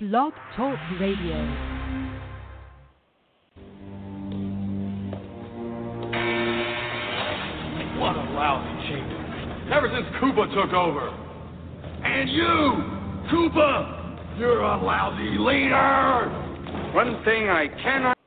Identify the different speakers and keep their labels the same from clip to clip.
Speaker 1: Blog Talk Radio.
Speaker 2: What a lousy chamber. Ever since Koopa took over. And you, Koopa, you're a lousy leader.
Speaker 3: One thing I cannot.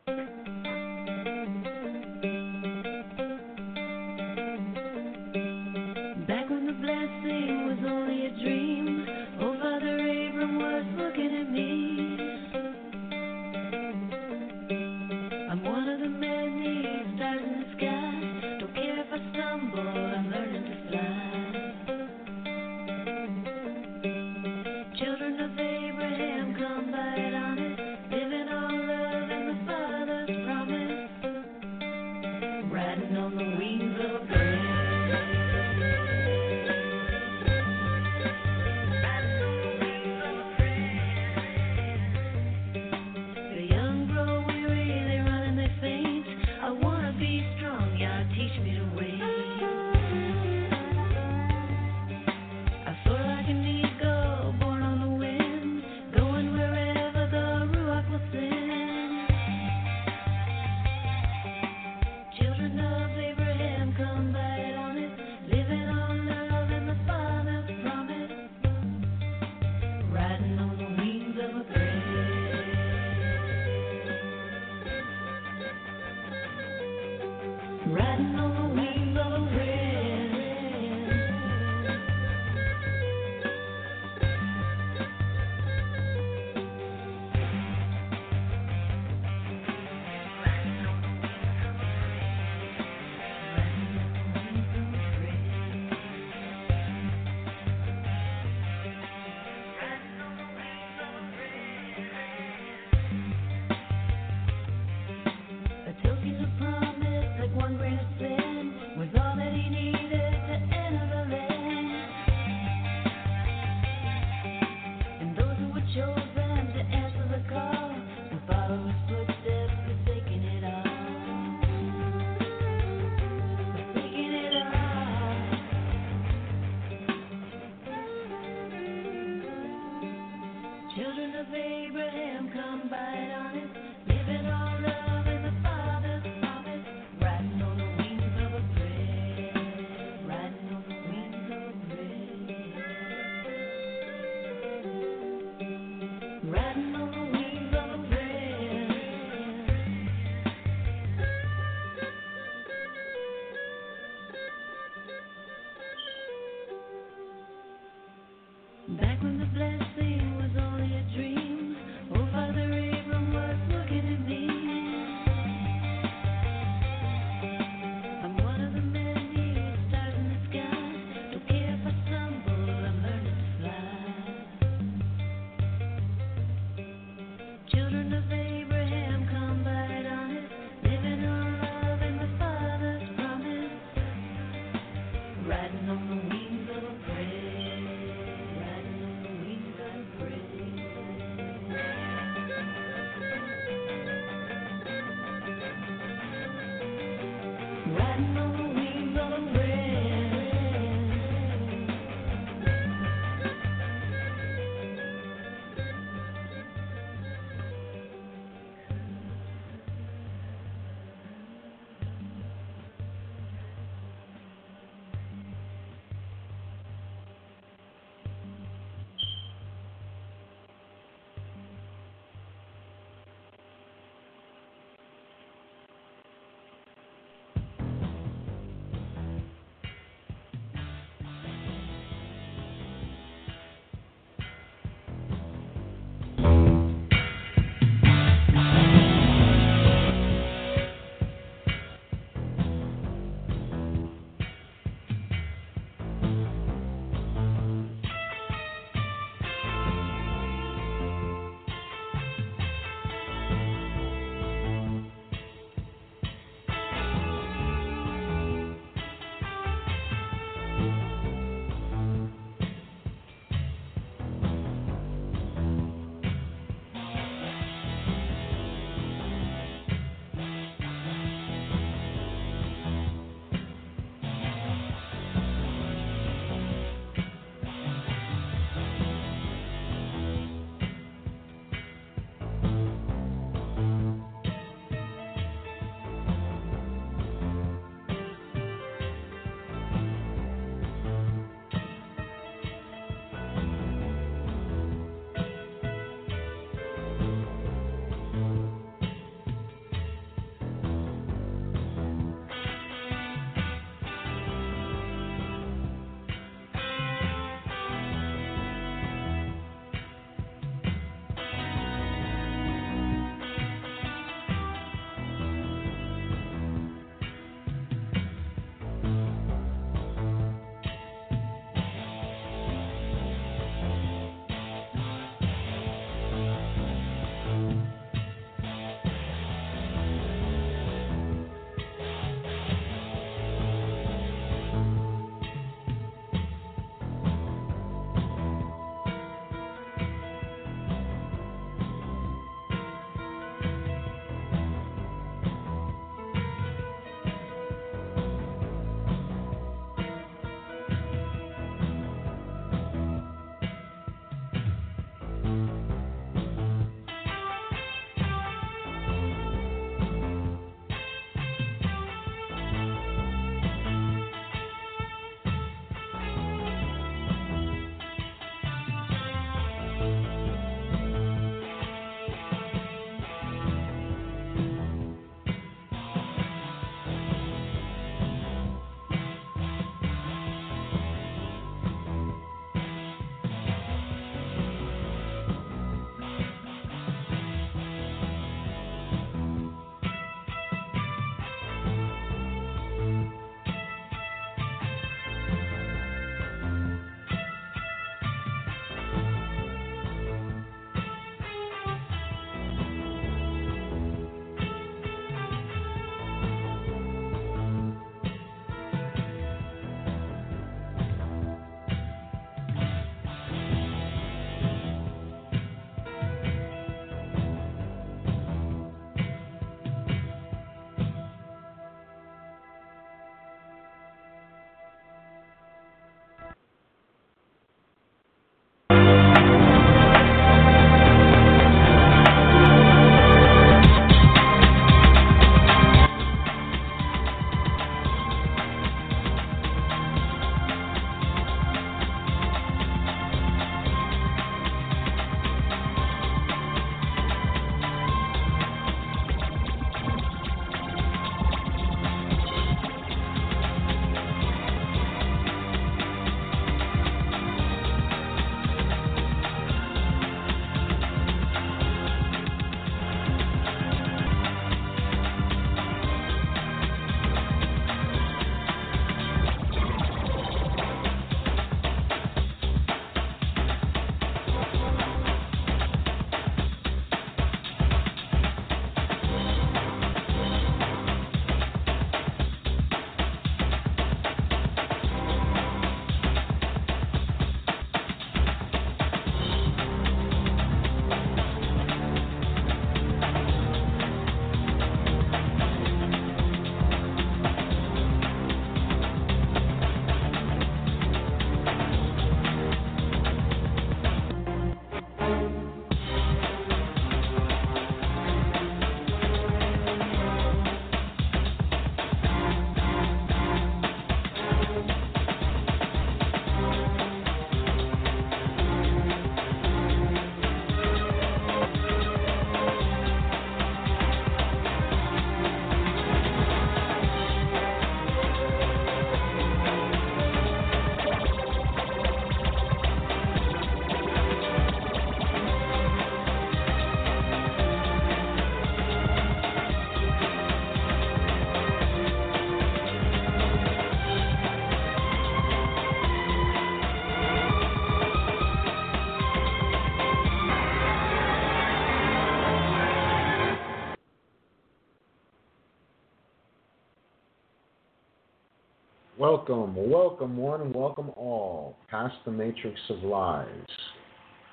Speaker 1: Welcome, welcome one, welcome all, past the matrix of lies.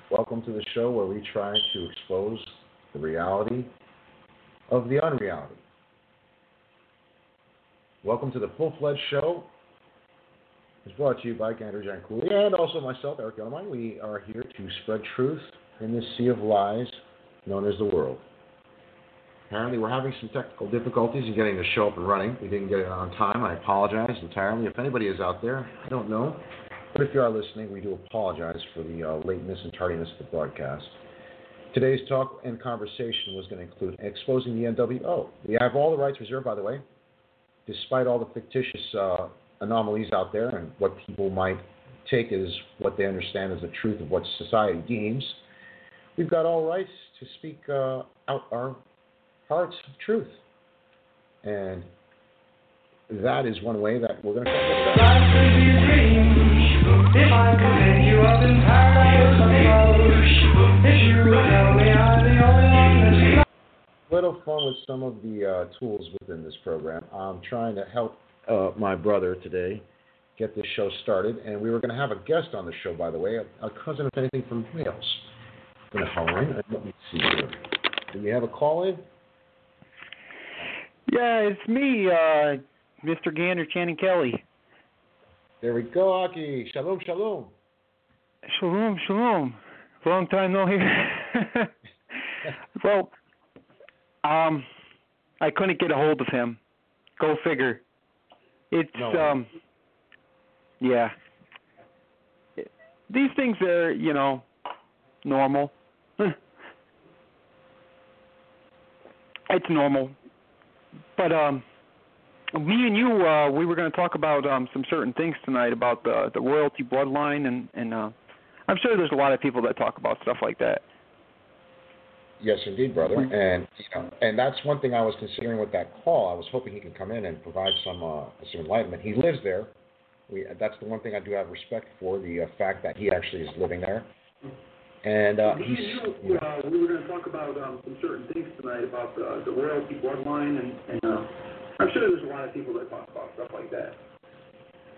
Speaker 1: Welcome to the show where we try to expose the reality of the unreality. Welcome to the full fledged show. It's brought to you by Gander Jancouli and also myself, Eric Elmine. We are here to spread truth in this sea of lies known as the world. Apparently, we're having some technical difficulties in getting the show up and running. We didn't get it on time. I apologize entirely. If anybody is out there, I don't know. But if you are listening, we do apologize for the uh, lateness and tardiness of the broadcast. Today's talk and conversation was going to include exposing the NWO. We have all the rights reserved, by the way, despite all the fictitious uh, anomalies out there and what people might take as what they understand as the truth of what society deems. We've got all rights to speak uh, out our hearts of truth. And that is one way that we're going to talk about that.
Speaker 4: If I you up in paradise on if you would tell me I'm the only one that's
Speaker 1: little fun with some of the uh, tools within this program. I'm trying to help uh, my brother today get this show started, and we were going to have a guest on the show, by the way, a, a cousin, if anything, from Wales. Going to call in. Let me see here. Do we have a call in?
Speaker 5: Yeah, it's me, uh, Mr. Gander Channing Kelly.
Speaker 1: There we go, Aki. Shalom, shalom.
Speaker 5: Shalom, shalom. Long time no hear. well, um, I couldn't get a hold of him. Go figure. It's
Speaker 1: No
Speaker 5: um, yeah. These things are, you know, normal. it's normal. But um, me and you, uh, we were going to talk about um, some certain things tonight about the the royalty bloodline, and and uh, I'm sure there's a lot of people that talk about stuff like that.
Speaker 1: Yes, indeed, brother. And you know, and that's one thing I was considering with that call. I was hoping he could come in and provide some uh, some enlightenment. He lives there. We, that's the one thing I do have respect for the uh, fact that he actually is living there. And uh, he's
Speaker 6: and
Speaker 1: you
Speaker 6: you,
Speaker 1: know,
Speaker 6: uh, we were going to talk about um, some certain things tonight about the, the royalty bloodline, and, and uh, I'm sure there's a lot of people that talk about stuff like that.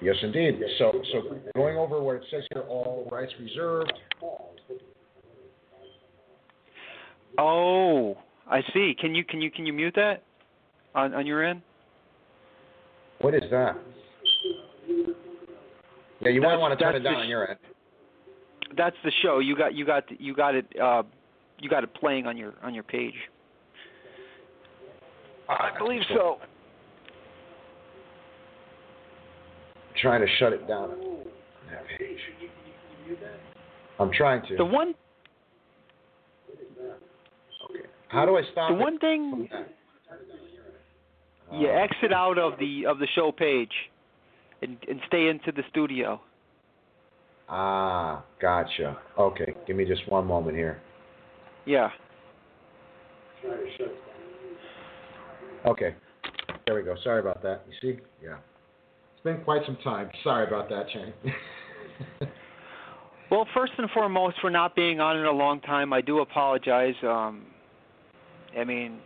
Speaker 1: yes, indeed. So so going over what it says here, all rights reserved.
Speaker 5: Oh, I see. Can you can you can you mute that on on your end?
Speaker 1: What is that? Yeah, you might want to turn it down
Speaker 5: the
Speaker 1: on your end.
Speaker 5: That's the show. You got you got you got it uh you got it playing on your on your page. I believe so.
Speaker 1: I'm trying to shut it down. that page. I'm trying to.
Speaker 5: The one
Speaker 1: Okay. How do I stop
Speaker 5: the
Speaker 1: it
Speaker 5: one thing you
Speaker 1: Uh,
Speaker 5: exit out of the of the show page and and stay into the studio.
Speaker 1: Ah, gotcha. Okay, give me just one moment here.
Speaker 5: Yeah.
Speaker 1: Okay, there we go. Sorry about that. You see? Yeah. It's been quite some time. Sorry about that, Chang.
Speaker 5: Well, first and foremost, for not being on in a long time, I do apologize. Um, I mean,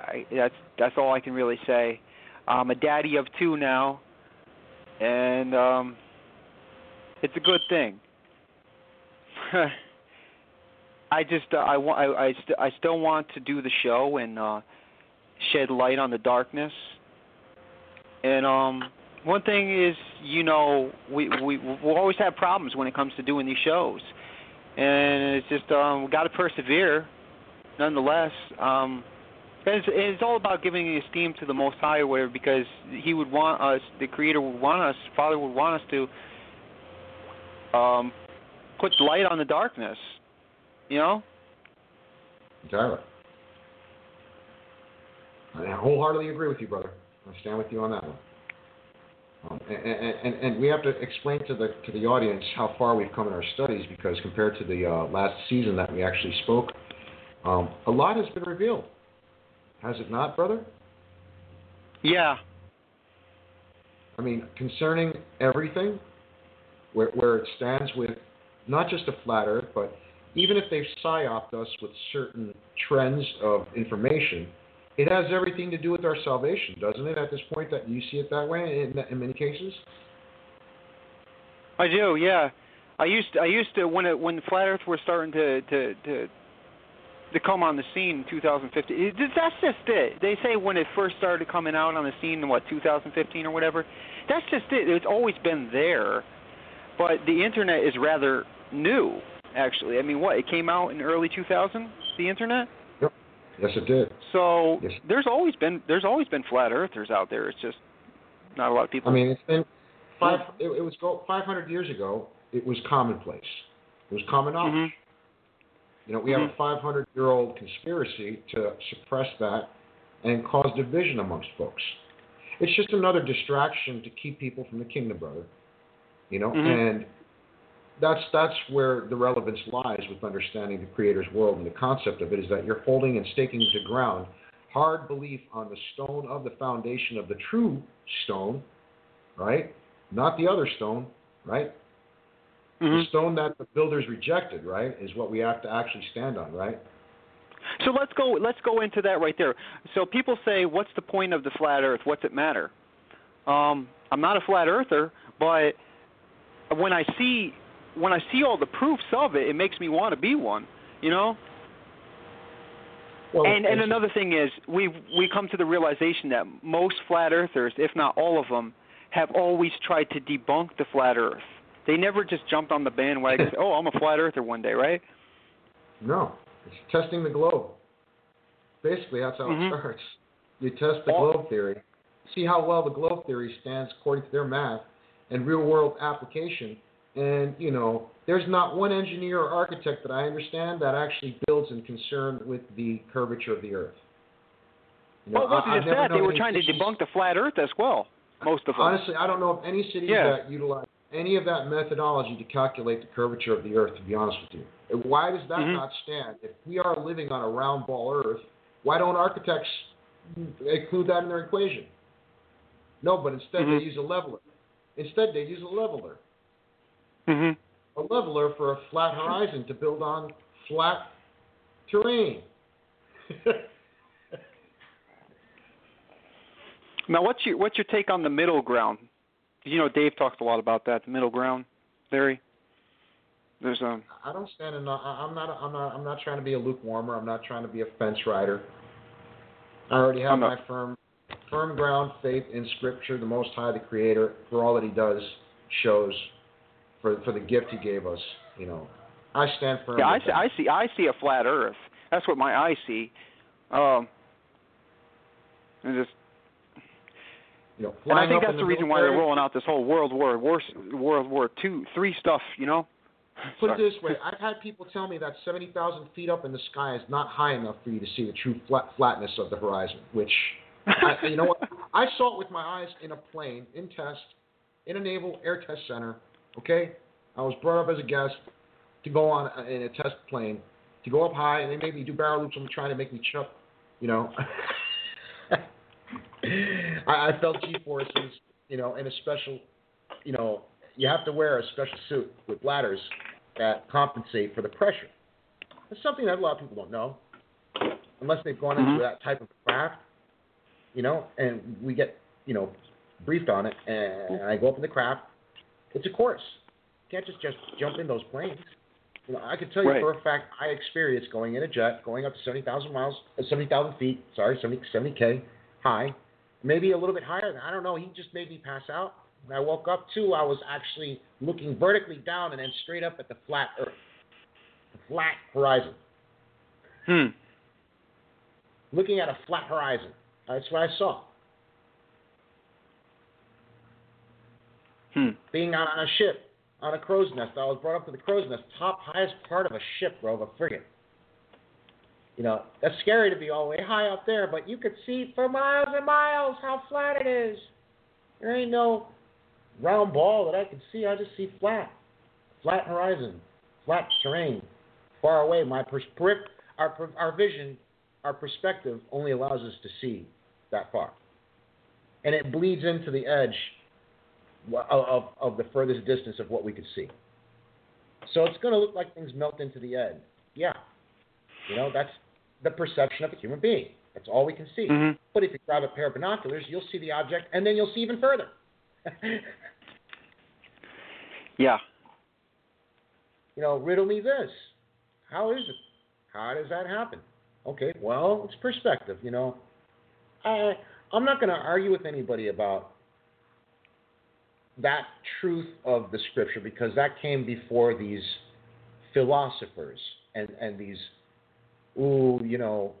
Speaker 5: I, that's that's all I can really say. I'm a daddy of two now, and um, it's a good thing. I just uh, I want I I, st- I still want to do the show and uh, shed light on the darkness. And um, one thing is, you know, we we we'll always have problems when it comes to doing these shows, and it's just um, we got to persevere. Nonetheless, um, and it's, it's all about giving esteem to the Most High, whatever, because He would want us, the Creator would want us, Father would want us to um, put light on the darkness. You know?
Speaker 1: Entirely. I wholeheartedly agree with you, brother. I stand with you on that one. Um, and, and, and, and we have to explain to the to the audience how far we've come in our studies because compared to the uh, last season that we actually spoke, um, a lot has been revealed. Has it not, brother?
Speaker 5: Yeah.
Speaker 1: I mean, concerning everything, where, where it stands with not just a flat Earth, but even if they've psyoped us with certain trends of information, It has everything to do with our salvation, doesn't it? At this point, that you see it that way in, in many cases.
Speaker 5: I do, yeah. I used to, I used to when it when flat Earth was starting to to to to come on the scene in 2015. It, that's just it. They say when it first started coming out on the scene in what 2015 or whatever. That's just it. It's always been there, but the internet is rather new. Actually, I mean, what it came out in early 2000. The internet. Yep.
Speaker 1: Yes, it did.
Speaker 5: So
Speaker 1: Yes.
Speaker 5: there's always been there's always been flat earthers out there. It's just not a lot of people.
Speaker 1: I mean, it's been five. It, it was go 500 years ago. It was commonplace. It was common knowledge.
Speaker 5: Mhm.
Speaker 1: You know, we have
Speaker 5: Mhm.
Speaker 1: a 500 year old conspiracy to suppress that and cause division amongst folks. It's just another distraction to keep people from the kingdom, brother. You know,
Speaker 5: Mhm.
Speaker 1: and that's that's where the relevance lies with understanding the creator's world and the concept of it is that you're holding and staking to ground hard belief on the stone of the foundation of the true stone, right? Not the other stone, right?
Speaker 5: Mhm.
Speaker 1: The stone that the builders rejected, right, is what we have to actually stand on, right?
Speaker 5: So let's go let's go into that right there. So people say, what's the point of the flat Earth? What's it matter? Um, I'm not a flat earther, but when I see when I see all the proofs of it, it makes me want to be one. You know.
Speaker 1: Well,
Speaker 5: and and another thing is we we come to the realization that most flat earthers, if not all of them, have always tried to debunk the flat Earth. They never just jumped on the bandwagon. and oh, I'm a flat earther one day, right?
Speaker 1: No, it's testing the globe. Basically, that's how
Speaker 5: Mhm.
Speaker 1: it starts. You test the
Speaker 5: All-
Speaker 1: globe theory, see how well the globe theory stands according to their math and real world application. And, you know, there's not one engineer or architect that I understand that actually builds in concern with the curvature of the earth. You know,
Speaker 5: well, it wasn't
Speaker 1: I-
Speaker 5: just that. They were trying to debunk the flat Earth as well. Most of them.
Speaker 1: Honestly, I don't know of any cities
Speaker 5: Yeah.
Speaker 1: that utilize any of that methodology to calculate the curvature of the Earth. To be honest with you, why does that
Speaker 5: Mhm.
Speaker 1: not stand? If we are living on a round ball Earth, why don't architects include that in their equation? No, but instead
Speaker 5: Mhm.
Speaker 1: they use a leveler. Instead, they use a leveler,
Speaker 5: hmm
Speaker 1: a leveler for a flat horizon to build on flat terrain.
Speaker 5: Now, what's your what's your take on the middle ground? You know, Dave talks a lot about that, the middle ground theory. There's um.
Speaker 1: I don't stand in. I- I'm not. I'm not. I'm not trying to be a lukewarmer. I'm not trying to be a fence rider. I already have my firm, firm ground faith in Scripture, the Most High, the Creator, for all that He does, shows, for for the gift He gave us. You know, I stand firm.
Speaker 5: Yeah, I see. I see. I see a flat Earth. That's what my eyes see. Um. And just,
Speaker 1: You know,
Speaker 5: and I think that's the reason why they're rolling out this whole World War War World War Two three stuff. You know.
Speaker 1: Put it this way: I've had people tell me that 70,000 feet up in the sky is not high enough for you to see the true flat, flatness of the horizon. Which, I, you know what? I saw it with my eyes in a plane, in test, in a naval air test center. Okay, I was brought up as a guest to go on a, in a test plane, to go up high, and they made me do barrel loops. and trying to make me chuck. You know, I, I felt G forces. You know, in a special, you know, you have to wear a special suit with bladders that compensate for the pressure. It's something that a lot of people don't know, unless they've gone into mm-hmm. that type of craft, you know. And we get, you know, briefed on it, and I go up in the craft. It's a course. You can't just just jump in those planes. You know, I can tell you
Speaker 5: Right.
Speaker 1: for a fact I experienced going in a jet, going up to seventy thousand miles, uh, seventy thousand feet. Sorry, 70 70 k high, maybe a little bit higher. than I don't know. He just made me pass out. When I woke up too, I was actually looking vertically down and then straight up at the flat Earth, the flat horizon,
Speaker 5: Hmm.
Speaker 1: looking at a flat horizon. That's what I saw.
Speaker 5: Hmm.
Speaker 1: Being on, on a ship, on a crow's nest. I was brought up to the crow's nest, top highest part of a ship, bro, of a frigate. You know, that's scary to be all the way high up there, but you could see for miles and miles how flat it is. There ain't no round ball that I can see. I just see flat, flat horizon, flat terrain, far away. My pers- our per- our vision, our perspective only allows us to see that far, and it bleeds into the edge of of, of the furthest distance of what we could see. So it's going to look like things melt into the edge. Yeah, you know that's the perception of a human being. That's all we can see.
Speaker 5: Mhm.
Speaker 1: But if you grab a pair of binoculars, you'll see the object, and then you'll see even further.
Speaker 5: Yeah.
Speaker 1: you know, riddle me this. How is it? How does that happen? Okay, well, it's perspective. You know, I I'm not going to argue with anybody about that truth of the scripture because that came before these philosophers and and these ooh you know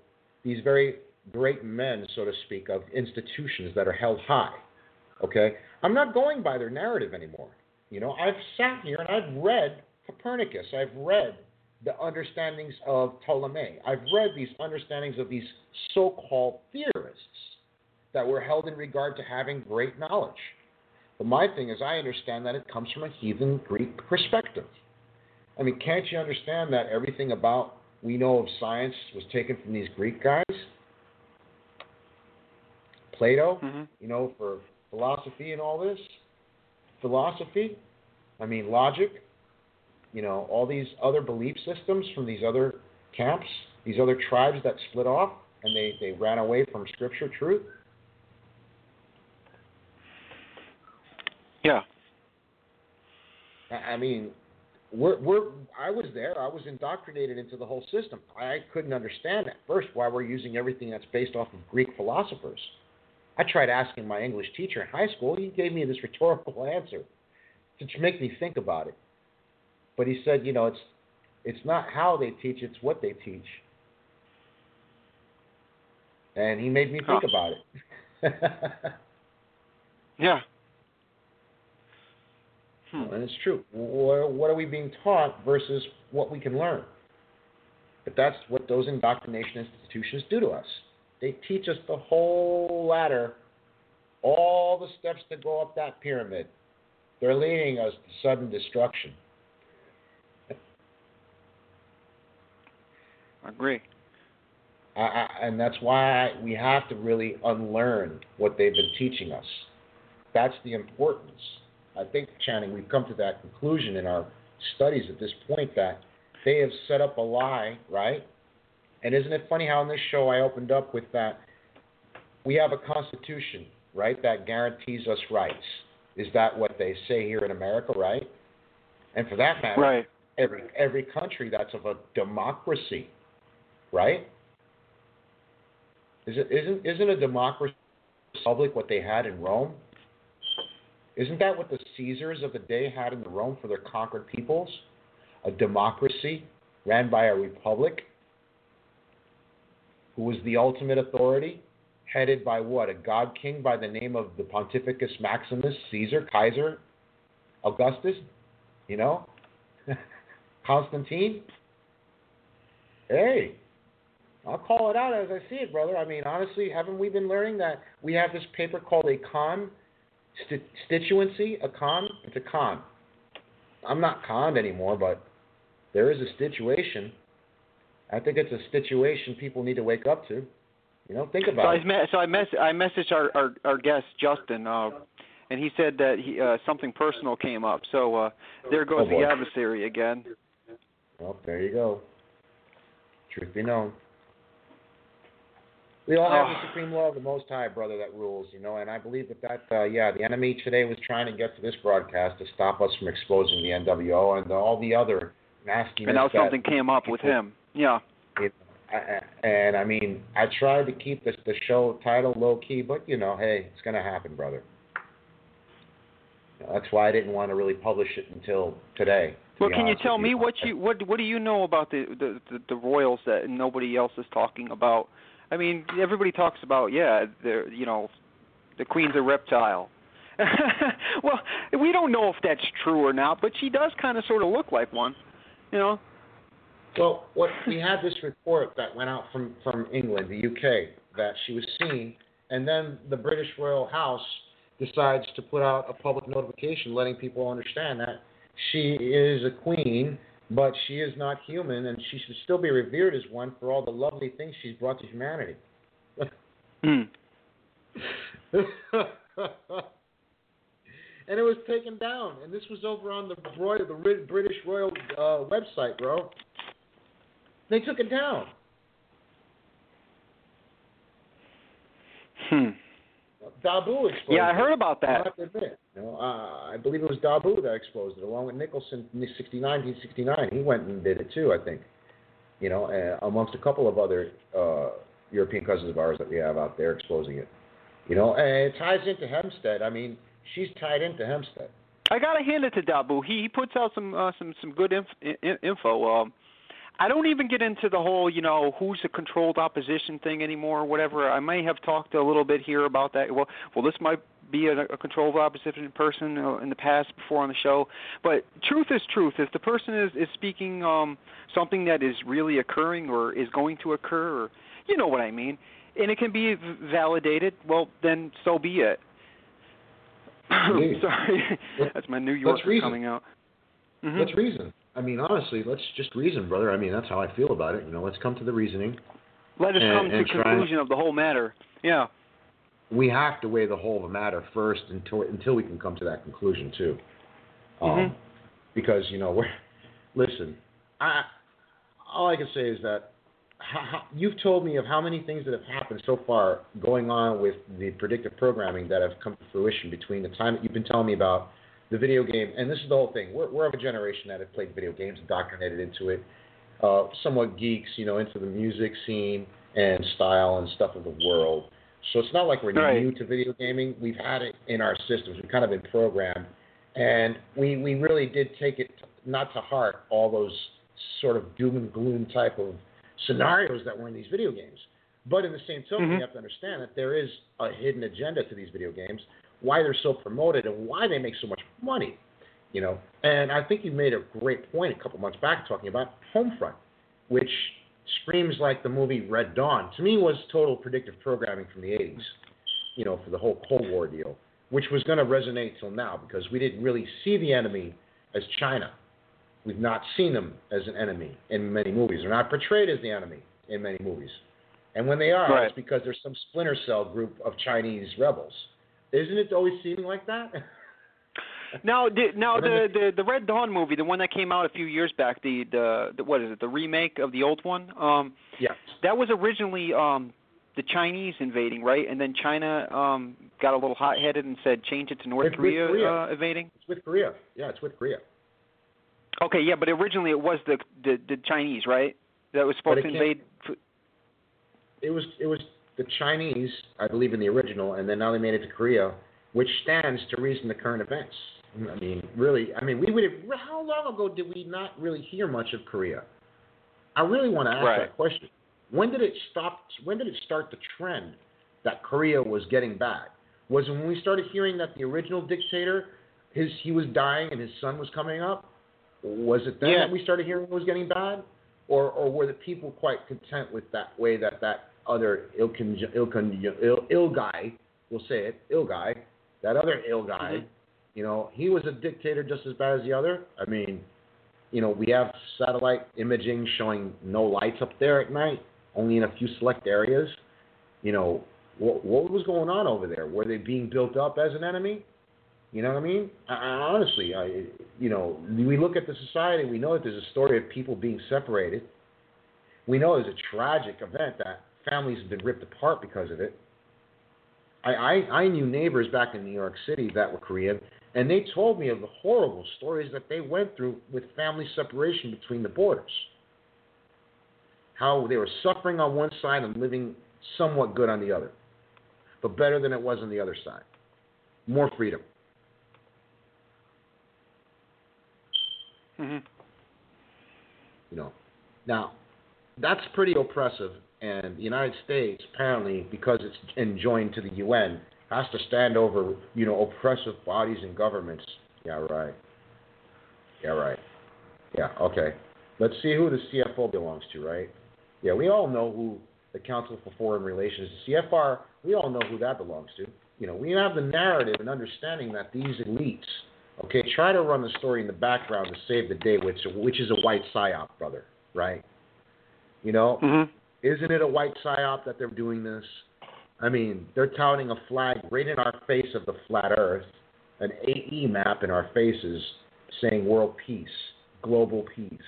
Speaker 1: these very great men so to speak of institutions that are held high okay i'm not going by their narrative anymore you know i've sat here and i've read copernicus i've read the understandings of ptolemy i've read these understandings of these so-called theorists that were held in regard to having great knowledge but my thing is, I understand that it comes from a heathen Greek perspective. I mean, can't you understand that everything about we know of science was taken from these Greek guys? Plato,
Speaker 5: Mhm.
Speaker 1: you know, for philosophy and all this. Philosophy, I mean, logic, you know, all these other belief systems from these other camps, these other tribes that split off and they, they ran away from scripture truth.
Speaker 5: Yeah.
Speaker 1: I mean, we're, we're, I was there. I was indoctrinated into the whole system. I couldn't understand at first why we're using everything that's based off of Greek philosophers. I tried asking my English teacher in high school. He gave me this rhetorical answer to make me think about it. But he said, you know, it's it's not how they teach, it's what they teach. And he made me think
Speaker 5: Huh.
Speaker 1: about it.
Speaker 5: Yeah. Hmm.
Speaker 1: And it's true. What, what are we being taught versus what we can learn? But that's what those indoctrination institutions do to us. They teach us the whole ladder, all the steps that go up that pyramid. They're leading us to sudden destruction.
Speaker 5: I agree.
Speaker 1: I, I, and that's why we have to really unlearn what they've been teaching us. That's the importance. I think, Channing, we've come to that conclusion in our studies at this point that they have set up a lie, right? And isn't it funny how in this show I opened up with that we have a constitution, right, that guarantees us rights. Is that what they say here in America, right? And for that matter,
Speaker 5: Right.
Speaker 1: every every country that's of a democracy, right? Is it isn't isn't a democracy republic what they had in Rome? Isn't that what the Caesars of the day had in Rome for their conquered peoples? A democracy ran by a republic who was the ultimate authority, headed by what? A god king by the name of the Pontificus Maximus Caesar, Kaiser, Augustus, you know? Constantine? Hey, I'll call it out as I see it, brother. I mean, honestly, haven't we been learning that we have this paper called a con constituency? A con? It's a con. I'm not conned anymore, but there is a situation. I think it's a situation people need to wake up to. You know, think
Speaker 5: So
Speaker 1: about
Speaker 5: I
Speaker 1: it.
Speaker 5: me- so I mess I messaged our our, our guest Justin, uh, and he said that he uh, something personal came up. So uh, there goes
Speaker 1: Oh,
Speaker 5: the adversary again.
Speaker 1: Well, there you go. Truth be known. We all have
Speaker 5: Oh.
Speaker 1: the supreme law of the Most High, brother, that rules, you know, and I believe that that, uh, yeah, the enemy today was trying to get to this broadcast to stop us from exposing the NWO and all the other nastiness.
Speaker 5: And now something came up with him. Yeah.
Speaker 1: it, I- I- and I mean, I tried to keep this the show title low key, but you know, hey, it's gonna happen, brother. That's why I didn't want to really publish it until today. to
Speaker 5: Well, can you tell me what you what what do you know about the the the, the royals that nobody else is talking about? I mean, everybody talks about yeah, the you know, the queen's a reptile. well, we don't know if that's true or not, but she does kind of sort of look like one. You know.
Speaker 1: Well, what we had this report that went out from from England, the UK, that she was seen, and then the British Royal House decides to put out a public notification letting people understand that she is a queen, but she is not human, and she should still be revered as one for all the lovely things she's brought to humanity.
Speaker 5: Hmm.
Speaker 1: and it was taken down, and this was over on the Royal, the British Royal uh, website, bro. They took it down. Hmm. Dabu exposed.
Speaker 5: Yeah, I heard about
Speaker 1: I
Speaker 5: that.
Speaker 1: have to admit, you know, uh, I believe it was Dabu that exposed it, along with Nicholson in 69, 1969. He went and did it too, I think. You know, uh, amongst a couple of other uh, European cousins of ours that we have out there exposing it. You know, and it ties into Hempstead. I mean, she's tied into Hempstead.
Speaker 5: I gotta hand it to Dabu. He he puts out some uh, some some good inf- in, info. Um, I don't even get into the whole you know who's a controlled opposition thing anymore or whatever. I may have talked a little bit here about that. Well, well, this might be a, a controlled opposition person in the past before on the show. But truth is truth. If the person is is speaking um something that is really occurring or is going to occur, or you know what I mean, and it can be validated, well then so be it. Sorry, that's my New Yorker coming out. Mhm.
Speaker 1: Let's reason. I mean, honestly, let's just reason, brother. I mean, that's how I feel about it. You know, let's come to the reasoning.
Speaker 5: Let us
Speaker 1: and-
Speaker 5: come to conclusion of the whole matter. Yeah.
Speaker 1: We have to weigh the whole of the matter first until until we can come to that conclusion too. Um,
Speaker 5: Mhm.
Speaker 1: Because you know, we're listen. I all I can say is that how, you've told me of how many things that have happened so far going on with the predictive programming that have come to fruition between the time that you've been telling me about the video game, and this is the whole thing. We're, we're of a generation that have played video games, indoctrinated into it, uh, somewhat geeks, you know, into the music scene and style and stuff of the world. So it's not like we're
Speaker 5: Right.
Speaker 1: new to video gaming. We've had it in our systems. We've kind of been programmed, and we we really did take it not to heart all those sort of doom and gloom type of scenarios that were in these video games. But in the same token,
Speaker 5: Mhm.
Speaker 1: you have to understand that there is a hidden agenda to these video games, why they're so promoted and why they make so much money. You know, and I think you made a great point a couple months back talking about Homefront, which screams like the movie Red Dawn. To me, was total predictive programming from the '80s. You know, for the whole Cold War deal, which was going to resonate till now because we didn't really see the enemy as China. We've not seen them as an enemy in many movies. They're not portrayed as the enemy in many movies. And when they are,
Speaker 5: Right.
Speaker 1: it's because there's some splinter cell group of Chinese rebels. Isn't it always seeming like that?
Speaker 5: Now, the, now the, the the Red Dawn movie, the one that came out a few years back, the the, the what is it, the remake of the old one? Um,
Speaker 1: yes.
Speaker 5: that was originally um the Chinese invading, right? And then China um got a little hot-headed and said change it to North
Speaker 1: It's
Speaker 5: Korea,
Speaker 1: Korea.
Speaker 5: Uh, invading.
Speaker 1: It's with Korea. Yeah, it's with Korea.
Speaker 5: Okay, yeah, but originally it was the the, the Chinese, right? That was supposed to invade.
Speaker 1: It was it was the Chinese, I believe, in the original, and then now they made it to Korea, which stands to reason the current events. I mean, really, I mean, we would have. How long ago did we not really hear much of Korea? I really want to ask
Speaker 5: Right.
Speaker 1: that question. When did it stop? When did it start the trend that Korea was getting bad? Was it when we started hearing that the original dictator, his he was dying and his son was coming up? Was it then
Speaker 5: Yeah.
Speaker 1: that we started hearing it was getting bad, or or were the people quite content with that way that that other ill ill ill, ill guy, we'll say it, ill guy, that other ill guy,
Speaker 5: Mhm.
Speaker 1: you know, he was a dictator just as bad as the other. I mean, you know, we have satellite imaging showing no lights up there at night, only in a few select areas. You know, what, what was going on over there? Were they being built up as an enemy? You know what I mean? I, I, honestly, I, you know, we look at the society, we know that there's a story of people being separated. We know there's a tragic event that families have been ripped apart because of it. I, I, I knew neighbors back in New York City that were Korean, and they told me of the horrible stories that they went through with family separation between the borders. How they were suffering on one side and living somewhat good on the other, but better than it was on the other side. More freedom.
Speaker 5: hmm
Speaker 1: you know. Now, that's pretty oppressive, and the United States apparently, because it's enjoined to the UN, has to stand over, you know, oppressive bodies and governments. Yeah, right. Yeah, right. Yeah, okay. Let's see who the CFO belongs to, right? Yeah, we all know who the Council for Foreign Relations, the CFR, we all know who that belongs to. You know, we have the narrative and understanding that these elites, okay, try to run the story in the background to save the day, which which is a white psyop, brother, right? You know,
Speaker 5: hmm
Speaker 1: isn't it a white psyop that they're doing this? I mean, they're touting a flag right in our face of the flat Earth, an AE map in our faces, saying world peace, global peace,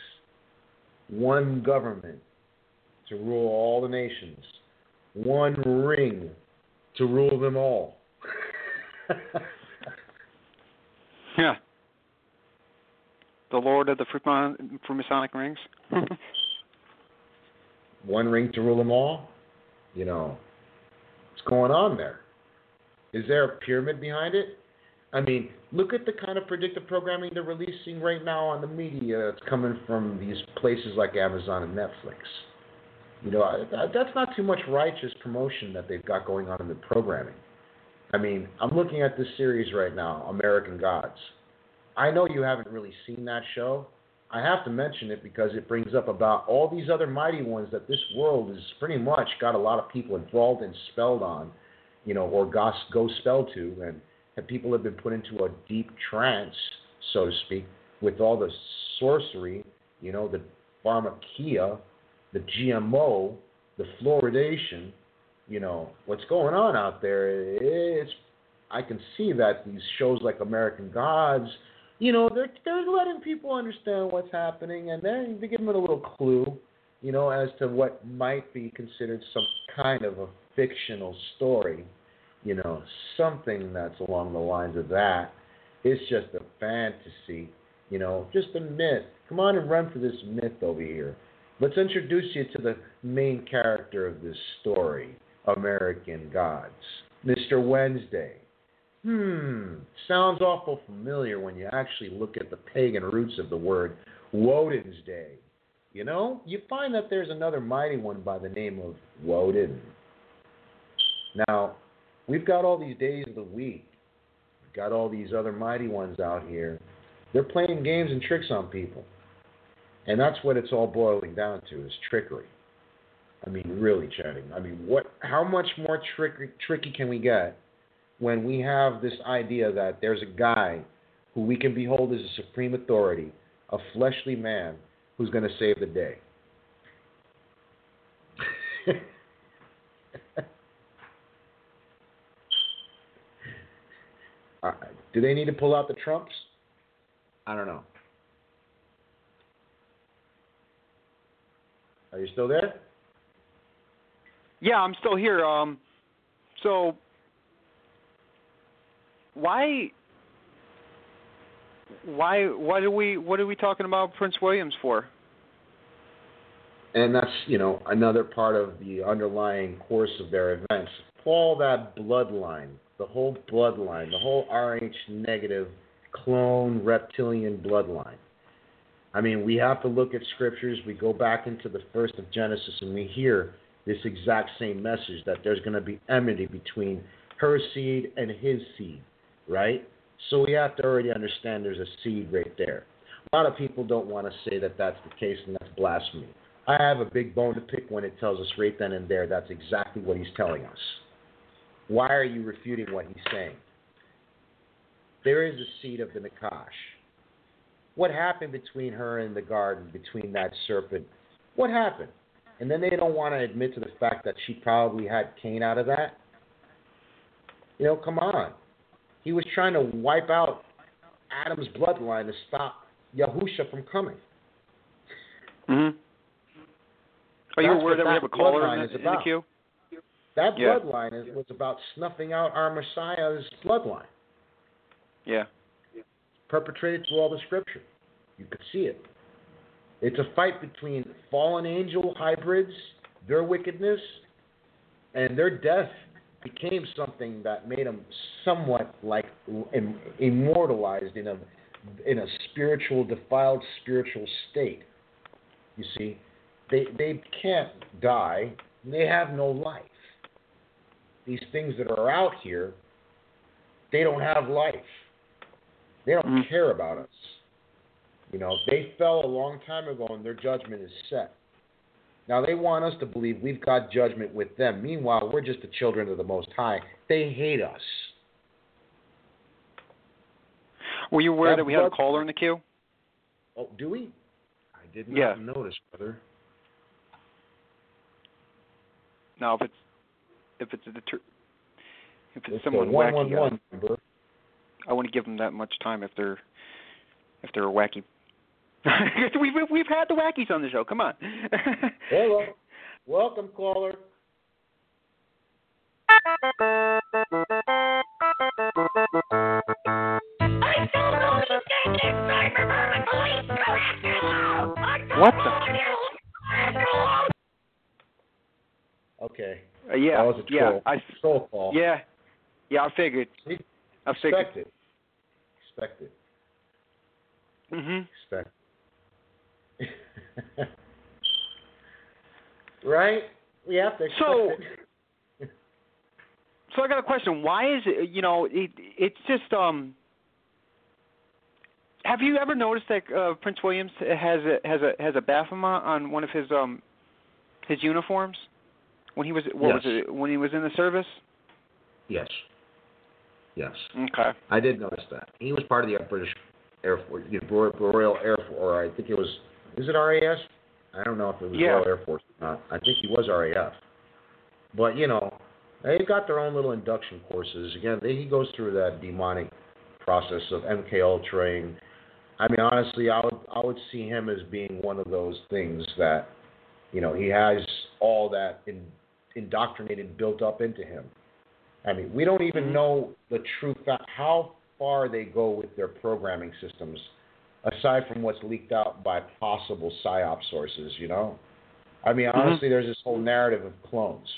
Speaker 1: one government to rule all the nations, one ring to rule them all.
Speaker 5: Yeah. The Lord of the Freemasonic rings.
Speaker 1: One ring to rule them all? You know, what's going on there? Is there a pyramid behind it? I mean, look at the kind of predictive programming they're releasing right now on the media that's coming from these places like Amazon and Netflix. You know, that's not too much righteous promotion that they've got going on in the programming. I mean, I'm looking at this series right now, American Gods. I know you haven't really seen that show. I have to mention it because it brings up about all these other mighty ones that this world has pretty much got a lot of people enthralled and spelled on, you know, or go, go spelled to, and, and people have been put into a deep trance, so to speak, with all the sorcery, you know, the pharmakia, the GMO, the fluoridation, you know, what's going on out there. It's I can see that these shows like American Gods, you know, they're they're letting people understand what's happening, and then they give them a little clue, you know, as to what might be considered some kind of a fictional story, you know, something that's along the lines of that. It's just a fantasy, you know, just a myth. Come on and run for this myth over here. Let's introduce you to the main character of this story, American Gods, Mr. Wednesday. Hmm, sounds awful familiar when you actually look at the pagan roots of the word Woden's Day. You know, you find that there's another mighty one by the name of Woden. Now, we've got all these days of the week. We've got all these other mighty ones out here. They're playing games and tricks on people. And that's what it's all boiling down to is trickery. I mean, really, Channing. I mean, what? How much more tricky, tricky can we get when we have this idea that there's a guy who we can behold as a supreme authority, a fleshly man who's going to save the day? Uh, do they need to pull out the trumps? I don't know. Are you still there?
Speaker 5: Yeah, I'm still here. Um, so why, why, are we, what are we talking about Prince Williams for?
Speaker 1: and that's you know another part of the underlying course of their events. All that bloodline, the whole bloodline, the whole Rh negative clone reptilian bloodline. I mean, we have to look at scriptures. We go back into the first of Genesis, and we hear this exact same message that there's going to be enmity between her seed and his seed, right? So we have to already understand there's a seed right there. A lot of people don't want to say that that's the case, and that's blasphemy. I have a big bone to pick when it tells us right then and there that's exactly what he's telling us. Why are you refuting what he's saying? There is a seed of the Nakash. What happened between her and the garden, between that serpent? What happened? And then they don't want to admit to the fact that she probably had Cain out of that. You know, come on. He was trying to wipe out Adam's bloodline to stop Yahusha from coming.
Speaker 5: Mm-hmm. Are you
Speaker 1: That's
Speaker 5: aware
Speaker 1: what
Speaker 5: that we have a caller
Speaker 1: bloodline
Speaker 5: in
Speaker 1: is
Speaker 5: the, in the
Speaker 1: about.
Speaker 5: queue?
Speaker 1: That
Speaker 5: Yeah.
Speaker 1: bloodline is, was about snuffing out our Messiah's bloodline,
Speaker 5: Yeah.
Speaker 1: perpetrated through all the scripture. You could see it. It's a fight between fallen angel hybrids, their wickedness, and their death became something that made them somewhat like immortalized in a in a spiritual defiled spiritual state. You see, they they can't die. They have no life. These things that are out here, they don't have life. They don't
Speaker 5: Mhm.
Speaker 1: care about us. You know, they fell a long time ago and their judgment is set. Now they want us to believe we've got judgment with them. Meanwhile, we're just the children of the Most High. They hate us.
Speaker 5: Were you aware
Speaker 1: That
Speaker 5: that we had a caller in the queue?
Speaker 1: Oh, do we? I did not
Speaker 5: Yeah.
Speaker 1: notice, brother.
Speaker 5: No, if it's if it's a deter- if it's,
Speaker 1: It's
Speaker 5: someone
Speaker 1: one
Speaker 5: wacky,
Speaker 1: one
Speaker 5: I-
Speaker 1: one.
Speaker 5: I wouldn't give them that much time if they're if they're a wacky. we've we've had the wackies on the show. Come on.
Speaker 1: Hello, welcome caller.
Speaker 5: What the?
Speaker 1: Okay.
Speaker 5: Uh, yeah.
Speaker 1: That was a troll. Yeah.
Speaker 5: I,
Speaker 1: troll call.
Speaker 5: Yeah. Yeah. I figured. I figured.
Speaker 1: Expected.
Speaker 5: Expected.
Speaker 1: Mm-hmm. Right? We have to
Speaker 5: So-
Speaker 1: it.
Speaker 5: So I got a question. Why is it? You know, it it's just um. Have you ever noticed that uh, Prince Williams has a has a has a Baphomet on one of his um his uniforms when he was what was it when he was in the service?
Speaker 1: Yes. Yes.
Speaker 5: Okay.
Speaker 1: I did notice that. He was part of the British Air Force, you know, Royal- Royal Air Force, or I think it was, is it RAF? I don't know if it was
Speaker 5: Yeah.
Speaker 1: Royal Air Force or not. I think he was RAF. But, you know, they've got their own little induction courses. Again, they, he goes through that demonic process of MK Ultraing. I mean, honestly, I would I would see him as being one of those things that, you know, he has all that in, indoctrinated built up into him. I mean, we don't even mm-hmm. know the true fact how far they go with their programming systems, aside from what's leaked out by possible psyop sources. You know, I mean, honestly, there's this whole narrative of clones.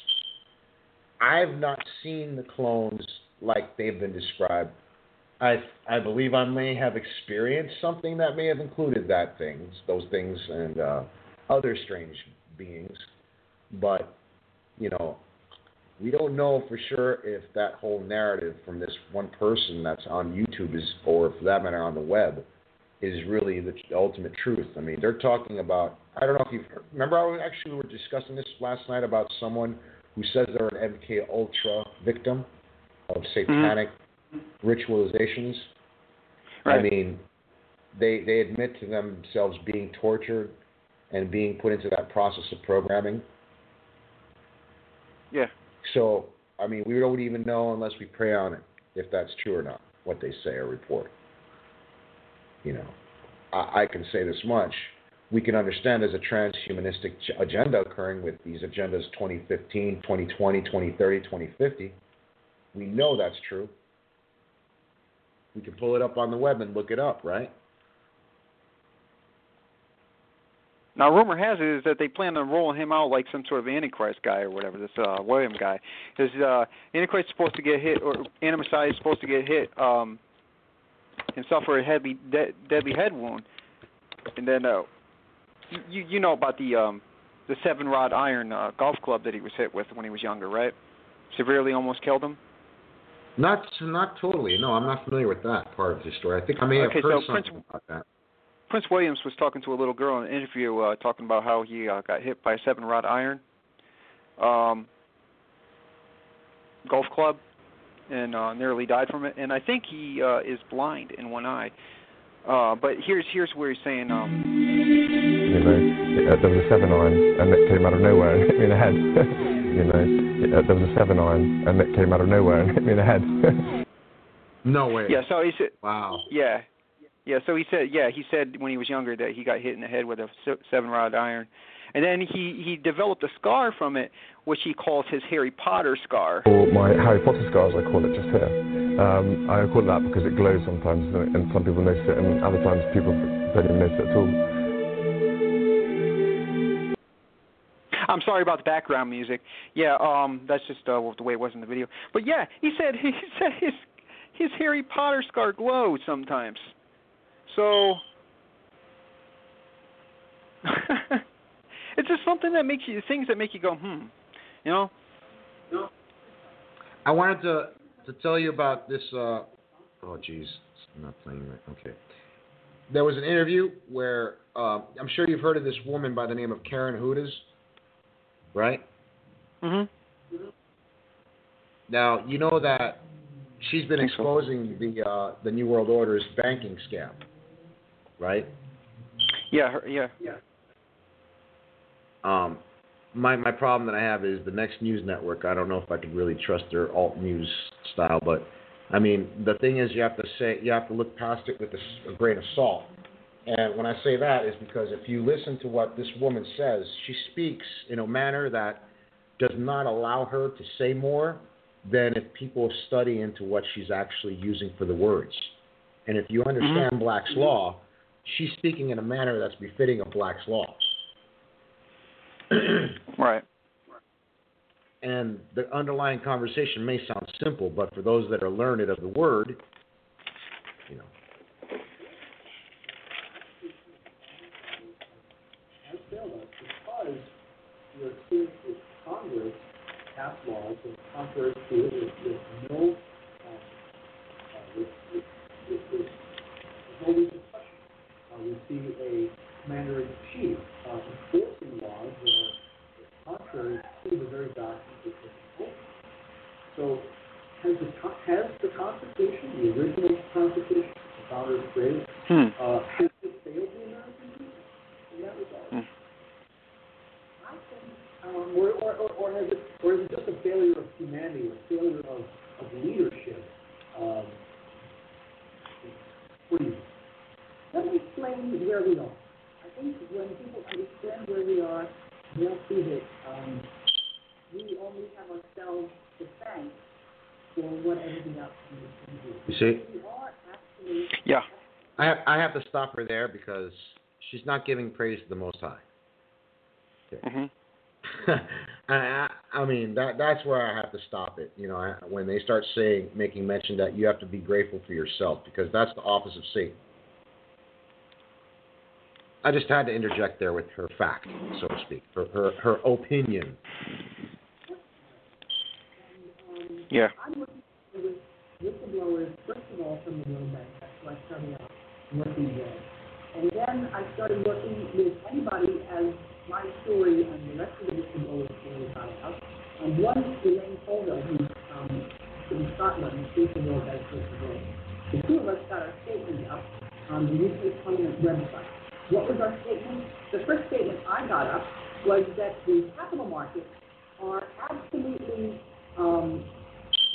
Speaker 1: I've not seen the clones like they've been described. I I believe I may have experienced something that may have included that things, those things, and uh, other strange beings, but you know, we don't know for sure if that whole narrative from this one person that's on YouTube is, or for that matter on the web, is really the ultimate truth. I mean, they're talking about. I don't know if you've remember. I was actually we were discussing this last night about someone who says they're an MK Ultra victim of mm-hmm. satanic ritualizations. I mean, they they admit to themselves being tortured and being put into that process of programming.
Speaker 5: Yeah.
Speaker 1: So, I mean, we don't even know unless we pray on it if that's true or not, what they say or report. You know, I, I can say this much. We can understand there's a transhumanistic agenda occurring with these agendas 2015, 2020, 2030, 2050. We know that's true. We can pull it up on the web and look it up, right?
Speaker 5: Now, rumor has it is that they plan on rolling him out like some sort of Antichrist guy or whatever. This uh, William guy, because uh, Antichrist is supposed to get hit, or Antimessiah is supposed to get hit um, and suffer a deadly, de- deadly head wound, and then uh, you- you you know about the um, the seven rod iron uh, golf club that he was hit with when he was younger, right? Severely almost killed him.
Speaker 1: Not not totally. No, I'm not familiar with that part of the story. I think I may have
Speaker 5: Okay,
Speaker 1: heard
Speaker 5: so
Speaker 1: something
Speaker 5: Prince-
Speaker 1: about that.
Speaker 5: Prince Williams was talking to a little girl in an interview, uh, talking about how he uh, got hit by a seven rod iron um, golf club and uh, nearly died from it. And I think he uh, is blind in one eye. Uh, but here's here's where he's saying, um,
Speaker 7: You know, uh, there was a seven iron and it came out of nowhere and hit me in the head. you know, uh, there was a seven iron and it came out of nowhere and hit me in the head.
Speaker 1: No way.
Speaker 5: yeah. So he said,
Speaker 1: Wow.
Speaker 5: yeah, yeah. So he said, yeah, he said when he was younger that he got hit in the head with a se- seven rod iron. And then he he developed a scar from it, which he calls his Harry Potter scar.
Speaker 7: or my Harry Potter scar, as I call it just here. Um, I call it that because it glows sometimes and some people notice it and other times people don't even notice it at all.
Speaker 5: I'm sorry about the background music. Yeah, um, that's just uh, the way it was in the video. But yeah, he said he said his his Harry Potter scar glows sometimes. So it's just something that makes you things that make you go hmm, you know.
Speaker 1: I wanted to to tell you about this. Uh, oh, jeez, it's not playing right. Okay. There was an interview where uh, I'm sure you've heard of this woman by the name of Karen Hudes, right?
Speaker 5: Mm-hmm.
Speaker 1: Now you know that she's been
Speaker 5: Think so.
Speaker 1: exposing the uh, the New World Order's banking scam, right?
Speaker 5: Yeah, her, yeah.
Speaker 1: Um, my my problem that I have is the next news network. I don't know if I could really trust their alt news style, but I mean the thing is you have to say you have to look past it with a grain of salt. And when I say that is because if you listen to what this woman says, she speaks in a manner that does not allow her to say more than if people study into what she's actually using for the words. And if you understand mm-hmm. Black's law, she's speaking in a manner that's befitting of Black's law. And the underlying conversation may sound simple, but for those that are learned of the word, you know,
Speaker 6: because you're seeing that Congress pass laws that are contrary to it with, with no, uh, with, with, with, with, with we see a commander in chief uh, enforcing laws that are contrary to the very doctrines that they hold. So has the, has the Constitution, the original Constitution, the founders created,
Speaker 5: Hmm.
Speaker 6: uh, has it failed the American people in that regard?
Speaker 5: Hmm.
Speaker 6: I think, um, or, or, or, or has it, or is it just a failure of humanity, a failure of, of leadership? Um, what do you think?
Speaker 8: Let me explain where we are. I think when people understand where we are, they'll see that um, we only have ourselves to thank for what everything else we do.
Speaker 1: you see,
Speaker 8: We are actually
Speaker 5: Yeah.
Speaker 1: I have, I have to stop her there because she's not giving praise to the Most High.
Speaker 5: hmm
Speaker 1: I, I, I mean that that's where I have to stop it. You know, I, when they start saying making mention that you have to be grateful for yourself because that's the office of Satan. I just had to interject there with her fact, so to speak, her her, her opinion.
Speaker 5: Yeah.
Speaker 8: I'm working with whistleblowers, first of all, from the World Bank. That's who I started out working with. And then I started working with anybody as my story and the rest of the whistleblowers story got out. And one, Elaine Holder, who's um, in Scotland, she's the World of all. The two of us got our statement up on the UK Parliament website. What was our statement? The first statement I got up was that the capital markets are absolutely um,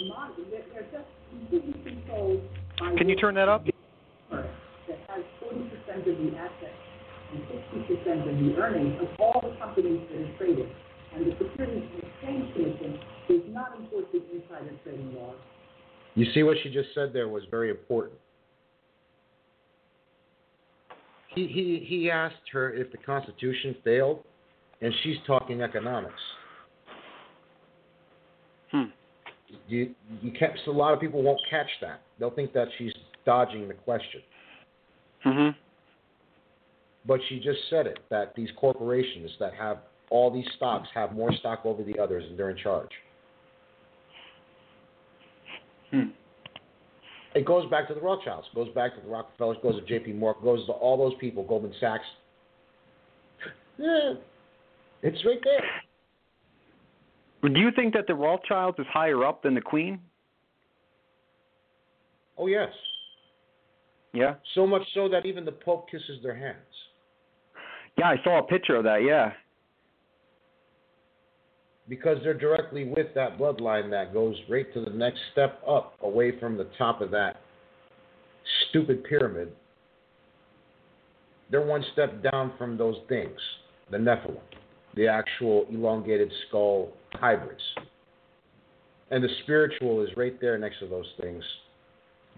Speaker 8: not, they're, they're just completely controlled by.
Speaker 5: Can you turn that up?
Speaker 8: That has forty percent of the assets and sixty percent of the earnings of all the companies that are traded. And the Securities and Exchange Commission does not enforce the insider trading laws.
Speaker 1: You see what she just said there was very important. He he he asked her if the Constitution failed, and she's talking economics.
Speaker 5: Hmm.
Speaker 1: You you can't. So a lot of people won't catch that. They'll think that she's dodging the question.
Speaker 5: Mm-hmm.
Speaker 1: But she just said it that these corporations that have all these stocks have more stock over the others, and they're in charge.
Speaker 5: Hmm.
Speaker 1: It goes back to the Rothschilds, goes back to the Rockefellers, goes to J.P. Morgan, goes to all those people, Goldman Sachs. Yeah, it's right there.
Speaker 5: Do you think that the Rothschilds is higher up than the Queen?
Speaker 1: Oh yes,
Speaker 5: Yeah.
Speaker 1: so much so that even the Pope kisses their hands.
Speaker 5: Yeah, I saw a picture of that. Yeah.
Speaker 1: because they're directly with that bloodline that goes right to the next step up away from the top of that stupid pyramid. They're one step down from those things, the Nephilim, the actual elongated skull hybrids. And the spiritual is right there next to those things,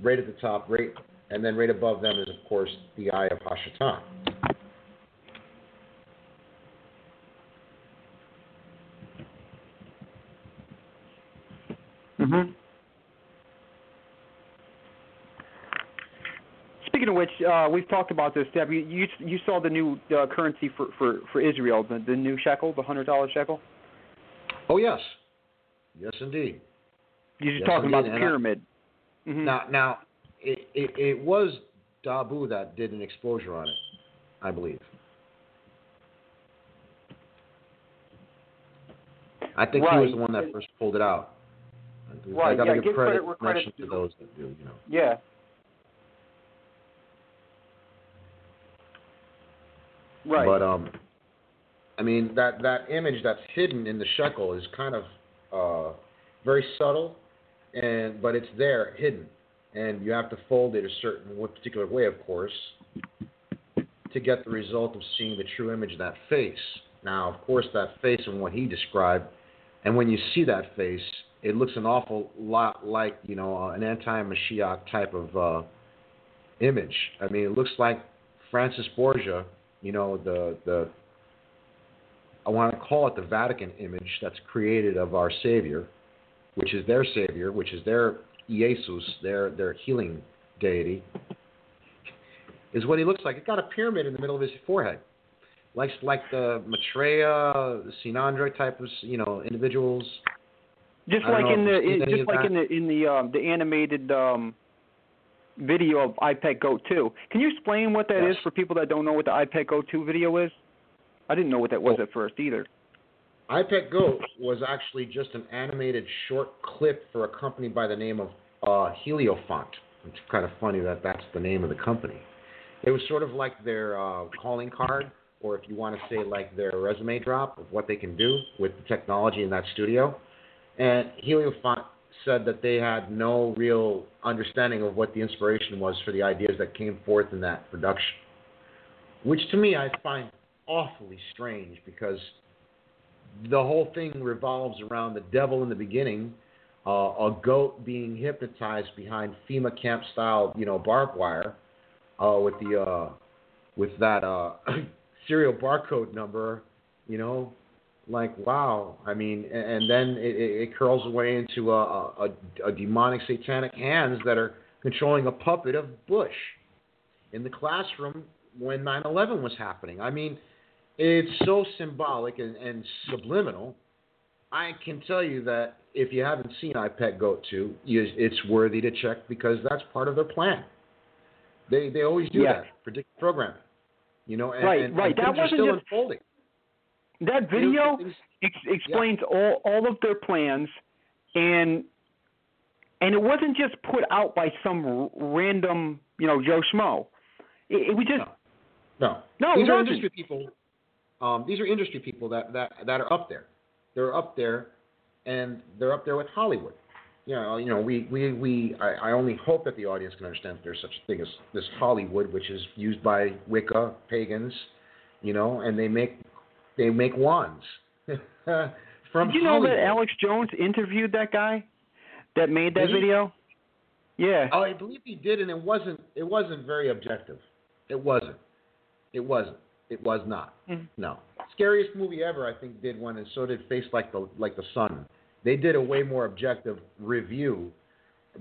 Speaker 1: right at the top, right, and then right above them is, of course, the Eye of Hashatan.
Speaker 5: hmm Speaking of which, uh, we've talked about this, Deb. You you, you saw the new uh, currency for, for, for Israel, the, the new shekel, the hundred dollar shekel.
Speaker 1: Oh, yes. Yes, indeed.
Speaker 5: You're
Speaker 1: Yes,
Speaker 5: talking about the
Speaker 1: and I-
Speaker 5: pyramid. Mhm.
Speaker 1: Now, now, it, it, it was Dabu that did an exposure on it, I believe. I think he was the one that first pulled it out. I
Speaker 5: Right,
Speaker 1: gotta
Speaker 5: yeah,
Speaker 1: give
Speaker 5: give
Speaker 1: credit,
Speaker 5: credit where credit's
Speaker 1: to those that do, you know.
Speaker 5: Yeah. Right.
Speaker 1: But um, I mean that that image that's hidden in the shekel is kind of uh very subtle, and but it's there hidden, and you have to fold it a certain particular way, of course, to get the result of seeing the true image of that face. Now, of course, that face and what he described, and when you see that face, it looks an awful lot like you know uh, an anti-Mashiach type of uh, image. I mean, it looks like Francis Borgia, you know, the the I want to call it the Vatican image that's created of our Savior, which is their Savior, which is their Jesus, their their healing deity, is what he looks like. It got a pyramid in the middle of his forehead, like like the Maitreya, Sinandra type of you know individuals.
Speaker 5: Just like in the
Speaker 1: you've seen
Speaker 5: in,
Speaker 1: any
Speaker 5: just like
Speaker 1: that.
Speaker 5: in the in the um, the animated um, video of iPet Goat 2. Can you explain what that is
Speaker 1: Yes.
Speaker 5: for people that don't know what the iPet Goat 2 video is? I didn't know what that was
Speaker 1: Oh.
Speaker 5: at first either.
Speaker 1: iPet Goat was actually just an animated short clip for a company by the name of uh, Heliofant. It's kind of funny that that's the name of the company. It was sort of like their uh, calling card, or if you want to say like their resume drop of what they can do with the technology in that studio. And Heliofant said that they had no real understanding of what the inspiration was for the ideas that came forth in that production, which to me I find awfully strange because the whole thing revolves around the devil in the beginning, uh, a goat being hypnotized behind FEMA camp style, you know, barbed wire, uh, with the uh, with that uh, serial barcode number, you know, like wow. I mean, and, and then it, it curls away into a, a, a demonic satanic hands that are controlling a puppet of Bush in the classroom when 9/11 was happening. I mean, it's so symbolic and, and subliminal. I can tell you that if you haven't seen iPet Goat 2, you, it's worthy to check because that's part of their plan. They they always do
Speaker 5: Yeah.
Speaker 1: that, predictive programming. You know, and,
Speaker 5: Right,
Speaker 1: and,
Speaker 5: right.
Speaker 1: and
Speaker 5: That wasn't
Speaker 1: still
Speaker 5: just-
Speaker 1: unfolding.
Speaker 5: That video ex- explains all all of their plans, and and it wasn't just put out by some r- random you know Joe Schmo. It, it was just
Speaker 1: No.
Speaker 5: No,
Speaker 1: these are
Speaker 5: wasn't.
Speaker 1: industry people. Um, these are industry people that, that, that are up there. They're up there, and they're up there with Hollywood. You know, you know, we, we, we I, I only hope that the audience can understand that there's such a thing as this Hollywood, which is used by Wicca pagans, you know, and they make they make wands from
Speaker 5: Did you know that Alex Jones interviewed that guy that made that
Speaker 1: Did he?
Speaker 5: video? Yeah.
Speaker 1: Oh, I believe he did, and it wasn't. It wasn't very objective. It wasn't. It wasn't. It was not.
Speaker 5: Mhm.
Speaker 1: No. Scariest movie ever, I think, did one, and so did Face Like the Like the Sun. They did a way more objective review,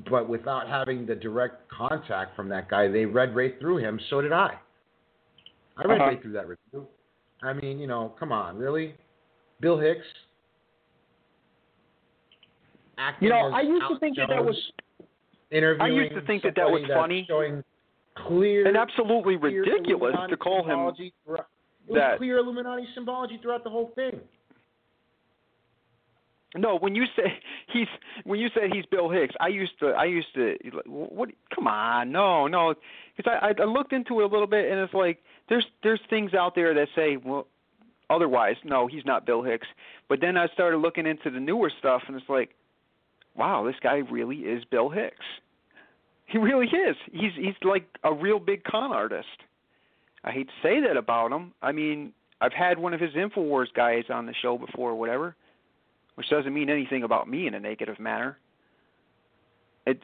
Speaker 1: but without having the direct contact from that guy, they read right through him. So did I. I read
Speaker 5: Uh-huh.
Speaker 1: right through that review. I mean, you know, come on, really? Bill Hicks. Acting
Speaker 5: You know, I used to think that that was
Speaker 1: interviewing I used
Speaker 5: to think that that was funny.
Speaker 1: Showing clear
Speaker 5: and absolutely
Speaker 1: clear
Speaker 5: ridiculous to call him
Speaker 1: throughout- It was
Speaker 5: that.
Speaker 1: clear Illuminati symbology throughout the whole thing.
Speaker 5: No, when you say he's when you said he's Bill Hicks, I used to I used to what? Come on, no, no, because I I looked into it a little bit and it's like there's there's things out there that say well otherwise no he's not Bill Hicks, but then I started looking into the newer stuff and it's like wow this guy really is Bill Hicks. He really is. He's he's like a real big con artist. I hate to say that about him. I mean I've had one of his Infowars guys on the show before or whatever which doesn't mean anything about me in a negative manner. It,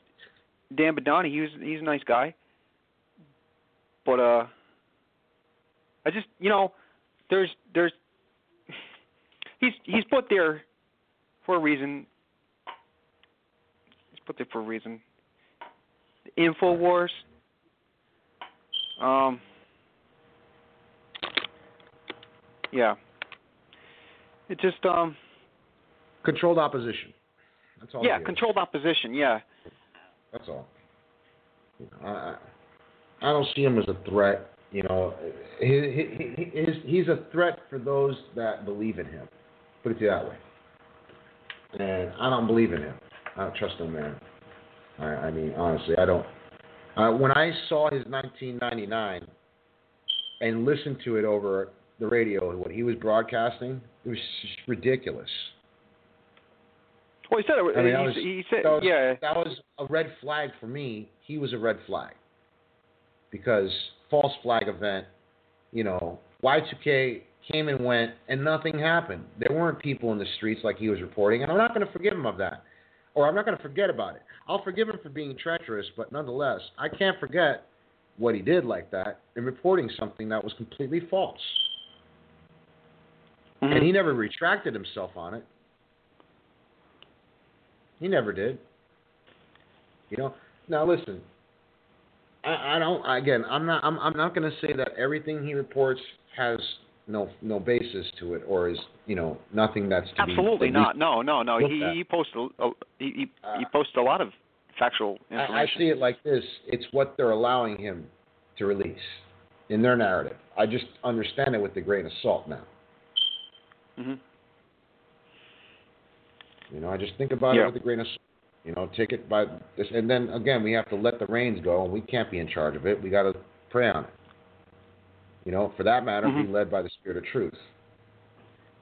Speaker 5: Dan Badandi, he was he's a nice guy, but uh, I just you know, there's there's he's he's put there for a reason. He's put there for a reason. Infowars. Um. Yeah. It just um.
Speaker 1: Controlled opposition. That's all.
Speaker 5: Yeah, controlled opposition. Yeah.
Speaker 1: That's all. I, I I don't see him as a threat. You know, he, he, he, he's, he's a threat for those that believe in him. Put it that way. And I don't believe in him. I don't trust him, man. I, I mean, honestly, I don't. Uh, when I saw his 1999 and listened to it over the radio, what he was broadcasting, it was just ridiculous.
Speaker 5: Well, he said it.
Speaker 1: I mean,
Speaker 5: he,
Speaker 1: was,
Speaker 5: he said,
Speaker 1: that was,
Speaker 5: yeah.
Speaker 1: that was a red flag for me. He was a red flag because false flag event. You know, Y2K came and went, and nothing happened. There weren't people in the streets like he was reporting, and I'm not going to forgive him of that, or I'm not going to forget about it. I'll forgive him for being treacherous, but nonetheless, I can't forget what he did like that in reporting something that was completely false.
Speaker 5: Mhm.
Speaker 1: And he never retracted himself on it. He never did. You know. Now listen. I, I don't. Again, I'm not. I'm. I'm not going to say that everything he reports has no no basis to it, or is you know nothing that's to
Speaker 5: Absolutely
Speaker 1: at
Speaker 5: not. No, no, no. He
Speaker 1: at.
Speaker 5: he posts a, he he, he
Speaker 1: Uh,
Speaker 5: posts a lot of factual
Speaker 1: I, I see it like this: it's what they're allowing him to release in their narrative. I just understand it with a grain of salt now.
Speaker 5: hmm
Speaker 1: You know, I just think about
Speaker 5: Yeah.
Speaker 1: it with a grain of salt. You know, take it by this, and then again, we have to let the reins go, and we can't be in charge of it. We got to pray on it. You know, for that matter,
Speaker 5: Mhm.
Speaker 1: be led by the Spirit of Truth.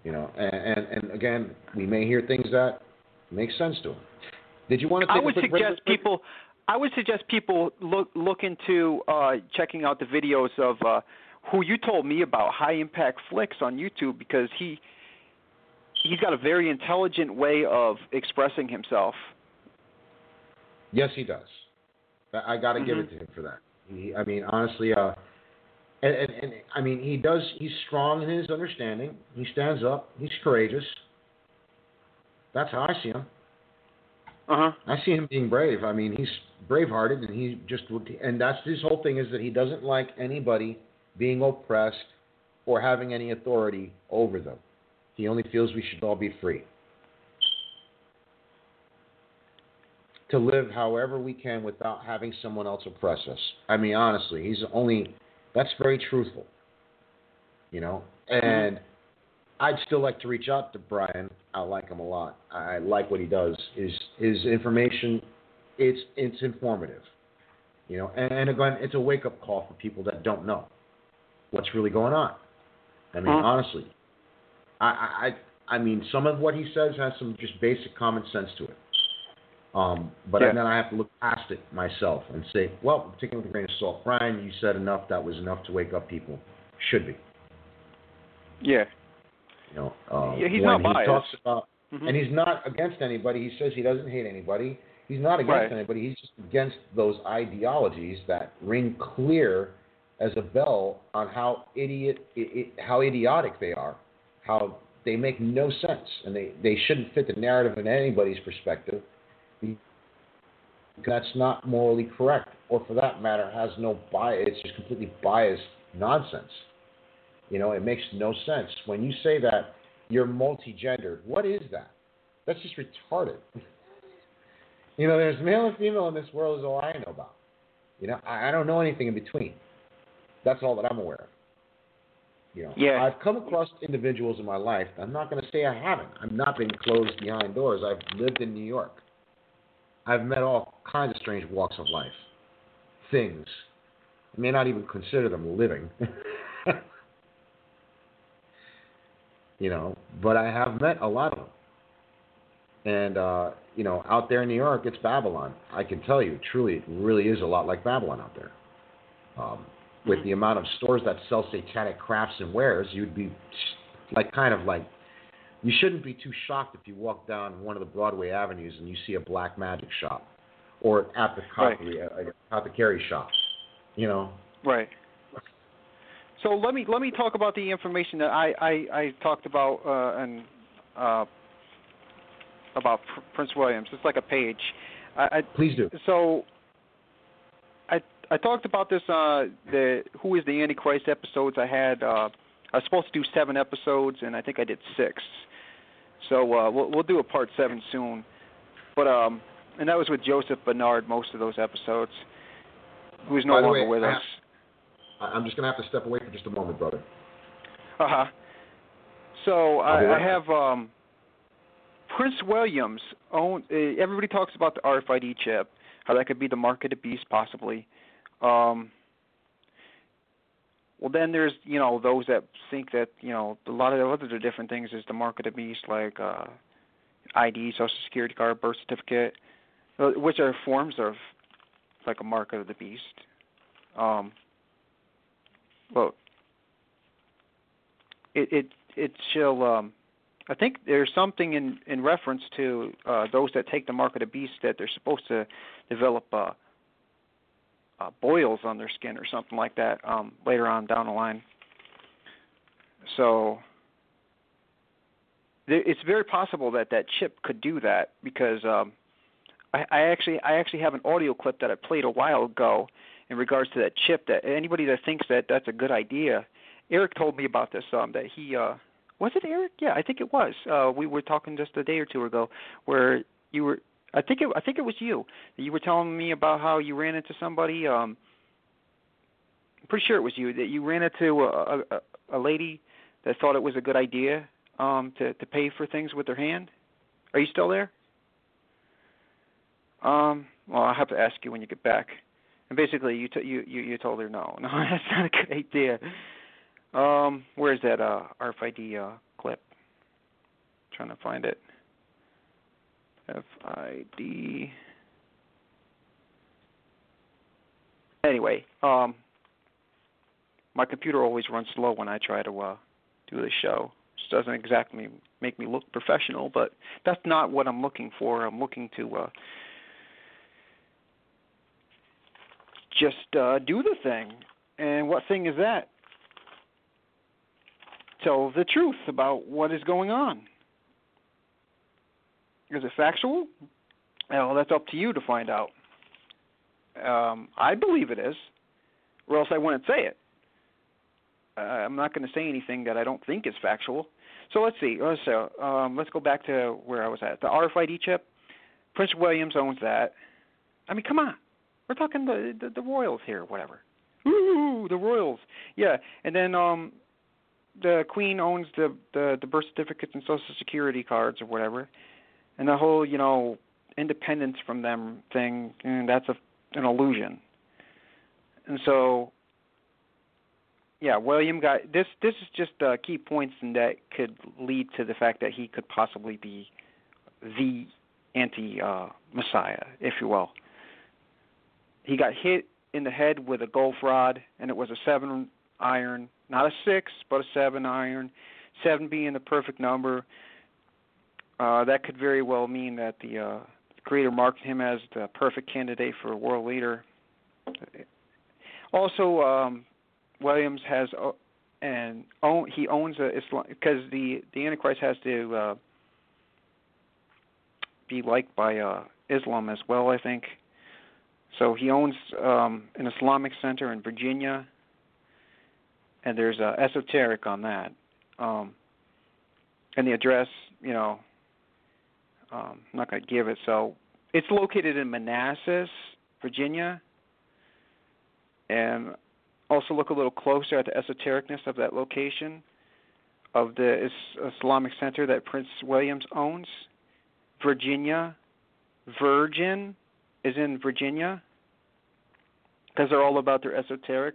Speaker 1: You know, and, and and again, we may hear things that make sense to him. Did you want to?
Speaker 5: I would suggest people. I would suggest people look look into uh, checking out the videos of uh, who you told me about, High Impact Flicks on YouTube, because he he's got a very intelligent way of expressing himself.
Speaker 1: Yes, he does. I, I got to give
Speaker 5: Mhm.
Speaker 1: it to him for that. He, I mean, honestly, uh, and, and, and I mean, he does. He's strong in his understanding. He stands up. He's courageous. That's how I see him.
Speaker 5: Uh huh.
Speaker 1: I see him being brave. I mean, he's brave-hearted, and he just and that's his whole thing is that he doesn't like anybody being oppressed or having any authority over them. He only feels we should all be free to live however we can without having someone else oppress us. I mean, honestly, he's only that's very truthful. You know, and I'd still like to reach out to Brian. I like him a lot. I like what he does. His his information, it's it's informative. You know, and, and again, it's a wake up call for people that don't know what's really going on. I mean, honestly, I, I I mean, some of what he says has some just basic common sense to it. Um, but
Speaker 5: Yeah.
Speaker 1: then I have to look past it myself and say, well, taking it with a grain of salt. Brian, you said enough. That was enough to wake up people. Should be.
Speaker 5: Yeah.
Speaker 1: You know, uh,
Speaker 5: Yeah, he's not
Speaker 1: he
Speaker 5: biased.
Speaker 1: talks about,
Speaker 5: Mhm.
Speaker 1: and he's not against anybody. He says he doesn't hate anybody. He's not against
Speaker 5: Right.
Speaker 1: anybody. He's just against those ideologies that ring clear as a bell on how idiot, i i how idiotic they are, how they make no sense, and they they shouldn't fit the narrative in anybody's perspective. That's not morally correct, or for that matter, has no bias. It's just completely biased nonsense. You know, it makes no sense. When you say that you're multi-gendered, what is that? That's just retarded. you know, there's male and female in this world is all I know about. You know, I, I don't know anything in between. That's all that I'm aware of. You know,
Speaker 5: Yeah.
Speaker 1: I've come across individuals in my life. I'm not going to say I haven't. I've not been closed behind doors. I've lived in New York. I've met all kinds of strange walks of life, things. I may not even consider them living. you know, but I have met a lot of them. And uh, you know, out there in New York, it's Babylon. I can tell you, truly, it really is a lot like Babylon out there. Um, with the amount of stores that sell satanic crafts and wares, you'd be like kind of like you shouldn't be too shocked if you walk down one of the Broadway avenues and you see a black magic shop or at the apothecary, uh, apothecary shop. You know,
Speaker 5: Right. So let me let me talk about the information that I I, I talked about uh, and uh, about Prince Williams. It's like a page. I, I,
Speaker 1: please do.
Speaker 5: so I talked about this uh the Who is the Antichrist episodes. I had uh I was supposed to do seven episodes and I think I did six. So uh we'll we'll do a part seven soon. But um and that was with Joseph Bernard most of those episodes. Who's no longer
Speaker 1: way,
Speaker 5: with us.
Speaker 1: I- I'm just gonna have to step away for just a moment, brother.
Speaker 5: Uh huh. So I, I have um, Prince Williams. Own. Uh, everybody talks about the RFID chip, how that could be the mark of the beast, possibly. Um, well, then there's you know those that think that you know a lot of the other different things is the mark of the beast, like uh, ID, Social Security card, birth certificate, uh, which are forms of like a mark of the beast. Um, well, it it it shall um I think there's something in in reference to uh those that take the mark of the beast that they're supposed to develop uh uh, boils on their skin or something like that um, later on down the line. So it's very possible that that chip could do that because um, I, I actually I actually have an audio clip that I played a while ago in regards to that chip. That anybody that thinks that that's a good idea, Eric told me about this. Um, that he uh, was it Eric? Yeah, I think it was. Uh, we were talking just a day or two ago where you were. I think it. I think it was you. You were telling me about how you ran into somebody. Um, I'm pretty sure it was you that you ran into a, a, a lady that thought it was a good idea um, to to pay for things with their hand. Are you still there? Um, well, I'll have to ask you when you get back. And basically, you t- you, you you told her no, no, that's not a good idea. Um, where's that uh, RFID uh, clip? trying to find it. FID. Anyway, um, my computer always runs slow when I try to uh, do the show. It doesn't exactly make me look professional, but that's not what I'm looking for. I'm looking to uh, just uh, do the thing. And what thing is that? Tell the truth about what is going on. Is it factual? Well, that's up to you to find out. Um, I believe it is, or else I wouldn't say it. Uh, I'm not going to say anything that I don't think is factual. So let's see. So um, let's go back to where I was at. The RFID chip. Prince Williams owns that. I mean, come on. We're talking the the, the Royals here, whatever. Ooh, the Royals. Yeah, and then um, the Queen owns the, the the birth certificates and Social Security cards or whatever, and the whole you know independence from them thing. And that's a an illusion. And so, yeah, William got this. This is just uh, key points, and that could lead to the fact that he could possibly be the anti uh, Messiah, if you will. He got hit in the head with a golf rod, and it was a seven iron, not a six, but a seven iron. Seven being the perfect number. Uh, that could very well mean that the uh, creator marked him as the perfect candidate for a world leader. Also, um, Williams has uh, and own, he owns a Islam because the the Antichrist has to uh, be liked by uh, Islam as well, I think. So he owns um, an Islamic center in Virginia, and there's a esoteric on that. Um, and the address, you know, um, I'm not going to give it. So it's located in Manassas, Virginia, and also look a little closer at the esotericness of that location of the Islamic center that Prince Williams owns. Virginia, Virgin is in Virginia because they're all about their esoteric,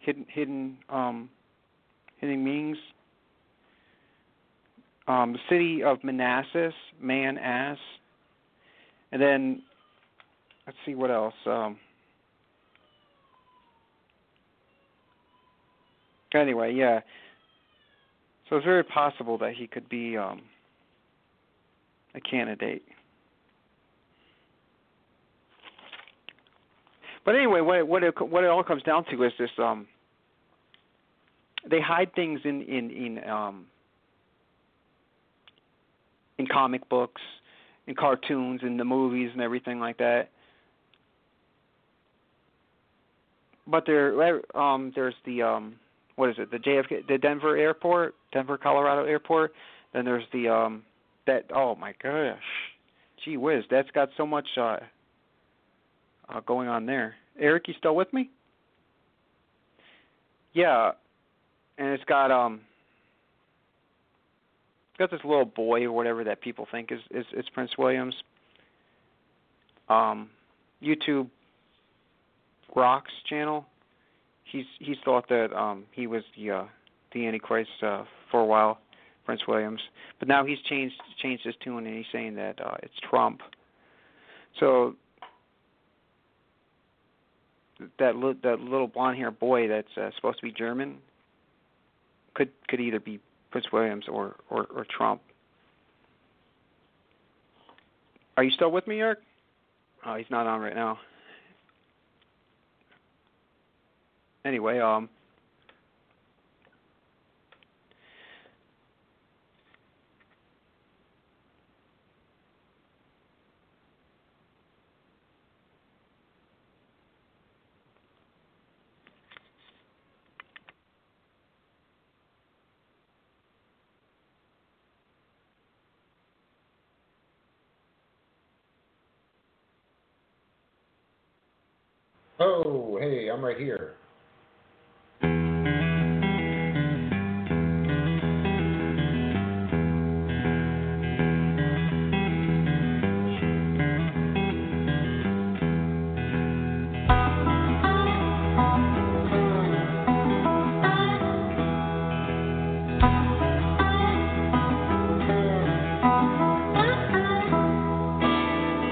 Speaker 5: hidden, hidden, um, hidden meanings. Um, city of Manassas, man ass, and then let's see what else. Um, anyway, yeah. So it's very possible that he could be um, a candidate. But anyway, what it, what it what it all comes down to is this: um, they hide things in in in um, in comic books, in cartoons, in the movies, and everything like that. But there, um, there's the um, what is it? The JFK, the Denver airport, Denver, Colorado airport. Then there's the um, that. Oh my gosh, gee whiz, that's got so much uh, uh, going on there. Eric, you still with me? Yeah, and it's got um, got this little boy or whatever that people think is is, is Prince Williams. Um, YouTube Rocks channel. He's he's thought that um he was the uh, the Antichrist uh, for a while, Prince Williams, but now he's changed changed his tune and he's saying that uh, it's Trump. So that li- that little blonde haired boy that's uh, supposed to be German could could either be Prince Williams or, or, or Trump. Are you still with me, Eric? Oh, he's not on right now. Anyway, um,
Speaker 1: Hey, I'm right here.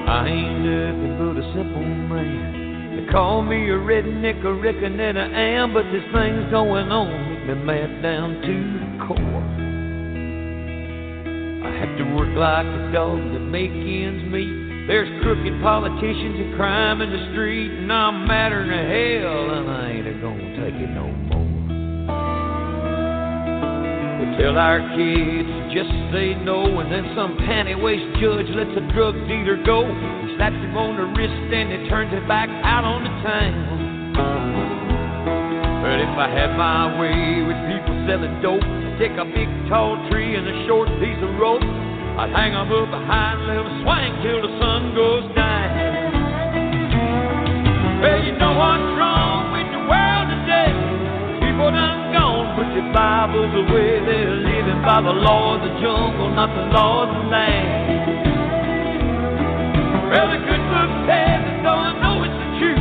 Speaker 9: I ain't nothing but a simple man. They call me a redneck, I reckon that I am, but this thing's going on, make me mad down to the core. I have to work like a dog to make ends meet. There's crooked politicians and crime in the street, and I'm madder than hell, and I ain't a gonna take it no more. Tell our kids just say no, and then some panty waist judge lets a drug dealer go. He slaps him on the wrist and he turns it back out on the town. But if I had my way with people selling dope, I'd take a big tall tree and a short piece of rope. I'd hang 'em up behind, let 'em swing till the sun goes down. Well, you know what's wrong with the world today? People done your Bibles away. They're living by the law of the jungle, not the law of the land. Well, the good book says it, so I know it's the truth.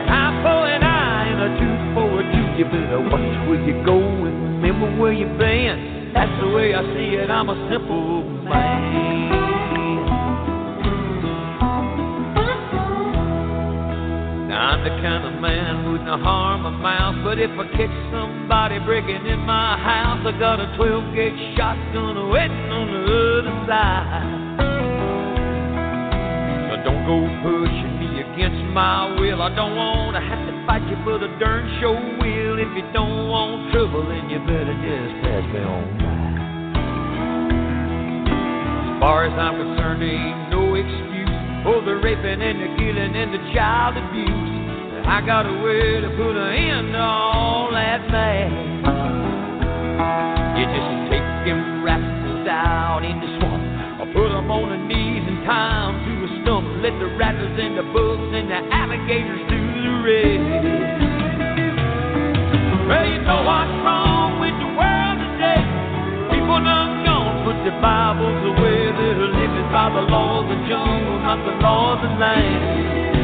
Speaker 9: An eye for an eye and a tooth for a tooth. You better watch where you go and remember where you've been. That's the way I see it. I'm a simple man. I'm the kind of man who wouldn't harm a mouse, but if I catch somebody breaking in my house, I got a 12 gauge shotgun waiting on the other side. So don't go pushing me against my will. I don't want to have to fight you, but I darn sure will. If you don't want trouble, then you better just pass me on by. As far as I'm concerned, there ain't no excuse for the raping and the killing and the child abuse. I got a way to put an end to all that mess. You just take them rascals out in the swamp, or put them on their knees and tie to a stump. Let the rattlers and the bugs and the alligators do the rest. Well, you know what's wrong with the world today? People done gone, put their Bibles away. They're living by the law of the jungle, not the law of land.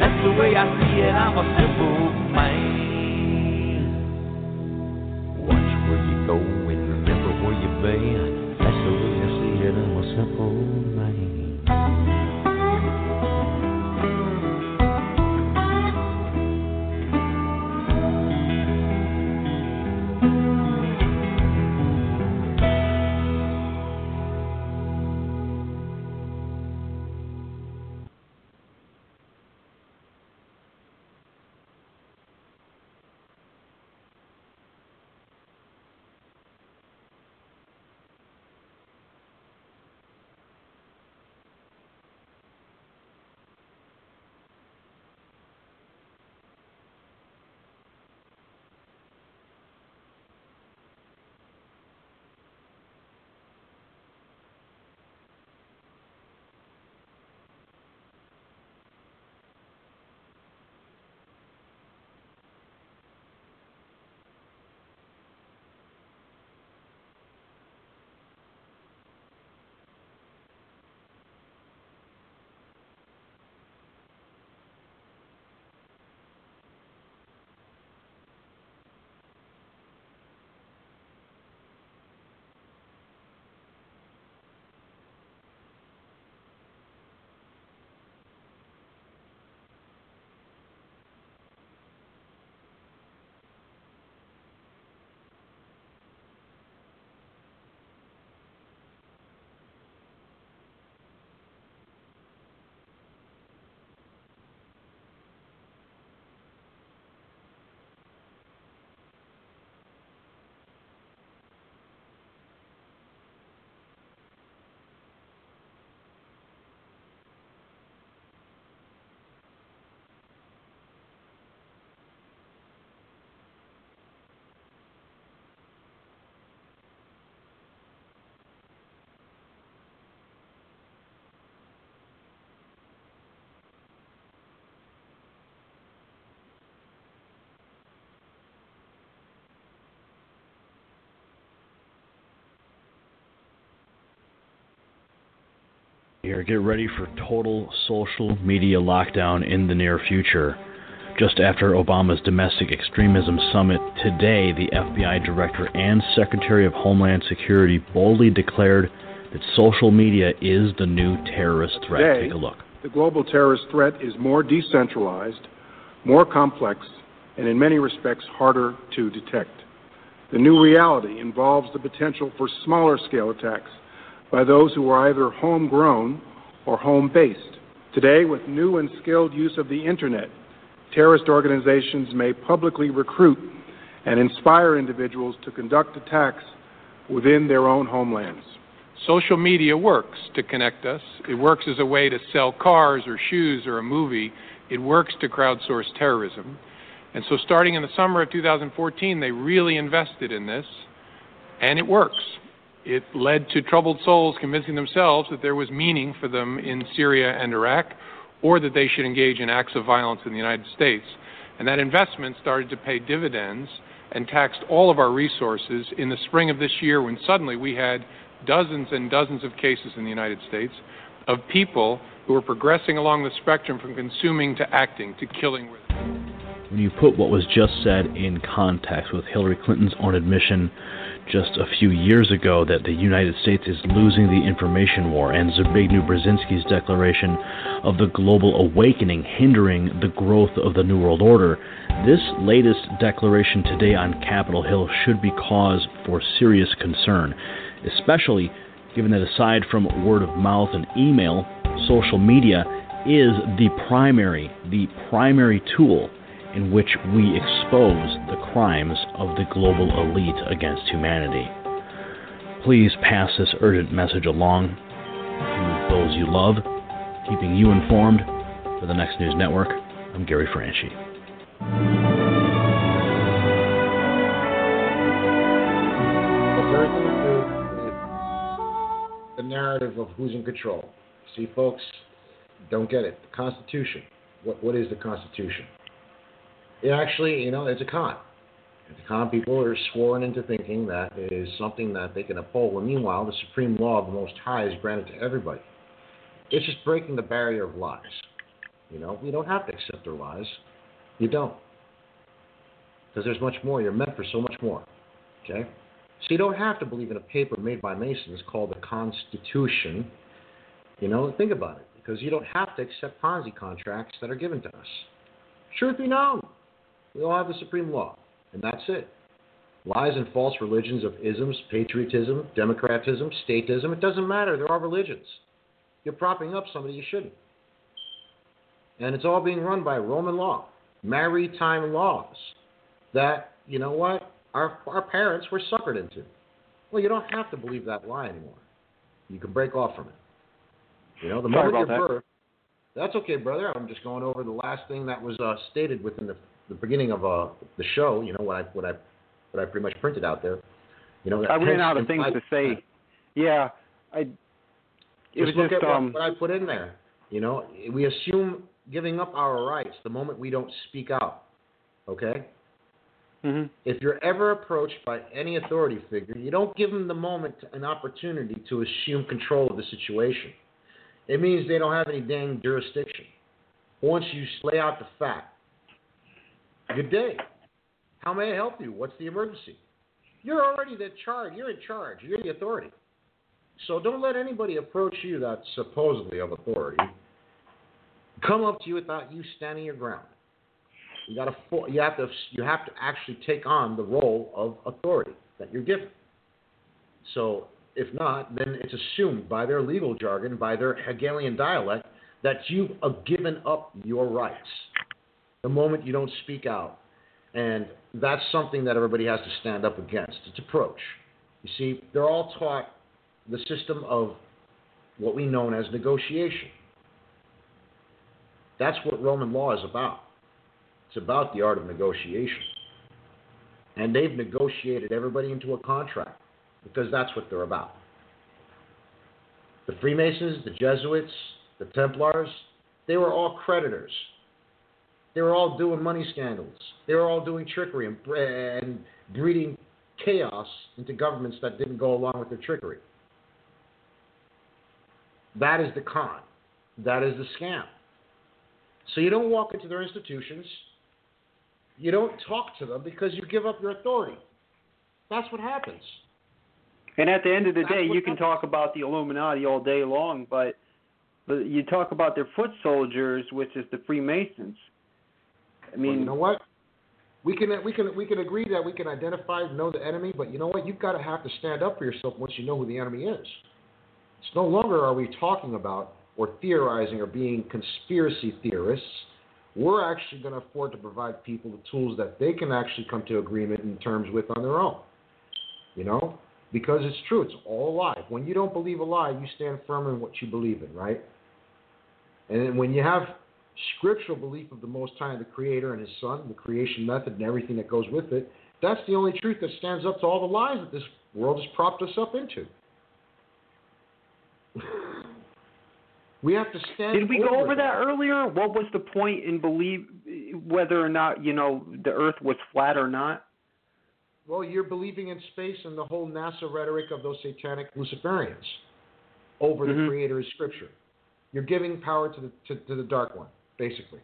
Speaker 9: That's the way I see it. I'm a simple man.
Speaker 10: Here, get ready for total social media lockdown in the near future. Just after Obama's domestic extremism summit today, the FBI director and Secretary of Homeland Security boldly declared that social media is the new terrorist threat.
Speaker 11: Today,
Speaker 10: Take a look.
Speaker 11: The global terrorist threat is more decentralized, more complex, and in many respects harder to detect. The new reality involves the potential for smaller scale attacks by those who are either homegrown or home based. Today, with new and skilled use of the Internet, terrorist organizations may publicly recruit and inspire individuals to conduct attacks within their own homelands.
Speaker 12: Social media works to connect us. It works as a way to sell cars or shoes or a movie. It works to crowdsource terrorism. And so, starting in the summer of 2014, they really invested in this, and it works. It led to troubled souls convincing themselves that there was meaning for them in Syria and Iraq, or that they should engage in acts of violence in the United States. And that investment started to pay dividends and taxed all of our resources in the spring of this year when suddenly we had dozens and dozens of cases in the United States of people who were progressing along the spectrum from consuming to acting to killing.
Speaker 10: When you put what was just said in context with Hillary Clinton's own admission just a few years ago that the United States is losing the information war and Zbigniew Brzezinski's declaration of the global awakening hindering the growth of the New World Order, this latest declaration today on Capitol Hill should be cause for serious concern, especially given that aside from word of mouth and email, social media is the primary, the primary tool in which we expose the crimes of the global elite against humanity. Please pass this urgent message along to those you love, keeping you informed. For the Next News Network, I'm Gary Franchi.
Speaker 1: The narrative of who's in control? See, folks, don't get it. The Constitution. What what is the Constitution? It actually, you know, it's a con. The con people are sworn into thinking that it is something that they can uphold. When meanwhile, the supreme law of the Most High is granted to everybody. It's just breaking the barrier of lies. You know, you don't have to accept their lies. You don't. Because there's much more. You're meant for so much more. Okay? So you don't have to believe in a paper made by Masons called the Constitution. You know, think about it. Because you don't have to accept Ponzi contracts that are given to us. Truth be known, we all have the supreme law, and that's it. Lies and false religions of isms, patriotism, democratism, statism, it doesn't matter. They're all religions. You're propping up somebody you shouldn't. And it's all being run by Roman law, maritime laws that, you know what, our, our parents were suckered into. Well, you don't have to believe that lie anymore. You can break off from it. You know, the
Speaker 5: Sorry
Speaker 1: moment you're
Speaker 5: that.
Speaker 1: birthed, that's okay, brother. I'm just going over the last thing that was uh, stated within the, the beginning of uh, the show. You know what I what I what I pretty much printed out there. You know,
Speaker 5: I ran out of things to say. Yeah, I. It was
Speaker 1: just look
Speaker 5: just
Speaker 1: at what-
Speaker 5: um.
Speaker 1: what, I put in there. You know, we assume giving up our rights the moment we don't speak out. Okay.
Speaker 5: mhm.
Speaker 1: If you're ever approached by any authority figure, you don't give them the moment an opportunity to assume control of the situation. It means they don't have any dang jurisdiction. Once you lay out the fact, good day. How may I help you? What's the emergency? You're already the charge. You're in charge. You're the authority. So don't let anybody approach you that's supposedly of authority come up to you without you standing your ground. You got to you have to you have to actually take on the role of authority that you're given. So if not, then it's assumed by their legal jargon, by their Hegelian dialect, that you've uh, given up your rights the moment you don't speak out. And that's something that everybody has to stand up against. It's approach. You see, they're all taught the system of what we know as negotiation. That's what Roman law is about. It's about the art of negotiation. And they've negotiated everybody into a contract because that's what they're about. The Freemasons, the Jesuits, the Templars, they were all creditors. They were all doing money scandals. They were all doing trickery and, and breeding chaos into governments that didn't go along with their trickery. That is the con. That is the scam. So you don't walk into their institutions. You don't talk to them because you give up your authority. That's what happens.
Speaker 5: And at the end of the
Speaker 1: That's
Speaker 5: day, you can talk about the Illuminati all day long, but you talk about their foot soldiers, which is the Freemasons. I mean,
Speaker 1: Well, you know what? We can we can we can agree that we can identify know the enemy, but you know what? You've got to have to stand up for yourself once you know who the enemy is. It's no longer are we talking about or theorizing or being conspiracy theorists. We're actually going to afford to provide people the tools that they can actually come to agreement in terms with on their own. You know, because it's true. It's all a lie. When you don't believe a lie, you stand firm in what you believe in, right? And when you have scriptural belief of the Most High, the Creator and His Son, the creation method, and everything that goes with it, that's the only truth that stands up to all the lies that this world has propped us up into. we have to stand.
Speaker 5: did we go over
Speaker 1: them.
Speaker 5: that earlier? What was the point in believe whether or not you know the Earth was flat or not?
Speaker 1: Well, you're believing in space and the whole NASA rhetoric of those satanic Luciferians over the
Speaker 5: Mhm.
Speaker 1: Creator's Scripture. You're giving power to the to, to the Dark One, basically.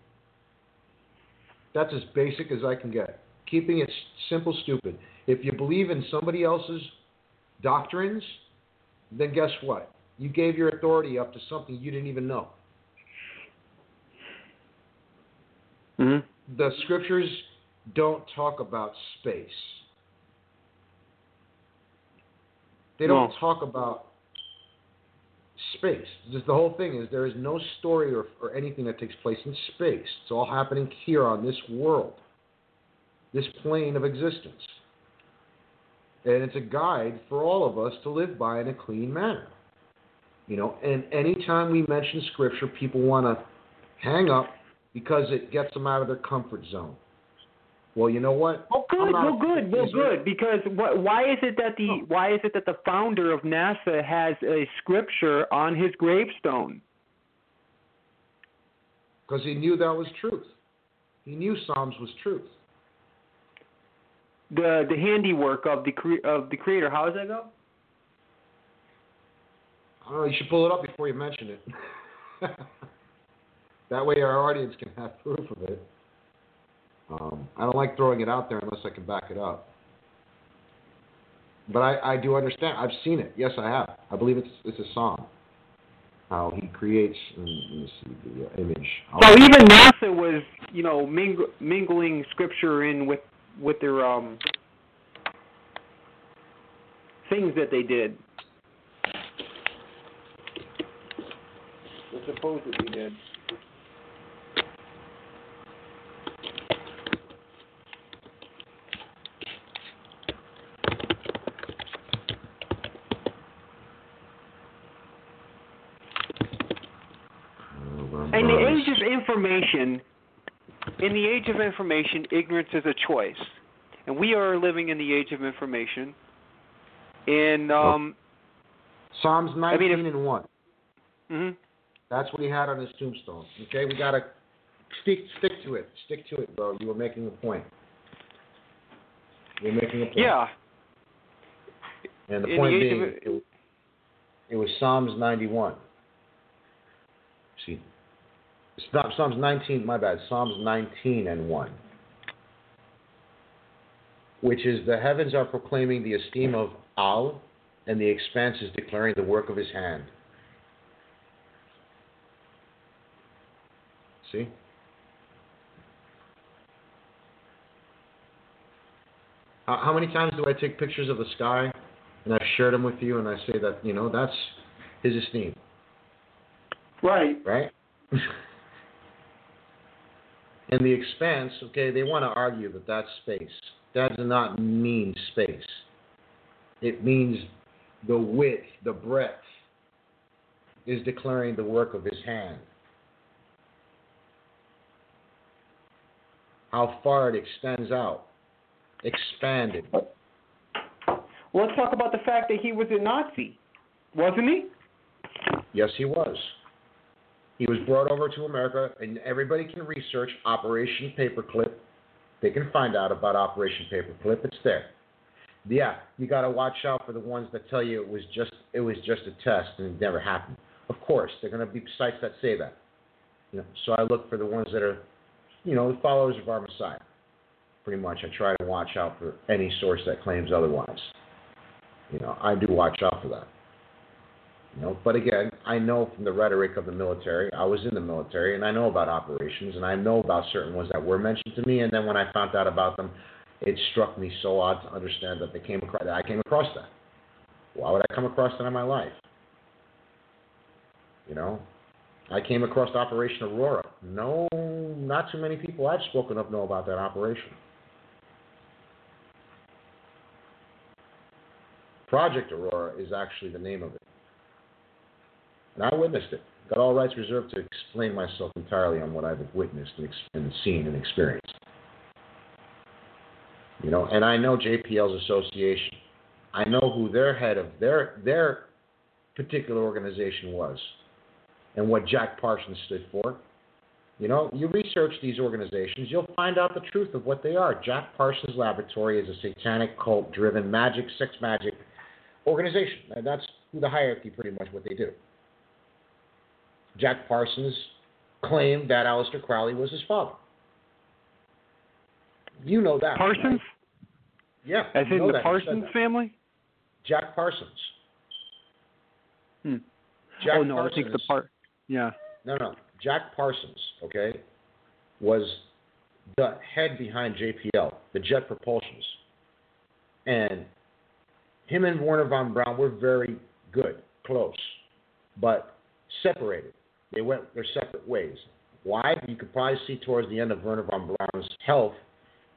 Speaker 1: That's as basic as I can get. Keeping it simple, stupid. If you believe in somebody else's doctrines, then guess what? You gave your authority up to something you didn't even know.
Speaker 5: Mm-hmm.
Speaker 1: The scriptures don't talk about space. They don't
Speaker 5: No.
Speaker 1: talk about space. Just the whole thing is there is no story or, or anything that takes place in space. It's all happening here on this world, this plane of existence. And it's a guide for all of us to live by in a clean manner. You know, and anytime we mention scripture, people want to hang up because it gets them out of their comfort zone. Well, you know what?
Speaker 5: Well, good, well, good, well,
Speaker 1: mm-hmm.
Speaker 5: good. Because what, why is it that the why is it that the founder of NASA has a scripture on his gravestone?
Speaker 1: Because he knew that was truth. He knew Psalms was truth.
Speaker 5: The the handiwork of the cre- of the creator. How does that go?
Speaker 1: I don't know, you should pull it up before you mention it. that way our audience can have proof of it. Um, I don't like throwing it out there unless I can back it up. But I, I do understand. I've seen it. Yes, I have. I believe it's it's a song. How he creates. Let me see the uh, image.
Speaker 5: So even NASA was, you know, ming- mingling scripture in with with their um things that they did. Or supposedly did. In the age of information, in the age of information, ignorance is a choice, and we are living in the age of information. And um,
Speaker 1: Psalms 19
Speaker 5: I mean, if-
Speaker 1: and 1.
Speaker 5: mhm.
Speaker 1: That's what he had on his tombstone. Okay, we gotta stick stick to it. Stick to it, bro. You were making a point. You're making a point.
Speaker 5: yeah,
Speaker 1: And the
Speaker 5: in
Speaker 1: point
Speaker 5: the
Speaker 1: being,
Speaker 5: of
Speaker 1: it, it was Psalms 91. Psalms 19. My bad. Psalms 19 and 1, which is the heavens are proclaiming the esteem of Al, and the expanse is declaring the work of His hand. See. How how many times do I take pictures of the sky and I've shared them with you and I say that, you know, that's his esteem,
Speaker 5: right.
Speaker 1: right? and the expanse, okay, they want to argue that that's space. That does not mean space. It means the width, the breadth is declaring the work of his hand. How far it extends out, expanded.
Speaker 5: Well, let's talk about the fact that he was a Nazi, wasn't he?
Speaker 1: Yes, he was. He was brought over to America, and everybody can research Operation Paperclip. They can find out about Operation Paperclip. It's there. Yeah, you got to watch out for the ones that tell you it was just it was just a test and it never happened. Of course, there are going to be sites that say that. You know, so I look for the ones that are, you know, followers of our Messiah. Pretty much, I try to watch out for any source that claims otherwise. You know, I do watch out for that. Know, but again, I know from the rhetoric of the military. I was in the military, and I know about operations, and I know about certain ones that were mentioned to me. And then when I found out about them, it struck me so odd to understand that they came across that I came across that. Why would I come across that in my life? You know, I came across Operation Aurora. No, not too many people I've spoken of know about that operation. Project Aurora is actually the name of it. I witnessed it. Got all rights reserved to explain myself entirely on what I've witnessed and, and seen and experienced. You know, and I know JPL's association. I know who their head of their their particular organization was and what Jack Parsons stood for. You know, you research these organizations, you'll find out the truth of what they are. Jack Parsons Laboratory is a satanic cult driven magic, sex magic organization. And that's the hierarchy pretty much what they do. Jack Parsons claimed that Aleister Crowley was his father. You know that.
Speaker 5: Parsons?
Speaker 1: right? Yeah.
Speaker 5: As in the. Parsons family?
Speaker 1: Jack Parsons.
Speaker 5: Hmm.
Speaker 1: Jack
Speaker 5: oh no, I think the part. Yeah.
Speaker 1: No, no. Jack Parsons, okay, was the head behind JPL, the Jet Propulsions. And him and Wernher von Braun were very good, close, but separated. They went their separate ways. Why? You could probably see towards the end of Wernher von Braun's health,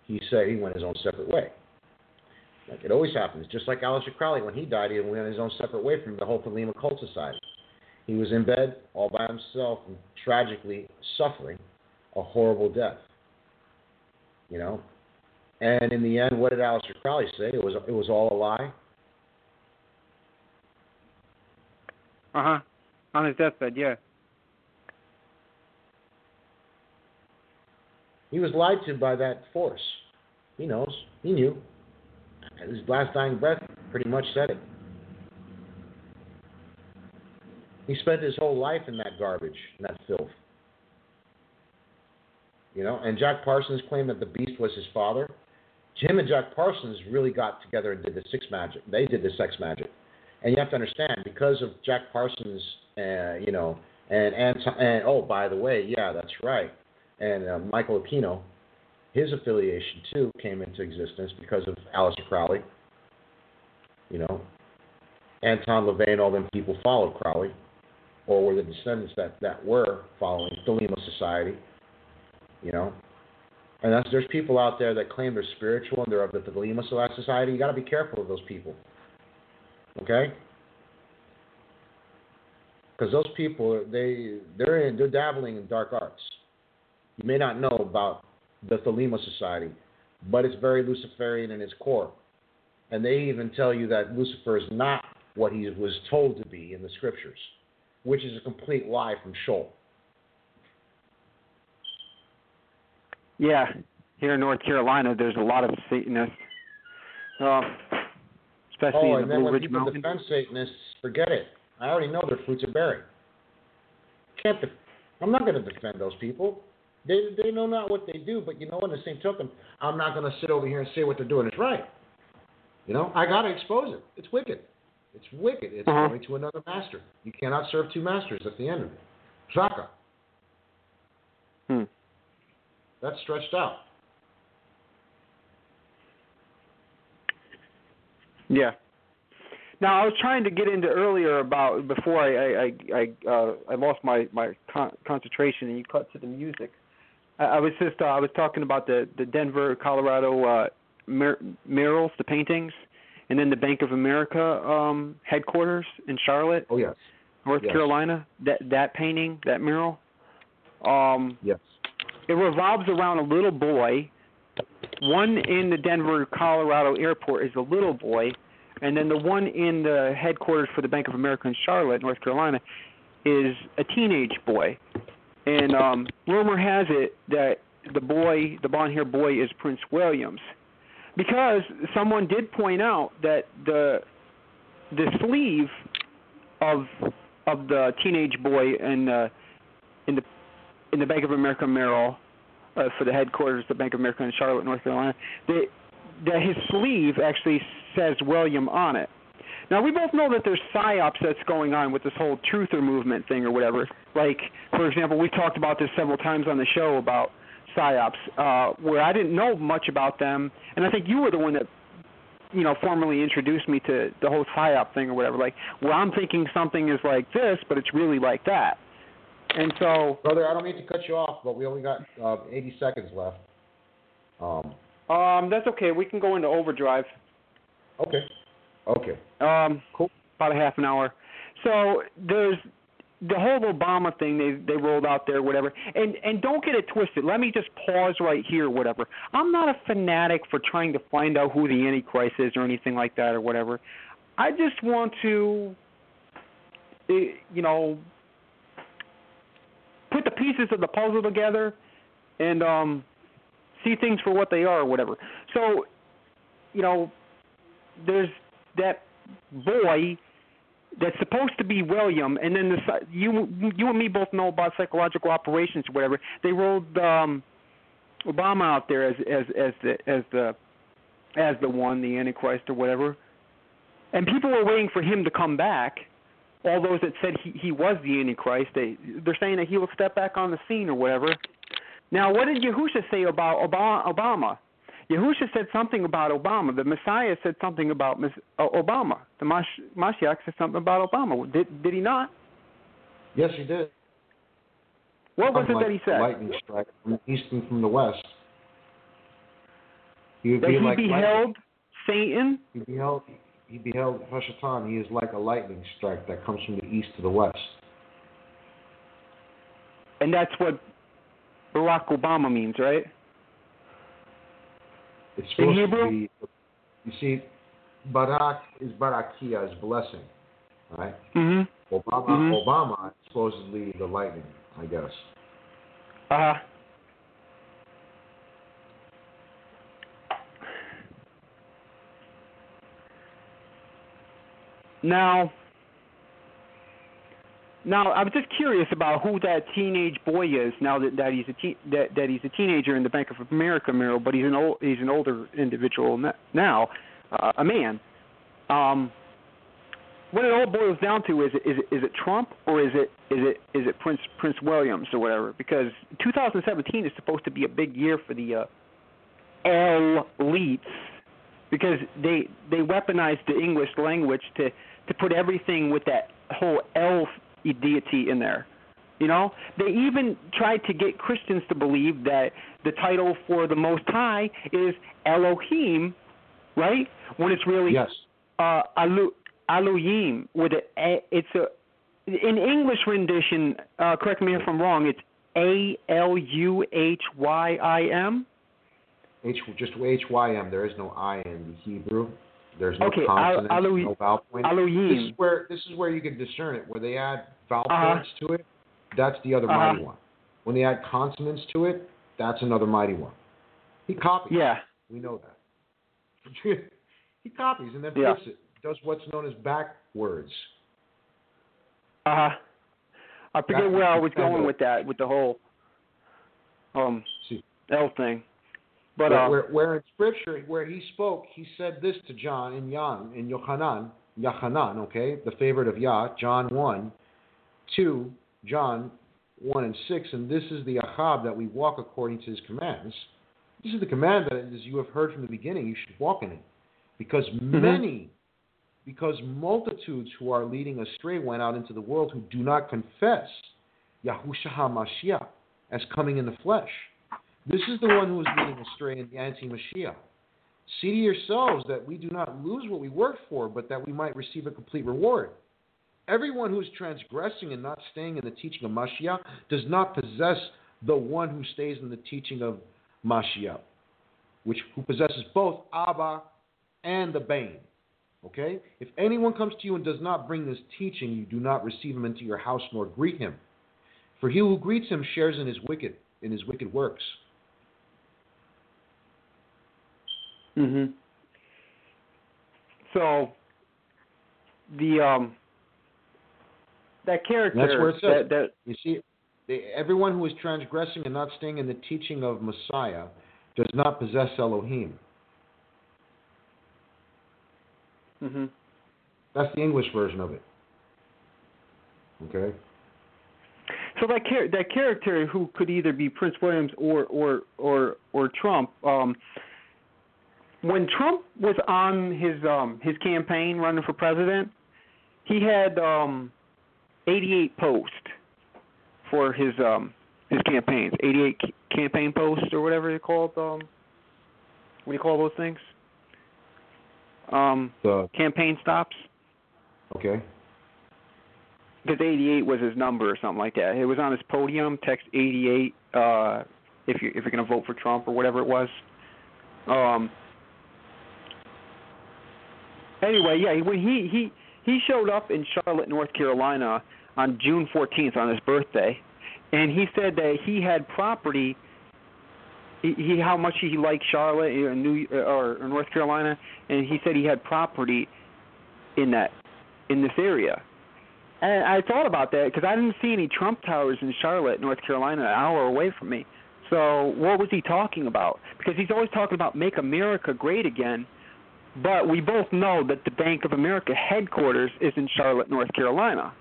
Speaker 1: he said he went his own separate way. Like it always happens. Just like Aleister Crowley, when he died, he went his own separate way from the whole Thelema Cult Society. He was in bed all by himself and tragically suffering a horrible death. You know? And in the end, what did Aleister Crowley say? It was it was all a lie.
Speaker 5: Uh huh. On his deathbed, yeah.
Speaker 1: He was lied to by that force. He knows. He knew. His last dying breath pretty much said it. He spent his whole life in that garbage, in that filth. You know, and Jack Parsons claimed that the beast was his father. Jim and Jack Parsons really got together and did the six magic. They did the sex magic, and you have to understand because of Jack Parsons, uh, you know, and and and oh, by the way, yeah, that's right, and uh, Michael Aquino, his affiliation too came into existence because of Aleister Crowley. You know, Anton LaVey and all them people followed Crowley, or were the descendants that that were following the Thelema Society. You know, and that's there's people out there that claim they're spiritual and they're of the Thelema Society. You got to be careful of those people. Okay? Because those people, they they're in, they're dabbling in dark arts. You may not know about the Thelema Society, but it's very Luciferian in its core. And they even tell you that Lucifer is not what he was told to be in the scriptures, which is a complete lie from Sheol.
Speaker 5: Yeah. Here in North Carolina, there's a lot of Satanists, uh, especially
Speaker 1: oh,
Speaker 5: in
Speaker 1: and
Speaker 5: the
Speaker 1: then
Speaker 5: Blue
Speaker 1: when
Speaker 5: Ridge
Speaker 1: people defend Satanists, forget it. I already know their fruits are bearing. Can't def- I'm not going to defend those people. They they know not what they do, but you know, in the same token, I'm not going to sit over here and say what they're doing is right. You know, I got to expose it. It's wicked. It's wicked. It's
Speaker 5: Uh-huh.
Speaker 1: going to another master. You cannot serve two masters at the end of it. Shaka.
Speaker 5: Hmm.
Speaker 1: That's stretched out.
Speaker 5: Yeah. Now I was trying to get into earlier about before I I I I, uh, I lost my my con- concentration and you cut to the music. I, I was just uh, I was talking about the the Denver, Colorado uh, mur- murals, the paintings, and then the Bank of America um, headquarters in Charlotte,
Speaker 1: Oh yes.
Speaker 5: North
Speaker 1: Yes.
Speaker 5: Carolina. That that painting, that mural. Um,
Speaker 1: Yes.
Speaker 5: it revolves around a little boy. One in the Denver, Colorado airport is a little boy, and then the one in the headquarters for the Bank of America in Charlotte, North Carolina, is a teenage boy. And um, rumor has it that the boy, the blonde-haired boy, is Prince Williams, because someone did point out that the the sleeve of of the teenage boy in uh, in the in the Bank of America Merrill uh, for the headquarters of the Bank of America in Charlotte, North Carolina. They, that his sleeve actually says William on it. Now we both know that there's psyops that's going on with this whole truther movement thing or whatever. Like, for example, we've talked about this several times on the show about psyops, uh, where I didn't know much about them, and I think you were the one that, you know, formally introduced me to the whole psyop thing or whatever. Like, well, I'm thinking something is like this, but it's really like that. And so,
Speaker 1: Brother, I don't mean to cut you off, but we only got uh, 80 seconds left. Um,
Speaker 5: um, that's okay. We can go into overdrive.
Speaker 1: okay. Okay.
Speaker 5: Um, cool. About a half an hour. So there's the whole Obama thing they they rolled out there, whatever. And and don't get it twisted. Let me just pause right here, whatever. I'm not a fanatic for trying to find out who the Antichrist is or anything like that or whatever. I just want to, eh, you know, put the pieces of the puzzle together and um see things for what they are or whatever. So, you know, there's that boy that's supposed to be William, and then the you you and me both know about psychological operations or whatever. They rolled um, Obama out there as as as the as the as the one, the Antichrist or whatever, and people were waiting for him to come back. All those that said he he was the Antichrist, they they're saying that he will step back on the scene or whatever. Now, what did Yahusha say about Obama? Yahusha said something about Obama. The Messiah said something about uh, Obama. The Mash- Mashiach said something about Obama. Did did he not?
Speaker 1: Yes, he did.
Speaker 5: What was it
Speaker 1: Like
Speaker 5: that he said?
Speaker 1: Lightning strike from the east and from the west. He would
Speaker 5: That
Speaker 1: be
Speaker 5: he
Speaker 1: like
Speaker 5: beheld Satan.
Speaker 1: He beheld. He beheld Hashatan. He is like a lightning strike that comes from the east to the west.
Speaker 5: And that's what Barack Obama means, right?
Speaker 1: It's supposed to be. You see, Barak is Barakia, is blessing. Right?
Speaker 5: Mhm.
Speaker 1: Obama,
Speaker 5: Mhm.
Speaker 1: Obama is supposedly the lightning, I guess.
Speaker 5: Uh huh. Now, now I was just curious about who that teenage boy is. Now that that he's a te- that that he's a teenager in the Bank of America mural, but he's an old he's an older individual now, uh, a man. Um, what it all boils down to is it, is it is it Trump or is it is it is it Prince Prince Williams or whatever? Because 2017 is supposed to be a big year for the uh, elites because they they weaponized the English language to to put everything with that whole L deity in there. You know, they even tried to get Christians to believe that the title for the Most High is Elohim, right? When it's really
Speaker 1: yes.
Speaker 5: uh, Elu- Elohim with a, it's a in English rendition. Uh, correct me if I'm wrong. It's A L U H Y I M.
Speaker 1: H just H Y M. There is no I in the Hebrew. There's no
Speaker 5: Okay,
Speaker 1: consonant,
Speaker 5: Al- Alo-
Speaker 1: no vowel point.
Speaker 5: Elohim.
Speaker 1: This is where this is where you can discern it. Where they add vowel
Speaker 5: Uh-huh.
Speaker 1: points to it, that's the other
Speaker 5: Uh-huh.
Speaker 1: mighty one. When they add consonants to it, that's another mighty one. He copies.
Speaker 5: Yeah.
Speaker 1: We know that. he copies and then
Speaker 5: Yeah.
Speaker 1: flips it. Does what's known as backwards.
Speaker 5: Uh huh. I forget
Speaker 1: That's
Speaker 5: where I was going with that, with the whole um
Speaker 1: See.
Speaker 5: L thing. But
Speaker 1: where,
Speaker 5: uh,
Speaker 1: where, where in scripture, where he spoke, he said this to John in Jan, in Yochanan, Yochanan, okay, the favorite of Yah, John 1, 2, John 1 and 6, and this is the Ahab that we walk according to his commands. This is the command that, as you have heard from the beginning, you should walk in it. Because mm-hmm. many, because multitudes who are leading astray went out into the world who do not confess Yahusha HaMashiach as coming in the flesh. This is the one who is leading astray in the anti-Mashiach. See to yourselves that we do not lose what we worked for, but that we might receive a complete reward. Everyone who is transgressing and not staying in the teaching of Mashiach does not possess the one who stays in the teaching of Mashiach, which who possesses both Abba and the Bane. Okay? If anyone comes to you and does not bring this teaching, you do not receive him into your house nor greet him. For he who greets him shares in his wicked in his wicked works.
Speaker 5: Mhm. So the um that character.
Speaker 1: That's where it says.
Speaker 5: that
Speaker 1: You see, the, everyone who is transgressing and not staying in the teaching of Messiah does not possess Elohim.
Speaker 5: hmm
Speaker 1: That's the English version of it. Okay.
Speaker 5: So that char- that character who could either be Prince Williams or or or or Trump. Um, when Trump was on his um his campaign running for president, he had um 88 posts for his um his campaigns. 88 c- campaign posts or whatever they're called. Um, what do you call those things? Um,
Speaker 1: The
Speaker 5: campaign stops.
Speaker 1: okay.
Speaker 5: because 88 was his number or something like that. It was on his podium. Text 88 uh, if you if you're gonna vote for Trump or whatever it was. Um. Anyway, yeah, when he he he showed up in Charlotte, North Carolina on June 14th on his birthday, and he said that he had property. He, he how much he liked Charlotte or New or, or North Carolina, and he said he had property in that in this area. And I thought about that because I didn't see any Trump towers in Charlotte, North Carolina, an hour away from me. So what was he talking about? Because he's always talking about make America great again, but we both know that the Bank of America headquarters is in Charlotte, North Carolina.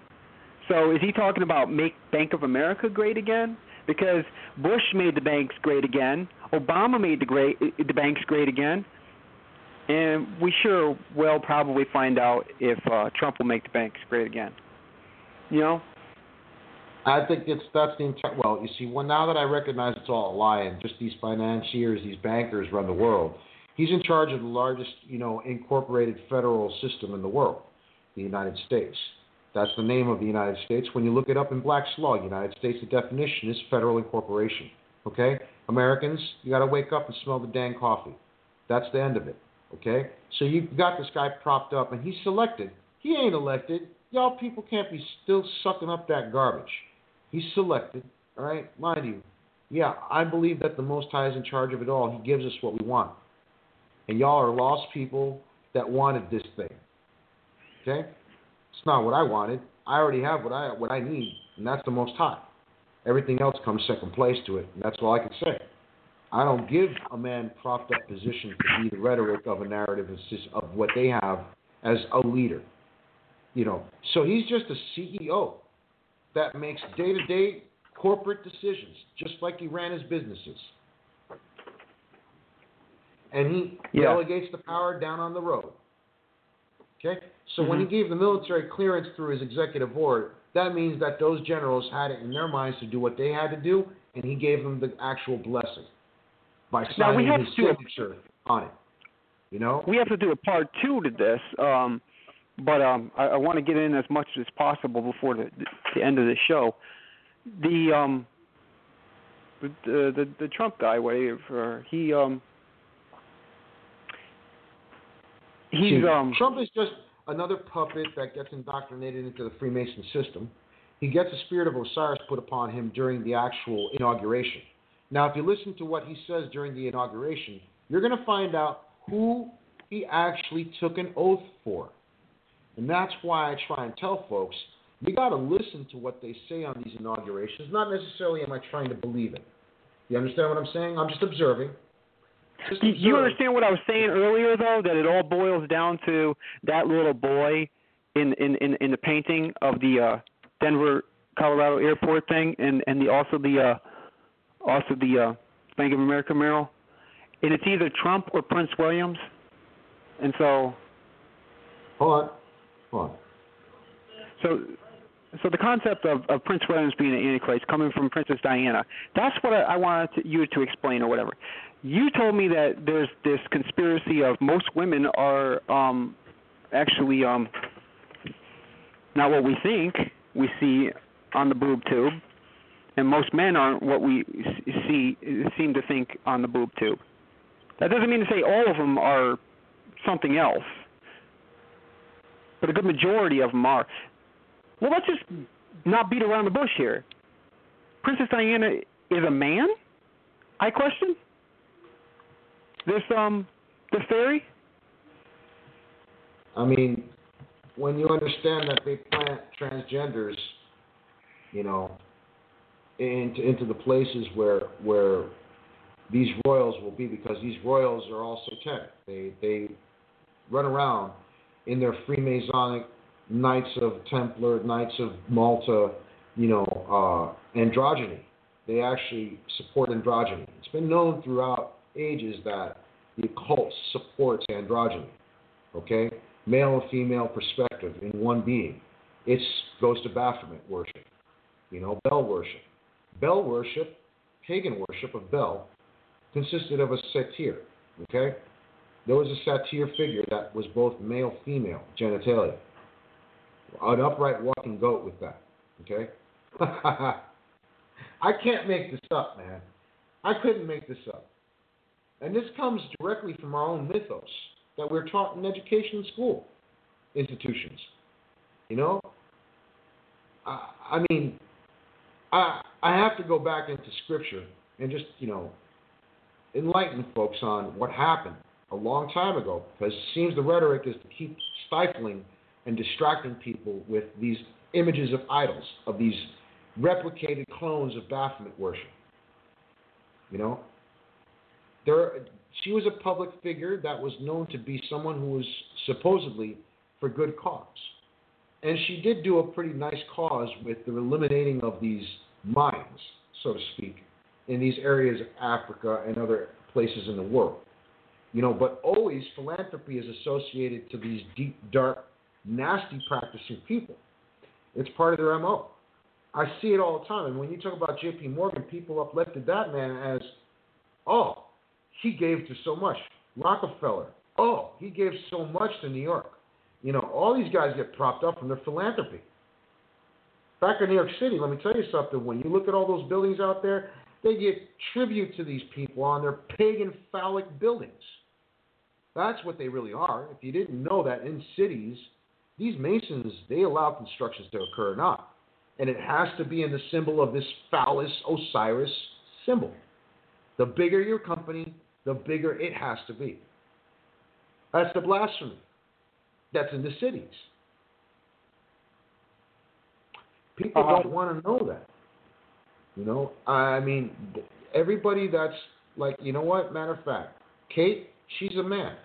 Speaker 5: So is he talking about make Bank of America great again? Because Bush made the banks great again, Obama made the great the banks great again, and we sure will probably find out if uh, Trump will make the banks great again. You know?
Speaker 1: I think it's that's the entire. Well, you see, well now that I recognize it's all a lie, and just these financiers, these bankers run the world. He's in charge of the largest, you know, incorporated federal system in the world, the United States. That's the name of the United States. When you look it up in Black's Law, United States, the definition is federal incorporation. Okay, Americans, you got to wake up and smell the dang coffee. That's the end of it. Okay, so you've got this guy propped up, and he's selected. He ain't elected. Y'all people can't be still sucking up that garbage. He's selected. All right, mind you. Yeah, I believe that the Most High is in charge of it all. He gives us what we want. And y'all are lost people that wanted this thing. Okay? It's not what I wanted. I already have what I what I need, and that's the Most High. Everything else comes second place to it, and that's all I can say. I don't give a man propped up position to be the rhetoric of a narrative of what they have as a leader. You know, so he's just a CEO that makes day-to-day corporate decisions, just like he ran his businesses. And he
Speaker 5: Yeah.
Speaker 1: delegates the power down on the road. Okay? So when he gave the military clearance through his executive order, that means that those generals had it in their minds to do what they had to do, and he gave them the actual blessing by
Speaker 5: Now, we
Speaker 1: signing
Speaker 5: have
Speaker 1: his
Speaker 5: to-
Speaker 1: signature on it. You know?
Speaker 5: we have to do a part two to this, um, but um, I, I want to get in as much as possible before the, the end of the show. The um, the the, the Trump guy, whatever he um, he's
Speaker 1: See,
Speaker 5: um,
Speaker 1: Trump is just another puppet that gets indoctrinated into the Freemason system. He gets the spirit of Osiris put upon him during the actual inauguration. Now, if you listen to what he says during the inauguration, you're going to find out who he actually took an oath for. And that's why I try and tell folks you got to listen to what they say on these inaugurations. Not necessarily am I trying to believe it. You understand what I'm saying? I'm just observing.
Speaker 5: Do you understand what I was saying earlier, though? That it all boils down to that little boy in in in, in the painting of the uh, Denver, Colorado airport thing, and and the also the uh, also the uh, Bank of America mural, and it's either Trump or Prince Williams, and so
Speaker 1: Hold on. Hold on.
Speaker 5: so. So the concept of, of Prince Williams being an Antichrist coming from Princess Diana, that's what I, I wanted to, you to explain or whatever. You told me that there's this conspiracy of most women are um, actually um, not what we think we see on the boob tube, and most men aren't what we see seem to think on the boob tube. That doesn't mean to say all of them are something else, but a good majority of them are. Well, let's just not beat around the bush here. Princess Diana is a man? I question. This um, this fairy.
Speaker 1: I mean, when you understand that they plant transgenders, you know, into into the places where where these royals will be, because these royals are all satanic. They they run around in their Freemasonic Knights of Templar, Knights of Malta, you know, uh, androgyny. They actually support androgyny. It's been known throughout ages that the occult supports androgyny. Okay, male and female perspective in one being. It goes to Baphomet worship, you know, Bel worship. Bel worship, pagan worship of Bel, consisted of a satyr. Okay, there was a satyr figure that was both male female genitalia. An upright walking goat with that. Okay, I can't make this up, man. I couldn't make this up. And this comes directly from our own mythos that we're taught in education and school institutions. You know? I, I mean, I, I have to go back into scripture and just, you know, enlighten folks on what happened a long time ago because it seems the rhetoric is to keep stifling and distracting people with these images of idols, of these replicated clones of Baphomet worship. You know, there, she was a public figure that was known to be someone who was supposedly for good cause. And she did do a pretty nice cause with the eliminating of these mines, so to speak, in these areas of Africa and other places in the world. You know, but always philanthropy is associated to these deep, dark, nasty practicing people. It's part of their MO. I see it all the time. And when you talk about J.P. Morgan, people uplifted that man as, oh, he gave to so much. Rockefeller, oh, he gave so much to New York. You know, all these guys get propped up from their philanthropy. Back in New York City, let me tell you something. When you look at all those buildings out there, they give tribute to these people on their pagan phallic buildings. That's what they really are. If you didn't know that in cities, these masons, they allow constructions to occur or not. And it has to be in the symbol of this phallus Osiris symbol. The bigger your company, the bigger it has to be. That's the blasphemy that's in the cities. People
Speaker 13: Uh-huh.
Speaker 1: don't want to know that. You know, I mean, everybody that's like, you know what? Matter of fact, Kate, she's a man.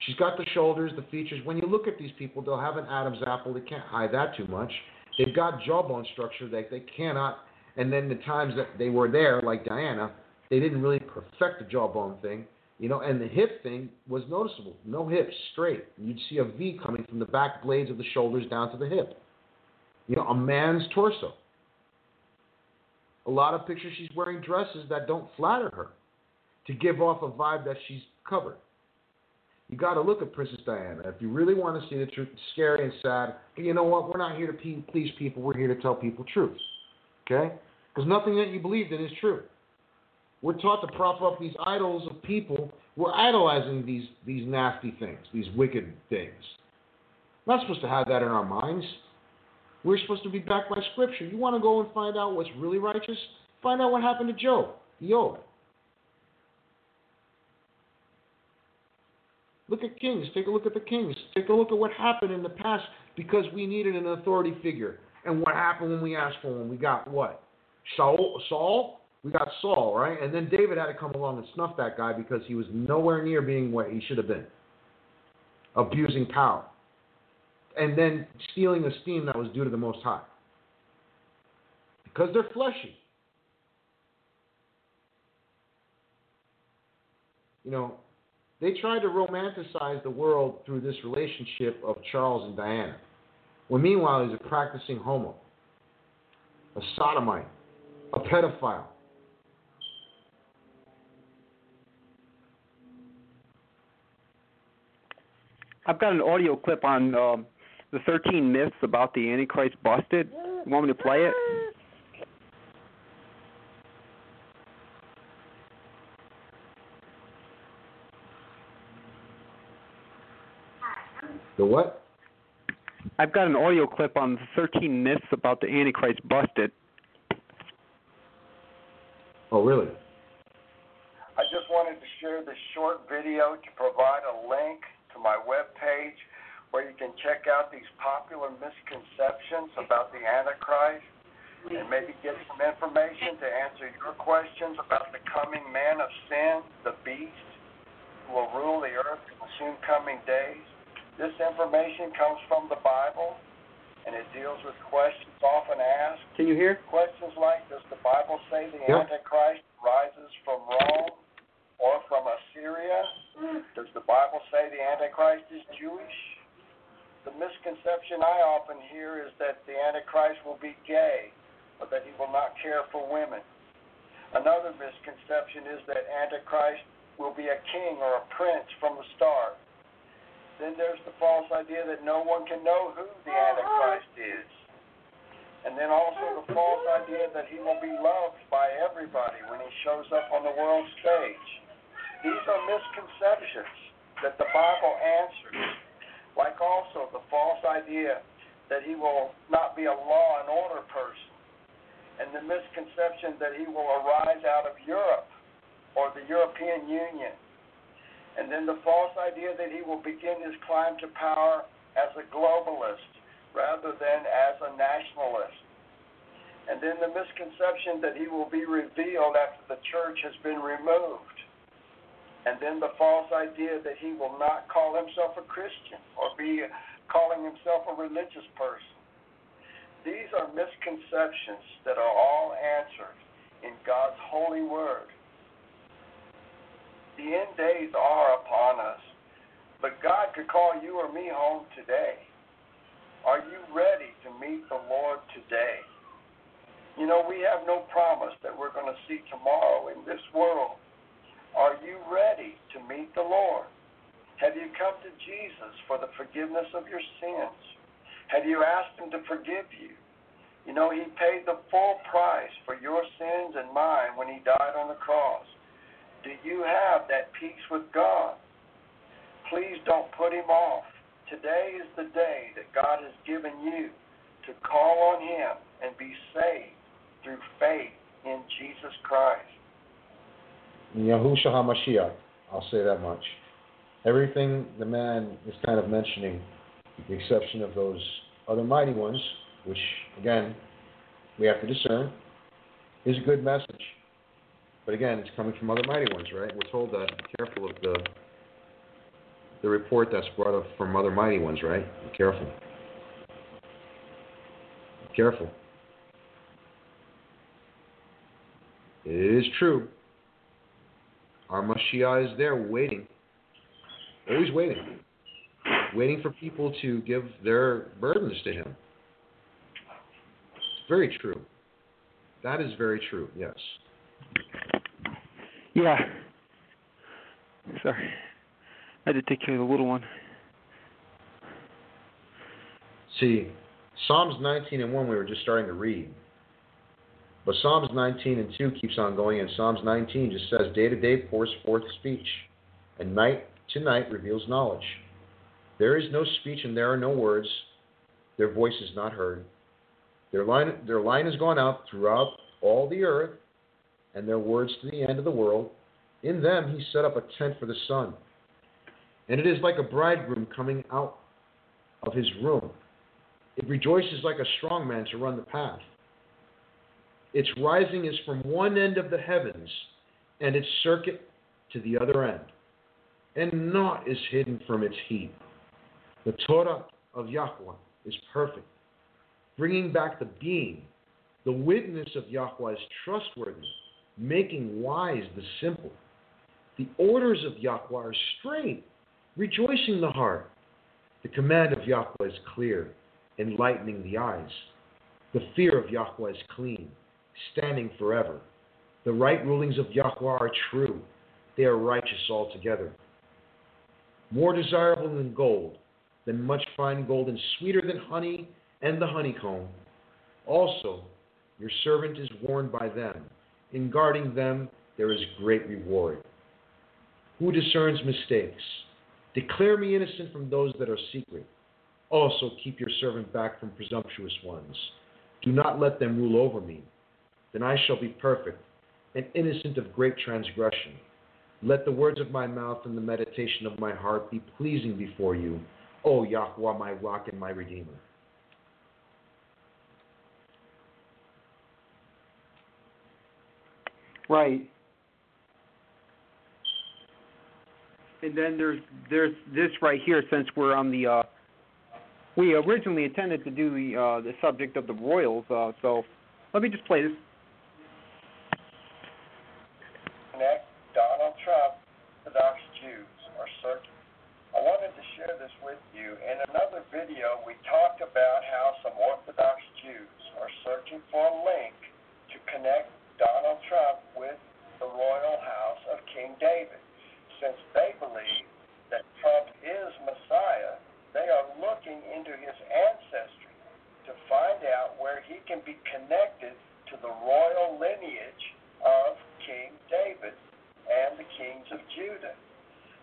Speaker 1: She's got the shoulders, the features. When you look at these people, they'll have an Adam's apple. They can't hide that too much. They've got jawbone structure that they cannot. And then the times that they were there, like Diana, they didn't really perfect the jawbone thing. You know, and the hip thing was noticeable. No hips, straight. You'd see a V coming from the back blades of the shoulders down to the hip. You know, a man's torso. A lot of pictures she's wearing dresses that don't flatter her to give off a vibe that she's covered. You got to look at Princess Diana. If you really want to see the truth, scary and sad. You know what? We're not here to please people. We're here to tell people truth. Okay? Because nothing that you believed in is true. We're taught to prop up these idols of people. We're idolizing these these nasty things, these wicked things. We're not supposed to have that in our minds. We're supposed to be backed by Scripture. You want to go and find out what's really righteous? Find out what happened to Job, Job. Look at kings. Take a look at the kings. Take a look at what happened in the past because we needed an authority figure. And what happened when we asked for one? We got what? Saul? Saul? We got Saul, right? And then David had to come along and snuff that guy because he was nowhere near being what he should have been. Abusing power. And then stealing esteem that was due to the Most High. Because they're fleshy. You know, they tried to romanticize the world through this relationship of Charles and Diana. When meanwhile he's a practicing homo, a sodomite, a pedophile.
Speaker 13: I've got an audio clip on um, the 13 myths about the Antichrist busted. You want me to play it?
Speaker 1: The what?
Speaker 13: I've got an audio clip on the 13 myths about the Antichrist busted.
Speaker 1: Oh, really?
Speaker 14: I just wanted to share this short video to provide a link to my webpage where you can check out these popular misconceptions about the Antichrist and maybe get some information to answer your questions about the coming man of sin, the beast, who will rule the earth in the soon coming days. This information comes from the Bible and it deals with questions often asked.
Speaker 13: Can you hear?
Speaker 14: Questions like Does the Bible say the
Speaker 13: Yep.
Speaker 14: Antichrist rises from Rome or from Assyria? Does the Bible say the Antichrist is Jewish? The misconception I often hear is that the Antichrist will be gay or that he will not care for women. Another misconception is that Antichrist will be a king or a prince from the start. Then there's the false idea that no one can know who the Antichrist is. And then also the false idea that he will be loved by everybody when he shows up on the world stage. These are misconceptions that the Bible answers. Like also the false idea that he will not be a law and order person. And the misconception that he will arise out of Europe or the European Union. And then the false idea that he will begin his climb to power as a globalist rather than as a nationalist. And then the misconception that he will be revealed after the church has been removed. And then the false idea that he will not call himself a Christian or be calling himself a religious person. These are misconceptions that are all answered in God's holy word. The end days are upon us, but God could call you or me home today. Are you ready to meet the Lord today? You know, we have no promise that we're going to see tomorrow in this world. Are you ready to meet the Lord? Have you come to Jesus for the forgiveness of your sins? Have you asked Him to forgive you? You know, He paid the full price for your sins and mine when He died on the cross. Do you have that peace with God? Please don't put Him off. Today is the day that God has given you to call on Him and be saved through faith in Jesus Christ.
Speaker 1: Yahushua HaMashiach, I'll say that much. Everything the man is kind of mentioning, the exception of those other mighty ones, which, again, we have to discern, is a good message. But again, it's coming from other mighty ones, right? We're told that be careful of the the report that's brought up from other mighty ones, right? Be careful. Be careful. It is true. Our Mashiach is there waiting. Always waiting. Waiting for people to give their burdens to him. It's very true. That is very true, yes.
Speaker 13: Yeah. Sorry. I had to take care of the little one.
Speaker 1: See, Psalms 19 and 1 we were just starting to read. But Psalms 19 and 2 keeps on going, and Psalms 19 just says, Day to day pours forth speech, and night to night reveals knowledge. There is no speech and there are no words. Their voice is not heard. Their line, their line has gone out throughout all the earth, and their words to the end of the world. In them he set up a tent for the sun. And it is like a bridegroom coming out of his room. It rejoices like a strong man to run the path. Its rising is from one end of the heavens, and its circuit to the other end. And naught is hidden from its heat. The Torah of Yahweh is perfect, bringing back the being. The witness of Yahweh is trustworthy, making wise the simple. The orders of Yahweh are straight, rejoicing the heart. The command of Yahweh is clear, enlightening the eyes. The fear of Yahweh is clean, standing forever. The right rulings of Yahweh are true, they are righteous altogether. More desirable than gold, than much fine gold, and sweeter than honey and the honeycomb. Also, your servant is warned by them. In guarding them, there is great reward. Who discerns mistakes? Declare me innocent from those that are secret. Also, keep your servant back from presumptuous ones. Do not let them rule over me. Then I shall be perfect and innocent of great transgression. Let the words of my mouth and the meditation of my heart be pleasing before you, O Yahweh, my rock and my redeemer.
Speaker 13: Right. And then there's there's this right here since we're on the uh we originally intended to do the uh the subject of the Royals, uh so let me just play this.
Speaker 14: Connect Donald Trump, to Orthodox Jews, are certain. I wanted to share this with you. In another video, we talked about how some Orthodox Jews are searching for a link to connect Donald Trump with the royal house of King David. Since they believe that Trump is Messiah, they are looking into his ancestry to find out where he can be connected to the royal lineage of King David and the kings of Judah.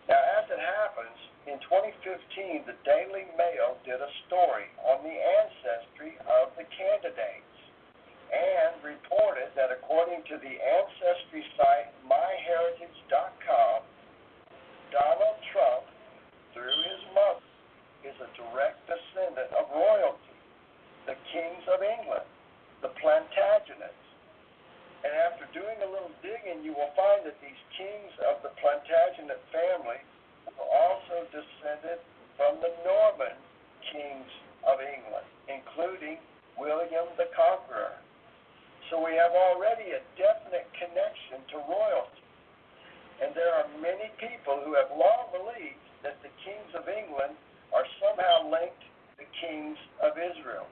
Speaker 14: Now, as it happens, in 2015, the Daily Mail did a story on the ancestry of the candidates and reported that according to the ancestry site myheritage.com, Donald Trump, through his mother, is a direct descendant of royalty, the kings of England, the Plantagenets. And after doing a little digging, you will find that these kings of the Plantagenet family were also descended from the Norman kings of England, including William the Conqueror. So we have already a definite connection to royalty. And there are many people who have long believed that the kings of England are somehow linked to the kings of Israel.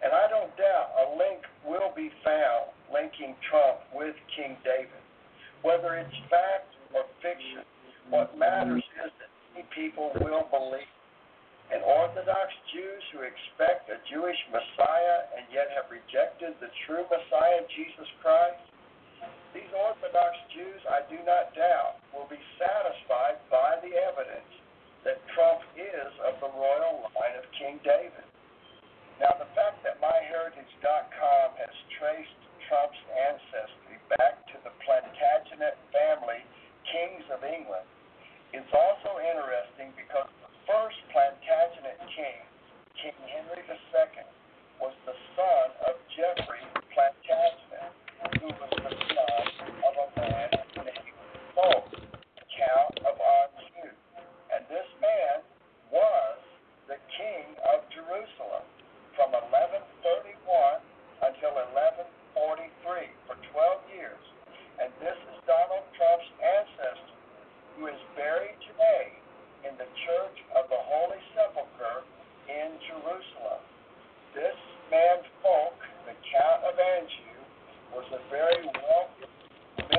Speaker 14: And I don't doubt a link will be found linking Trump with King David. Whether it's fact or fiction, what matters is that many people will believe. And Orthodox Jews who expect a Jewish Messiah and yet have rejected the true Messiah, Jesus Christ, these Orthodox Jews, I do not doubt, will be satisfied by the evidence that Trump is of the royal line of King David. Now, the fact that MyHeritage.com has traced Trump's ancestry back to the Plantagenet family, kings of England, is also interesting because the first Plantagenet king, King Henry II, was the son of Geoffrey Plantagenet, who was the son of a man named Fulk, from 1131 until 1143 for 12 years. And this is Donald Trump's ancestor, who is buried today in the Church of the Holy Sepulchre in Jerusalem. This man Fulk, the Count of Anjou, was a very wealthy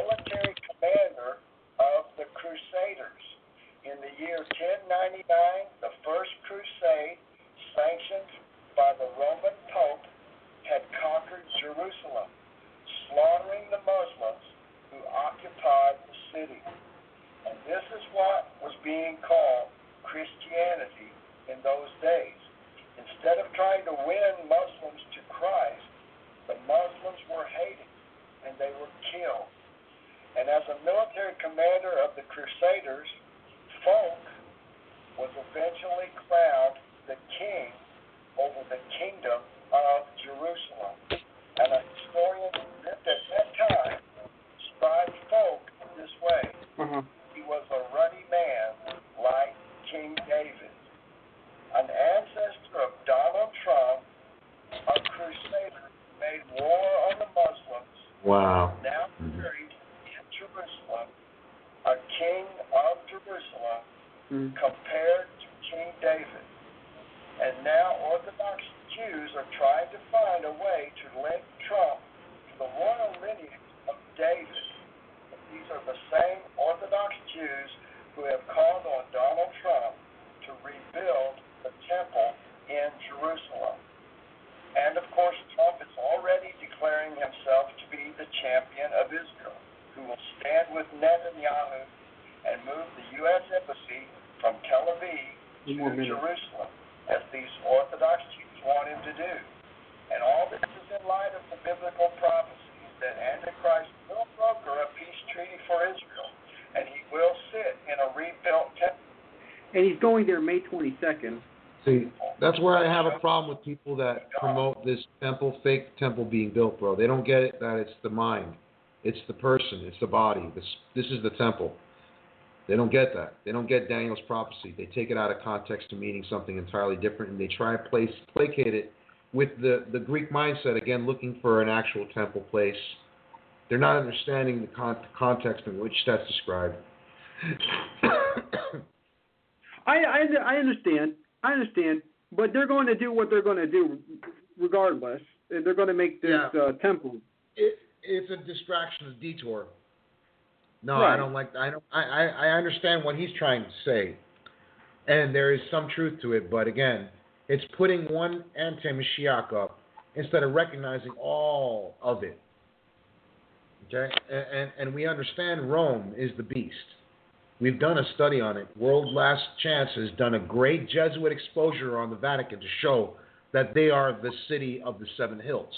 Speaker 14: military commander of the Crusaders. In the year 1099, the First Crusade, sanctioned by the Roman Pope, had conquered Jerusalem, slaughtering the Muslims who occupied the city. And this is what was being called Christianity in those days. Instead of trying to win Muslims to Christ, the Muslims were hated and they were killed. And as a military commander of the Crusaders, Fulk was eventually crowned the king over the kingdom of Jerusalem. And a historian lived at that time described Fulk this way.
Speaker 13: Uh-huh.
Speaker 14: He was a ruddy man like King David. An ancestor of Donald Trump, a crusader who made war on the Muslims,
Speaker 1: Wow.
Speaker 14: now buried in Jerusalem, a king of Jerusalem
Speaker 13: Mm.
Speaker 14: compared to King David. And now Orthodox Jews are trying to find a way to link Trump to the royal lineage of David. These are the same Orthodox Jews who have called on Donald Trump to rebuild the temple in Jerusalem. And of course, Trump is already declaring himself to be the champion of Israel, who will stand with Netanyahu and move the U.S. embassy from Tel Aviv to. Jerusalem, as these Orthodox Jews want him to do. And all this is in light of the biblical prophecies that Antichrist will broker a peace treaty for Israel, and he will sit in a rebuilt temple.
Speaker 13: And he's going there May 22nd.
Speaker 1: See, that's where I have a problem with people that promote this temple, fake temple being built, bro. They don't get it that it's the mind, it's the person, it's the body. This this is the temple. They don't get that. They don't get Daniel's prophecy. They take it out of context to meaning something entirely different, and they try to place placate it with the the Greek mindset again, looking for an actual temple place. They're not understanding the con- context in which that's described.
Speaker 5: I, I I understand. I understand, but they're going to do what they're going to do, regardless. They're going to make this uh, temple.
Speaker 1: it, it's a distraction, a detour. No,
Speaker 5: Right.
Speaker 1: I don't like. I don't. I, I I understand what he's trying to say, and there is some truth to it. But again, it's putting one anti-Mashiach up instead of recognizing all of it. Okay, and, and and we understand Rome is the beast. We've done a study on it. World Last Chance has done a great Jesuit exposure on the Vatican to show that they are the city of the seven hills.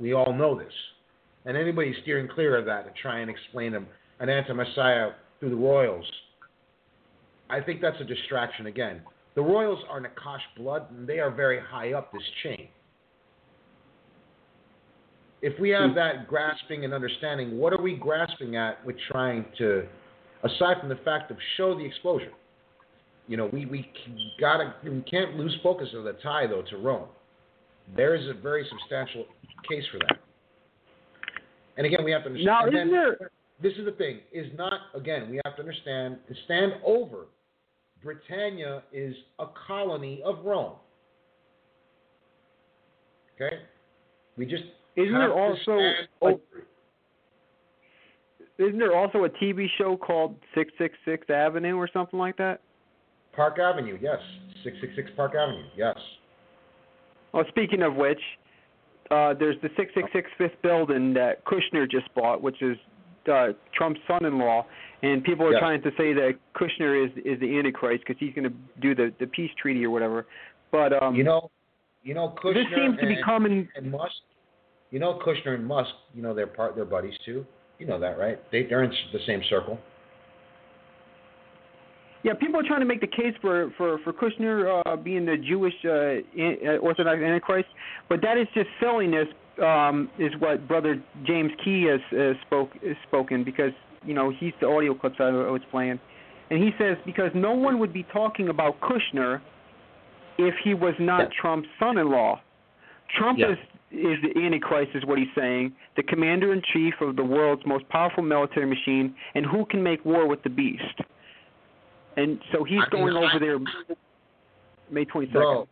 Speaker 1: We all know this. And anybody steering clear of that and try and explain them an anti-Messiah through the royals, I think that's a distraction again. The royals are Nakash blood, and they are very high up this chain. If we have hmm. that grasping and understanding, what are we grasping at with trying to, aside from the fact of show the exposure? You know, we, we gotta we can't lose focus of the tie though to Rome. There is a very substantial case for that. And again, we have to understand.
Speaker 5: Now, isn't
Speaker 1: then-
Speaker 5: there-
Speaker 1: This is the thing: is not again. We have to understand and stand over. Britannia is a colony of Rome. Okay, we just
Speaker 5: Isn't there also
Speaker 1: stand
Speaker 5: a,
Speaker 1: over it.
Speaker 5: isn't there also a TV show called Six Six Six Avenue or something like that?
Speaker 1: Park Avenue? Yes, six six six Park Avenue. Yes.
Speaker 5: Well, speaking of which, uh, there's the 666 Fifth Building that Kushner just bought, which is uh, Trump's son-in-law, and people are
Speaker 1: Yeah.
Speaker 5: trying to say that Kushner is is the Antichrist because he's going to do the the peace treaty or whatever. But um,
Speaker 1: You know, you know Kushner
Speaker 5: this seems to be
Speaker 1: and,
Speaker 5: coming.
Speaker 1: and Musk. You know Kushner and Musk. You know they're part. They're buddies too. You know that, right? They they're in the same circle.
Speaker 5: Yeah, people are trying to make the case for for for Kushner uh, being the Jewish uh, uh, Orthodox Antichrist, but that is just silliness. Um, is what Brother James Key has uh, spoke has spoken because you know he's the audio clips I was playing, and he says because no one would be talking about Kushner if he was not Trump's son-in-law. Trump
Speaker 1: Yeah.
Speaker 5: is is the Antichrist, is what he's saying, the commander in chief of the world's most powerful military machine, and who can make war with the beast. And so he's
Speaker 1: I mean,
Speaker 5: going
Speaker 1: I-
Speaker 5: over there May 22nd.
Speaker 1: Bro,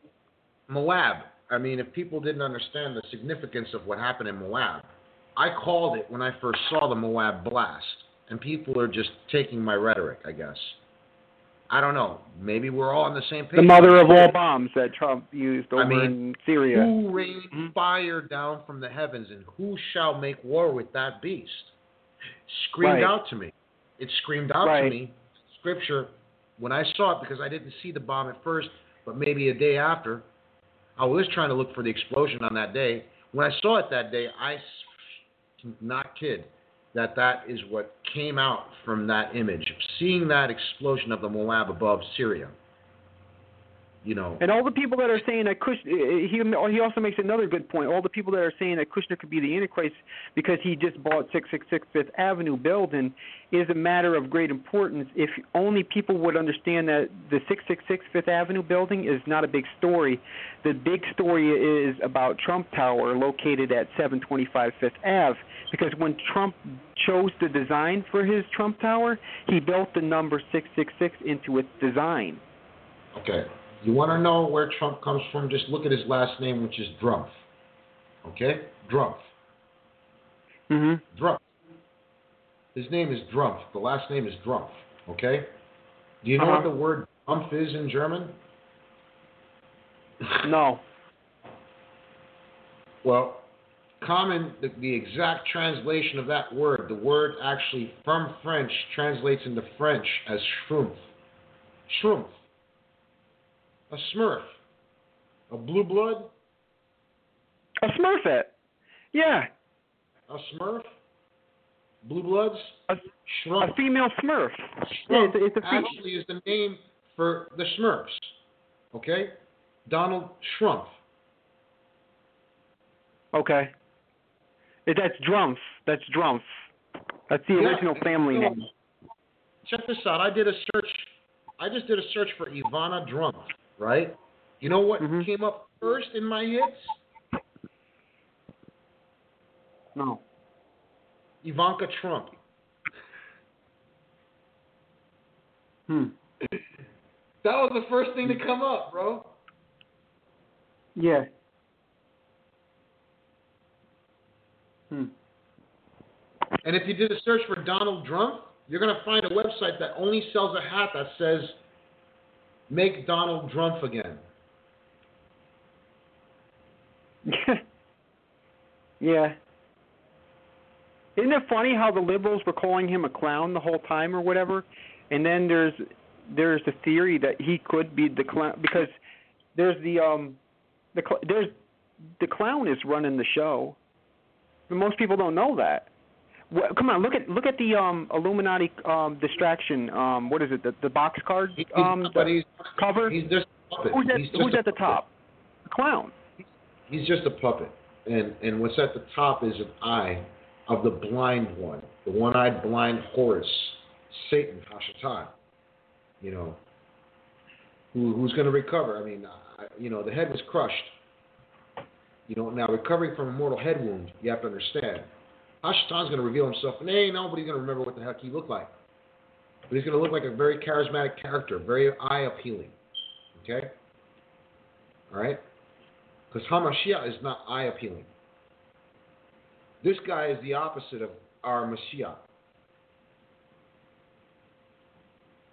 Speaker 1: Moab. I mean, if people didn't understand the significance of what happened in Moab, I called it when I first saw the Moab blast, and people are just taking my rhetoric, I guess. I don't know. Maybe we're all on the same page.
Speaker 5: the mother of all bombs that Trump used over
Speaker 1: I mean,
Speaker 5: in Syria.
Speaker 1: Who rained mm-hmm. fire down from the heavens, and who shall make war with that beast? Screamed
Speaker 5: Right.
Speaker 1: out to me. It screamed out
Speaker 5: Right.
Speaker 1: to me. Scripture, when I saw it, because I didn't see the bomb at first, but maybe a day after, I was trying to look for the explosion on that day. When I saw it that day, I not kid that that is what came out from that image. Seeing that explosion of the Moab above Syria. You know,
Speaker 5: And all the people that are saying that Kush, uh, he he also makes another good point. All the people that are saying that Kushner could be the Antichrist because he just bought 666 Fifth Avenue building is a matter of great importance. If only people would understand that the 666 Fifth Avenue building is not a big story. The big story is about Trump Tower located at 725 Fifth Ave because when Trump chose the design for his Trump Tower, he built the number 666 into its design.
Speaker 1: Okay. You want to know where Trump comes from? Just look at his last name, which is Drumpf. Okay? Drumpf.
Speaker 5: Mhm.
Speaker 1: Drumpf. His name is Drumpf. The last name is Drumpf. Okay? Do you know
Speaker 5: Uh-huh.
Speaker 1: what the word Drumpf is in German?
Speaker 5: No.
Speaker 1: Well, common, the, the exact translation of that word, the word actually from French translates into French as schrumpf. Shroomf. A smurf. A blue blood.
Speaker 5: A Smurfette. Yeah.
Speaker 1: A smurf. Blue bloods.
Speaker 5: A,
Speaker 1: Shrumpf.
Speaker 5: a female Smurf. Yeah,
Speaker 1: Shrumpf
Speaker 5: it's, it's
Speaker 1: actually is the name for the Smurfs. Okay? Donald Trump.
Speaker 5: Okay. That's Drumpf. That's Drumpf. That's the
Speaker 1: Yeah,
Speaker 5: original family name.
Speaker 1: Check this out. I did a search. I just did a search for Ivana Trump, right? You know what
Speaker 5: Mm-hmm.
Speaker 1: came up first in my hits?
Speaker 5: No.
Speaker 1: Ivanka Trump.
Speaker 5: Hmm.
Speaker 1: That was the first thing to come up, bro.
Speaker 5: Yeah. Hmm.
Speaker 1: And if you did a search for Donald Trump, you're going to find a website that only sells a hat that says "Make Donald Trump again."
Speaker 5: yeah. Isn't it funny how the liberals were calling him a clown the whole time or whatever, and then there's there's the theory that he could be the clown because there's the um the there's the clown is running the show. But most people don't know that. Well, come on, look at look at the um Illuminati um distraction um what is it the the box card um the
Speaker 1: he's
Speaker 5: cover
Speaker 1: he's just a puppet.
Speaker 5: who's at
Speaker 1: He's just
Speaker 5: who's at the top the clown
Speaker 1: He's just a puppet, and and what's at the top is an eye of the blind one, the one-eyed blind Horus, Satan, Hashatan. You know, who who's going to recover? I mean, I, you know, the head was crushed. You know, now recovering from a mortal head wound, you have to understand. Hashatan's going to reveal himself, and ain't nobody's going to remember what the heck he looked like. But he's going to look like a very charismatic character, very eye appealing. Okay? All right? Because Hamashiach is not eye appealing. This guy is the opposite of our Mashiach.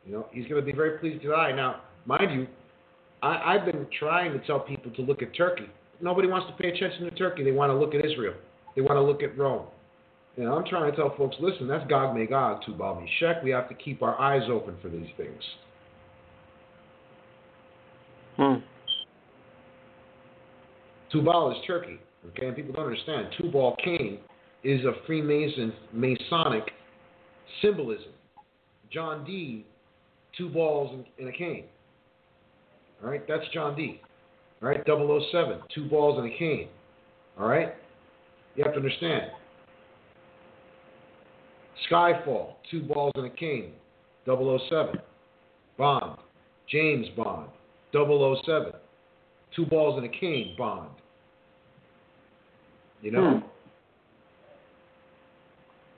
Speaker 1: You know, he's going to be very pleased to die. Now, mind you, I, I've been trying to tell people to look at Turkey. Nobody wants to pay attention to Turkey. They want to look at Israel. They want to look at Rome. Know, I'm trying to tell folks, listen, that's Gog Magog, Tubal Meshech. We have to keep our eyes open for these things.
Speaker 5: Hmm.
Speaker 1: Tubal is Turkey. Okay, and people don't understand. Tubal Cain is a Freemason Masonic symbolism. John Dee, two balls and, and a cane. All right, that's John Dee. All right, 007, two balls and a cane. All right, you have to understand. Skyfall, two balls and a cane, 007. Bond, James Bond, 007, two balls and a cane, Bond. You know?
Speaker 5: Hmm.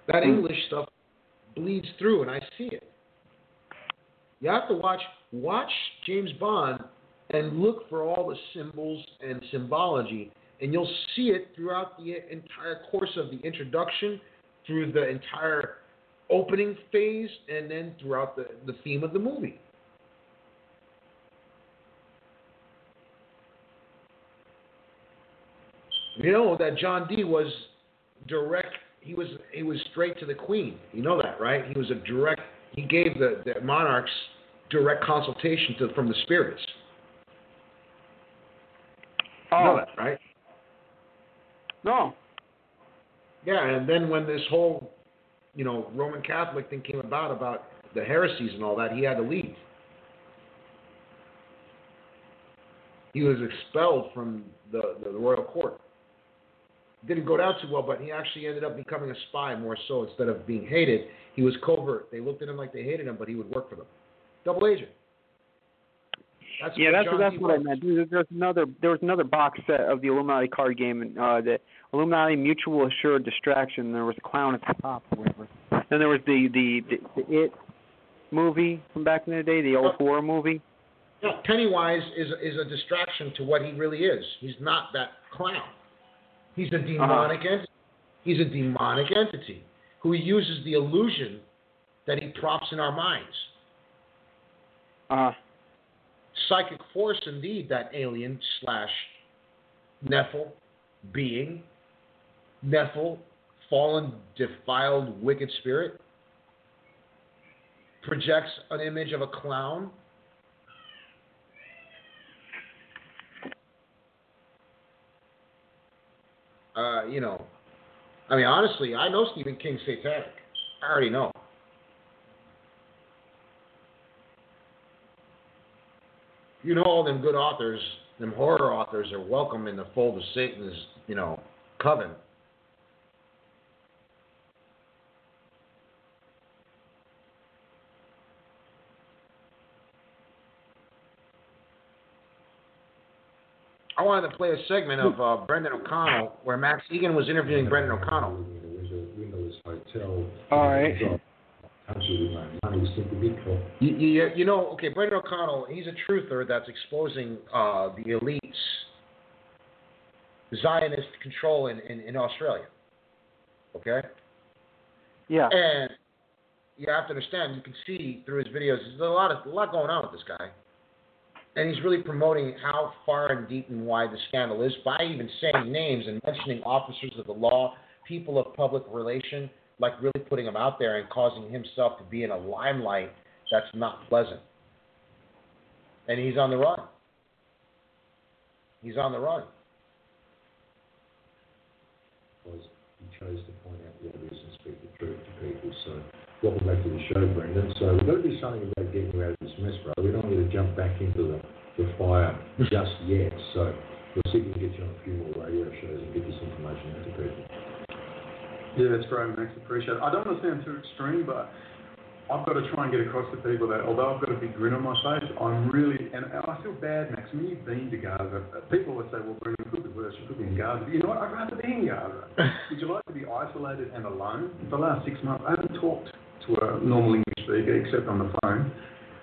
Speaker 1: That
Speaker 5: Hmm.
Speaker 1: English stuff bleeds through, and I see it. You have to watch watch James Bond and look for all the symbols and symbology, and you'll see it throughout the entire course of the introduction, through the entire opening phase, and then throughout the, the theme of the movie. You know that John Dee was direct. He was he was straight to the Queen. You know that, right? He was a direct. He gave the, the monarchs direct consultation to from the spirits. You know
Speaker 5: Oh.
Speaker 1: that, right?
Speaker 5: No.
Speaker 1: Yeah, and then when this whole, you know, Roman Catholic thing came about about the heresies and all that, he had to leave. He was expelled from the, the, royal court. Didn't go down too well, but he actually ended up becoming a spy more so instead of being hated. He was covert. They looked at him like they hated him, but he would work for them. Double agent. That's
Speaker 5: yeah, that's
Speaker 1: John
Speaker 5: that's
Speaker 1: D
Speaker 5: what I meant. There's another there was another box set of the Illuminati card game, and uh, the Illuminati Mutual Assured Distraction. There was a clown at the top, or whatever. Then there was the the the, the It movie from back in the day, the old horror movie.
Speaker 1: Yeah, Pennywise is is a distraction to what he really is. He's not that clown. He's a demonic entity. He's a demonic entity who uses the illusion that he props in our minds.
Speaker 5: Uh,
Speaker 1: Psychic force, indeed, that alien slash Nephil being, Nephil, fallen, defiled, wicked spirit, projects an image of a clown. Uh, you know, I mean, honestly, I know Stephen King's satanic. I already know. You know all them good authors them horror authors are welcome in the fold of Satan's, you know, coven. I wanted to play a segment of uh, Brendan O'Connell where Max Igan was interviewing Brendan O'Connell.
Speaker 15: All right.
Speaker 16: Country with no money, simply because
Speaker 1: You, you, you know, okay, Brendan O'Connell, he's a truther that's exposing uh, the elites, Zionist control in, in, in Australia. Okay?
Speaker 15: Yeah.
Speaker 1: And you have to understand, you can see through his videos, there's a lot of a lot going on with this guy. And he's really promoting how far and deep and wide the scandal is by even saying names and mentioning officers of the law, people of public relation, like really putting him out there and causing himself to be in a limelight that's not pleasant. And he's on the run. He's on the run.
Speaker 16: was he chose to point out the obvious and speak the truth to people. So welcome back to the show, Brendan. So we've got to do something about getting you out of this mess, bro. We don't want you to jump back into the, the fire just yet. So we'll see if we can get you on a few more radio shows and get this information out to people.
Speaker 17: Yeah, that's great, Max. Appreciate it. I don't want to sound too extreme, but I've got to try and get across to people that although I've got a big grin on my face, I'm really, and I feel bad, Max. When you've been to Gaza, people would say, well, Brendan, could be worse. You could be in Gaza. But you know what? I'd rather be in Gaza. Would you like to be isolated and alone? For the last six months, I haven't talked a normal English speaker except on the phone.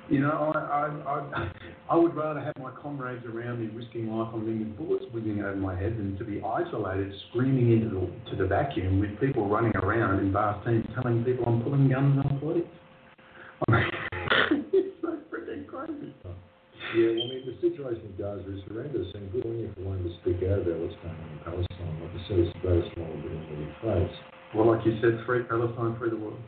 Speaker 17: You know, I, I, I, I would rather have my comrades around me risking life on limb with bullets whizzing over my head than to be isolated, screaming into the, to the vacuum with people running around in vast teams telling people I'm pulling guns on police. it's so freaking crazy.
Speaker 16: Yeah, well, I mean, the situation in Gaza is horrendous, and good on you for wanting to speak out about what's going on in Palestine. Like I said, it's the greatest small bit in the face.
Speaker 17: Well, like you said, free Palestine, free the world.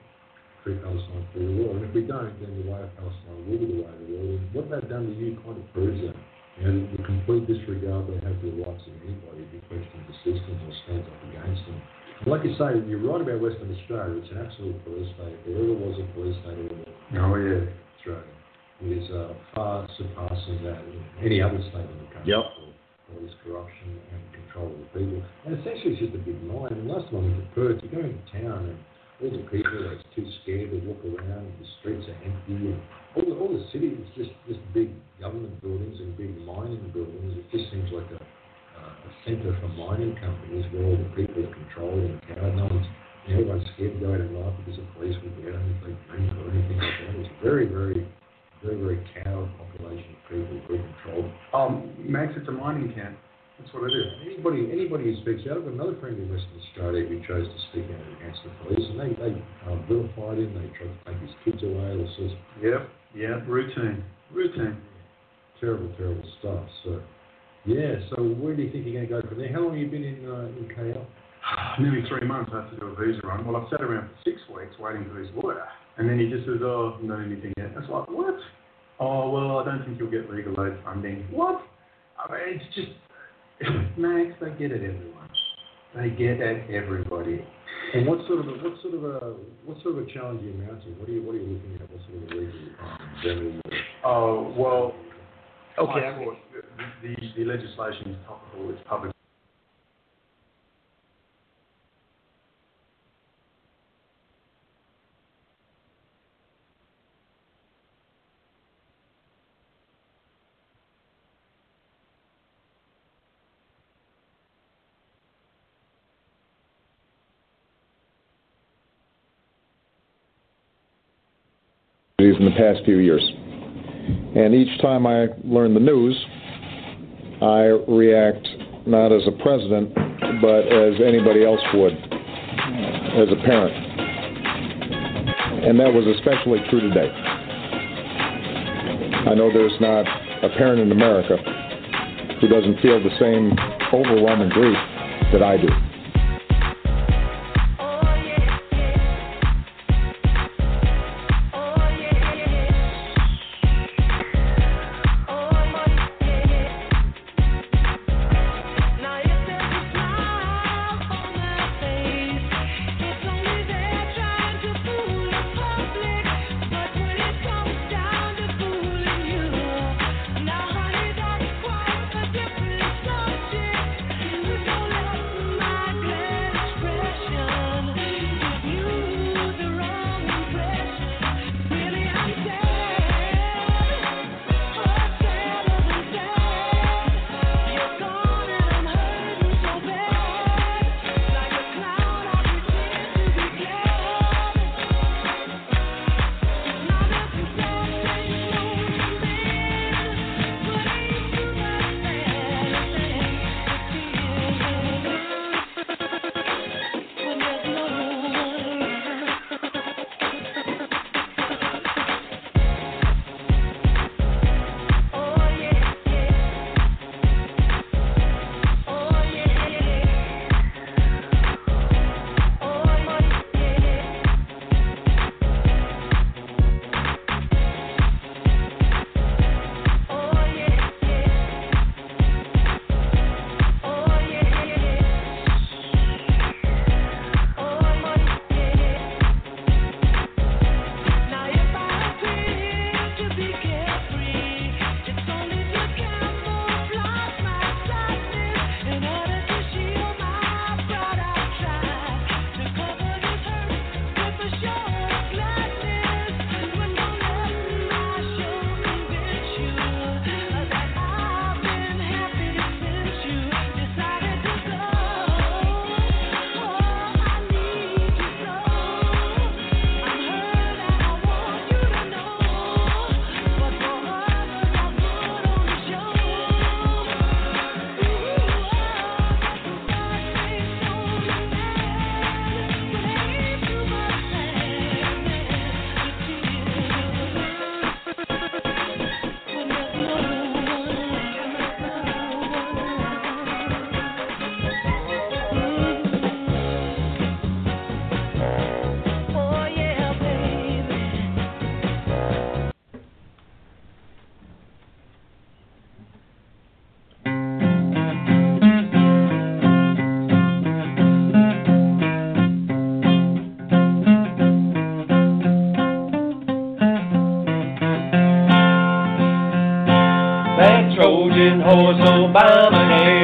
Speaker 16: Free Palestine, free the world. And if we don't, then the way of Palestine will be the way of the world. And what they've done to you kind of proves that. And the complete disregard they have for the rights of anybody who questions the system or stands up against them. And like you say, you're right about Western Australia. It's an absolute police state. If there ever was a police state in
Speaker 17: Oh, yeah.
Speaker 16: Australia. It is uh, far surpassing that in any other state in the country.
Speaker 1: Yep.
Speaker 16: For all this corruption and control of the people. And essentially it's just a big lie. And last time I went to Perth, you go into town and all the people are too scared to walk around and the streets are empty and all the, all the city is just, just big government buildings and big mining buildings. It just seems like a, uh, a centre for mining companies where all the people are controlled and cowed. No one's, you know, everyone's scared to go out at night because the police will get them if they drink or anything like that. It's very, very, very, very cowed population of people, very controlled.
Speaker 17: Um, Max, it's a mining camp. That's what it is.
Speaker 16: Anybody, anybody who speaks out, I've got another friend in Western Australia who chose to speak out against the police, and they, they um, vilified him, they tried to take his kids away, all sorts of
Speaker 17: Yep, yeah, routine, routine.
Speaker 16: terrible, terrible stuff. So, yeah, so where do you think you're going to go from there? How long have you been in, uh, in KL?
Speaker 17: Nearly three months I have to do a visa run. Well, I've sat around for six weeks waiting for this lawyer. And then he just says, oh, not anything yet. It's like, what? Oh, well, I don't think you'll get legal aid funding. What? I mean, it's just, Max, they get it, everyone. They get at everybody.
Speaker 16: And what sort of a, what sort of a what sort of a challenge are you mounting? What are you what are you looking at? What sort of a legal um, remedy?
Speaker 17: Oh, well,
Speaker 1: Okay.
Speaker 17: I thought the, the, the legislation is topical, it's public.
Speaker 18: In the past few years. And each time I learn the news, I react not as a president, but as anybody else would, as a parent. And that was especially true today. I know there's not a parent in America who doesn't feel the same overwhelming grief that I do.
Speaker 19: Trojan horse Obama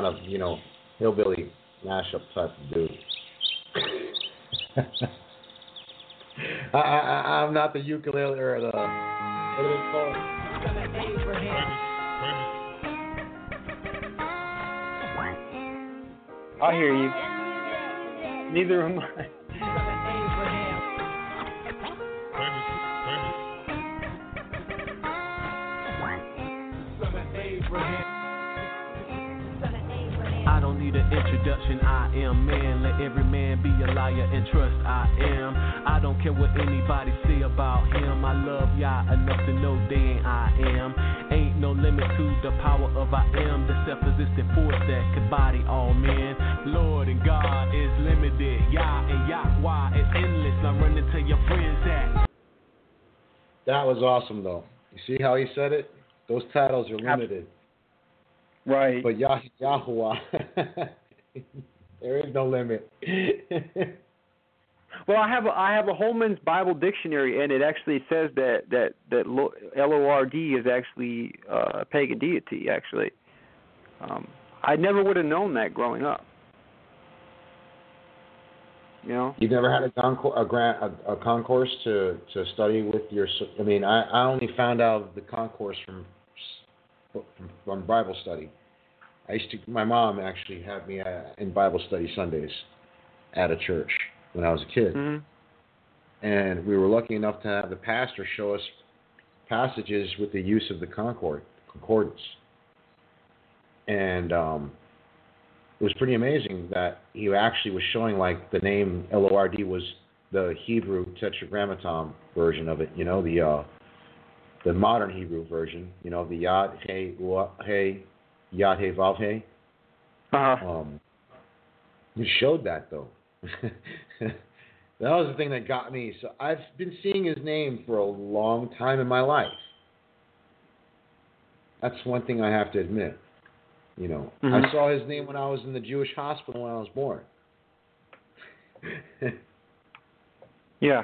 Speaker 1: kind of, you know, hillbilly mashup type of dude. I, I, I'm not the ukulele or the. What is it called?
Speaker 15: I hear you. Neither am I.
Speaker 20: introduction. I am man. Let every man be a liar and trust I am. I don't care what anybody say about him. I love y'all enough to know they ain't I am. Ain't no limit to the power of I am. The self existent force that could body all men. Lord and God is limited. Yah and Yahweh is endless. Your friends at.
Speaker 1: That was awesome, though. You see how he said it? Those titles are limited. Absolutely.
Speaker 15: Right.
Speaker 1: But Yah- Yahweh, there is no limit.
Speaker 15: well, I have a, I have a Holman's Bible Dictionary, and it actually says that that that L O R D is actually uh, a pagan deity. Actually, um, I never would have known that growing up. You know,
Speaker 1: you've never had a concor- a grant a, a concourse to to study with your. I mean, I I only found out the concourse from from, from Bible study. I used to. My mom actually had me uh, in Bible study Sundays at a church when I was a kid, and we were lucky enough to have the pastor show us passages with the use of the Concord concordance, and um, it was pretty amazing that he actually was showing like the name L O R D was the Hebrew tetragrammaton version of it. You know the uh, the modern Hebrew version. You know the Yad He He Yad He Vav He.
Speaker 15: Uh-huh.
Speaker 1: Um, he showed that though. that was the thing that got me. So I've been seeing his name for a long time in my life. That's one thing I have to admit. You know, I
Speaker 15: Mhm.
Speaker 1: saw his name when I was in the Jewish hospital when I was born.
Speaker 15: Yeah.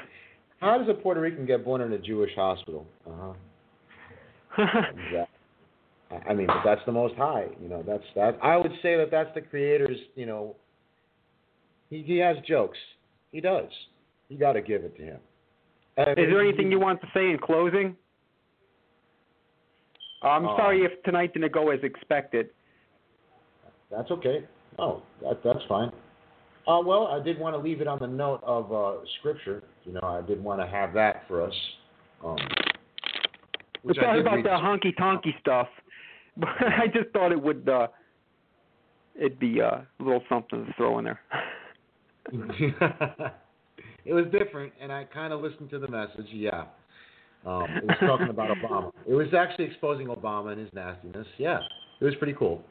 Speaker 1: How does a Puerto Rican get born in a Jewish hospital? Uh huh. Exactly. I mean, but that's the Most High. You know, that's that. I would say that that's the Creator's. You know, he he has jokes. He does. You got to give it to him. Uh,
Speaker 15: Is there anything you want to say in closing? I'm
Speaker 1: Um,
Speaker 15: sorry if tonight didn't go as expected.
Speaker 1: That's okay. Oh, that that's fine. Uh, well, I did want to leave it on the note of uh, scripture. You know, I did want to have that for us. Um, which I
Speaker 15: about the honky tonky stuff, but I just thought it would uh, it'd be uh, a little something to throw in there.
Speaker 1: it was different, and I kind of listened to the message. Yeah, um, it was talking about Obama. It was actually exposing Obama and his nastiness. Yeah, it was pretty cool.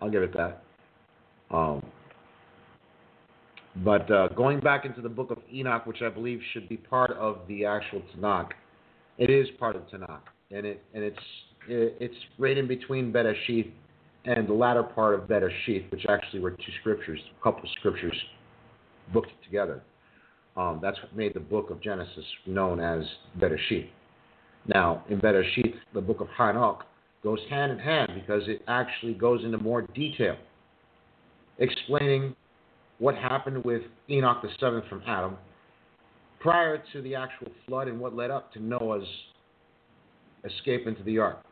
Speaker 1: I'll give it that. Um, but uh, going back into the book of Enoch, which I believe should be part of the actual Tanakh, it is part of Tanakh, and it and it's it, it's right in between Bereshith and the latter part of Bereshith, which actually were two scriptures, a couple of scriptures booked together. Um, that's what made the book of Genesis known as Bereshith. Now, in Bereshith, the book of Hanok goes hand in hand because it actually goes into more detail, explaining what happened with Enoch the seventh from Adam prior to the actual flood and what led up to Noah's escape into the ark.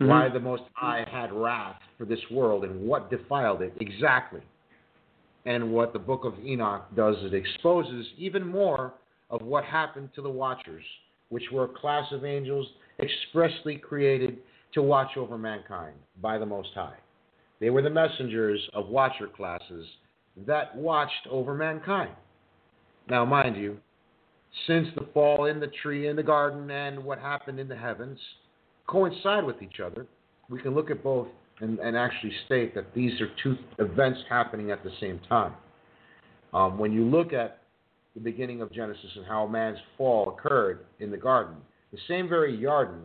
Speaker 1: Mm-hmm. Why the Most High had wrath for this world and what defiled it exactly. And what the book of Enoch does, it exposes even more of what happened to the Watchers, which were a class of angels expressly created to watch over mankind by the Most High. They were the messengers of Watcher classes that watched over mankind. Now, mind you, since the fall in the tree in the garden and what happened in the heavens coincide with each other, we can look at both and, and actually state that these are two events happening at the same time. Um, when you look at the beginning of Genesis and how man's fall occurred in the garden, the same very garden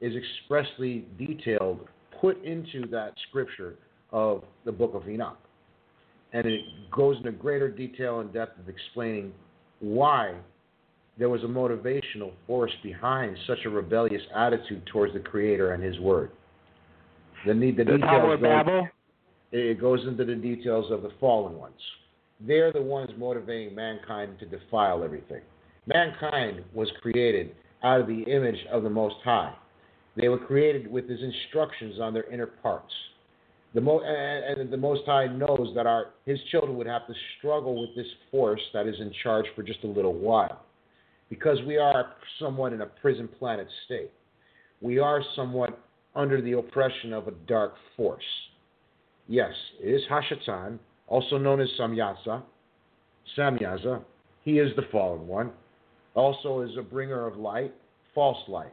Speaker 1: is expressly detailed, put into that scripture of the book of Enoch. And it goes into greater detail and depth of explaining why there was a motivational force behind such a rebellious attitude towards the Creator and His Word. The, need, the,
Speaker 15: Tower of
Speaker 1: go-
Speaker 15: Babel?
Speaker 1: it goes into the details of the fallen ones. They're the ones motivating mankind to defile everything. Mankind was created out of the image of the Most High. They were created with His instructions on their inner parts. The mo- and, and the Most High knows that our His children would have to struggle with this force that is in charge for just a little while, because we are somewhat in a prison planet state. We are somewhat under the oppression of a dark force. Yes, it is Hashatan, also known as Samyasa. Samyaza. He is the fallen one. Also is a bringer of light, false light.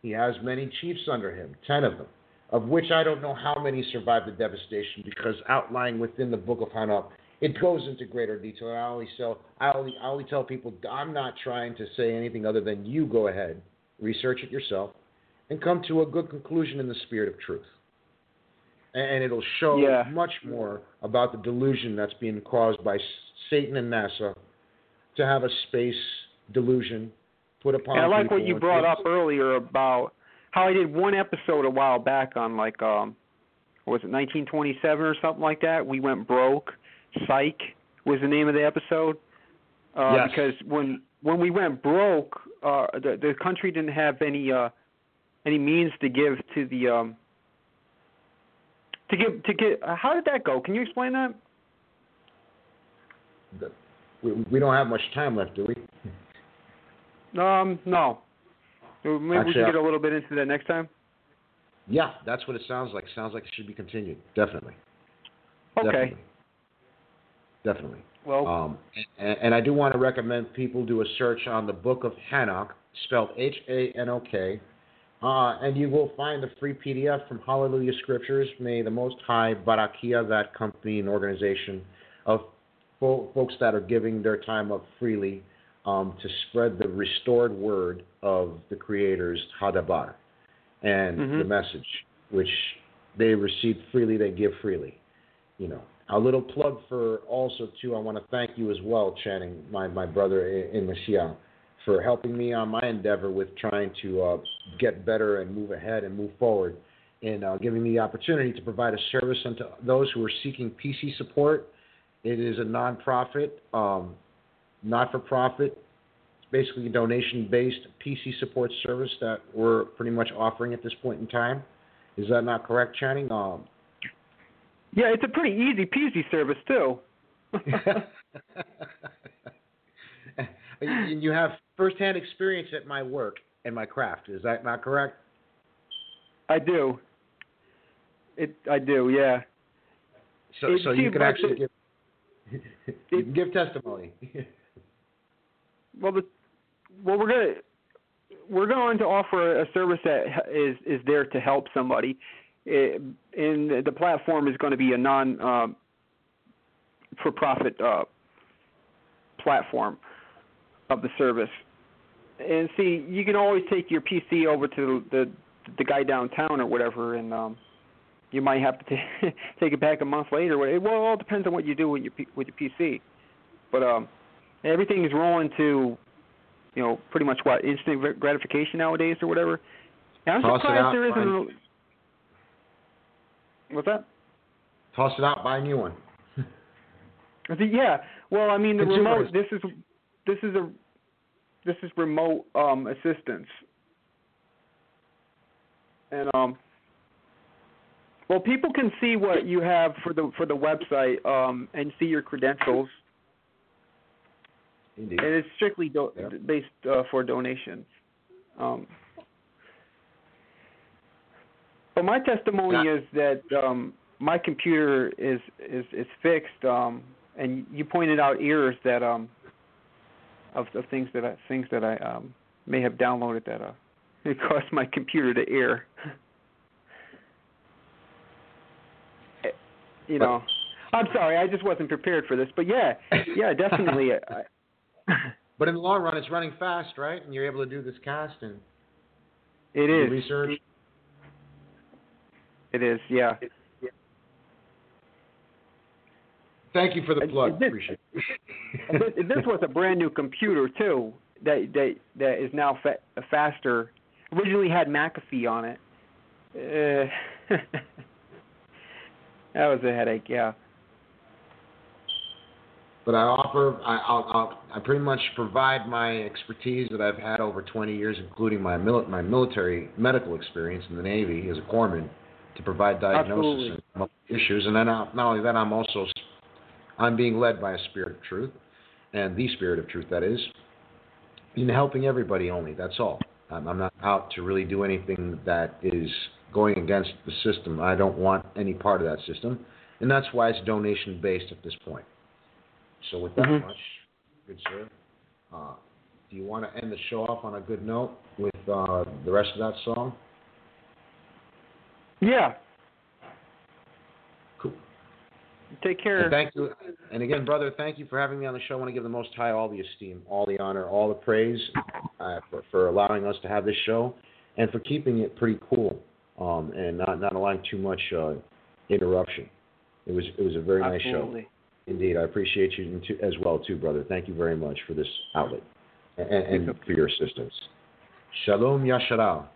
Speaker 1: He has many chiefs under him, ten of them, of which I don't know how many survived the devastation because outlying within the book of Hanok, it goes into greater detail. I only, tell, I, only, I only tell people I'm not trying to say anything other than you go ahead, research it yourself, and come to a good conclusion in the spirit of truth and it'll show
Speaker 15: Yeah.
Speaker 1: much more about the delusion that's being caused by Satan and NASA to have a space delusion put upon
Speaker 5: And I like what you brought
Speaker 1: things.
Speaker 5: up earlier about how I did one episode a while back on like um was it 1927 or something like that. We went broke. Psych was the name of the episode. Uh
Speaker 1: Yes.
Speaker 5: because when when we went broke, uh the the country didn't have any uh any means to give to the um to give to get uh, how did that go? Can you explain that?
Speaker 1: We, we don't have much time left, do we?
Speaker 5: Um no. Maybe we
Speaker 1: Actually,
Speaker 5: can get a little bit into that next time.
Speaker 1: Yeah, that's what it sounds like. Sounds like it should be continued. Definitely.
Speaker 5: Okay.
Speaker 1: Definitely. Definitely.
Speaker 5: Well,
Speaker 1: Um, and, and I do want to recommend people do a search on the Book of Hanok, spelled H A N O K, uh, and you will find a free PDF from Hallelujah Scriptures. May the Most High Barakia, that company and organization of fo- folks that are giving their time up freely um, to spread the restored word of the Creator's Hadabar and
Speaker 5: Mhm.
Speaker 1: the message, which they receive freely, they give freely. You know, a little plug for also too. I want to thank you as well, Channing, my my brother in Mashiach, for helping me on my endeavor with trying to uh, get better and move ahead and move forward, and uh, giving me the opportunity to provide a service unto those who are seeking PC support. It is a nonprofit, um, not for profit. It's basically a donation based PC support service that we're pretty much offering at this point in time. Is that not correct, Channing? Um,
Speaker 5: Yeah, it's a pretty easy peasy service too.
Speaker 1: you you have firsthand experience at my work and my craft. Is that not correct?
Speaker 5: I do. It I do, yeah.
Speaker 1: So,
Speaker 5: It
Speaker 1: so you can actually
Speaker 5: the-
Speaker 1: give you can give testimony.
Speaker 5: Well, the well we're gonna we're going to offer a service that is is there to help somebody, Eh, and the platform is going to be a non um, for profit uh, platform of the service. And see, you can always take your PC over to the the guy downtown or whatever, and um, you might have to ta- take it back a month later. It well, it all depends on what you do with your P- with your PC. But um, everything is rolling to, you know, pretty much what instant gratification nowadays or whatever. And I'm
Speaker 1: Toss
Speaker 5: surprised there isn't. What's that?
Speaker 1: Toss it out, buy a new one.
Speaker 5: Yeah. Well, I mean, the remote. This is this is a this is remote um, assistance, and um. Well, people can see what you have for the for the website um, and see your credentials,
Speaker 1: Indeed.
Speaker 5: and it's strictly do- based uh, for donations. Um, but my testimony is that um, my computer is is is fixed, um, and you pointed out errors that um, of of things that I things that I um, may have downloaded that uh, it caused my computer to error. Eh, you know, I'm sorry, I just wasn't prepared for this, but yeah, yeah, definitely. I,
Speaker 1: But in the long run, it's running fast, right? And you're able to do this cast and
Speaker 5: it is.
Speaker 1: research.
Speaker 5: It is, yeah.
Speaker 1: Thank you for the plug.
Speaker 5: this-
Speaker 1: Appreciate it.
Speaker 5: This, this was a brand new computer too. That that that is now fa- faster. Originally had McAfee on it. Uh, that was a headache. Yeah.
Speaker 1: But I offer, I, I'll, I'll, I pretty much provide my expertise that I've had over 20 years, including my my military medical experience in the Navy as a corpsman, to provide diagnosis
Speaker 5: Absolutely.
Speaker 1: and issues. And then not, not only that, I'm also I'm being led by a spirit of truth, and the spirit of truth that is, in helping everybody only. That's all. I'm, I'm not out to really do anything that is going against the system. I don't want any part of that system, and that's why it's donation based at this point. So with that
Speaker 5: Mhm.
Speaker 1: much, good sir, uh, do you want to end the show off on a good note with uh, the rest of that song?
Speaker 5: Yeah.
Speaker 1: Cool.
Speaker 5: Take care.
Speaker 1: And thank you. And again, brother, thank you for having me on the show. I want to give the Most High all the esteem, all the honor, all the praise uh, for, for allowing us to have this show and for keeping it pretty cool um, and not, not allowing too much uh, interruption. It was it was a very nice show.
Speaker 5: Absolutely.
Speaker 1: Indeed, I appreciate you too, as well, too, brother. Thank you very much for this outlet and, and for your assistance. Shalom Yasharal.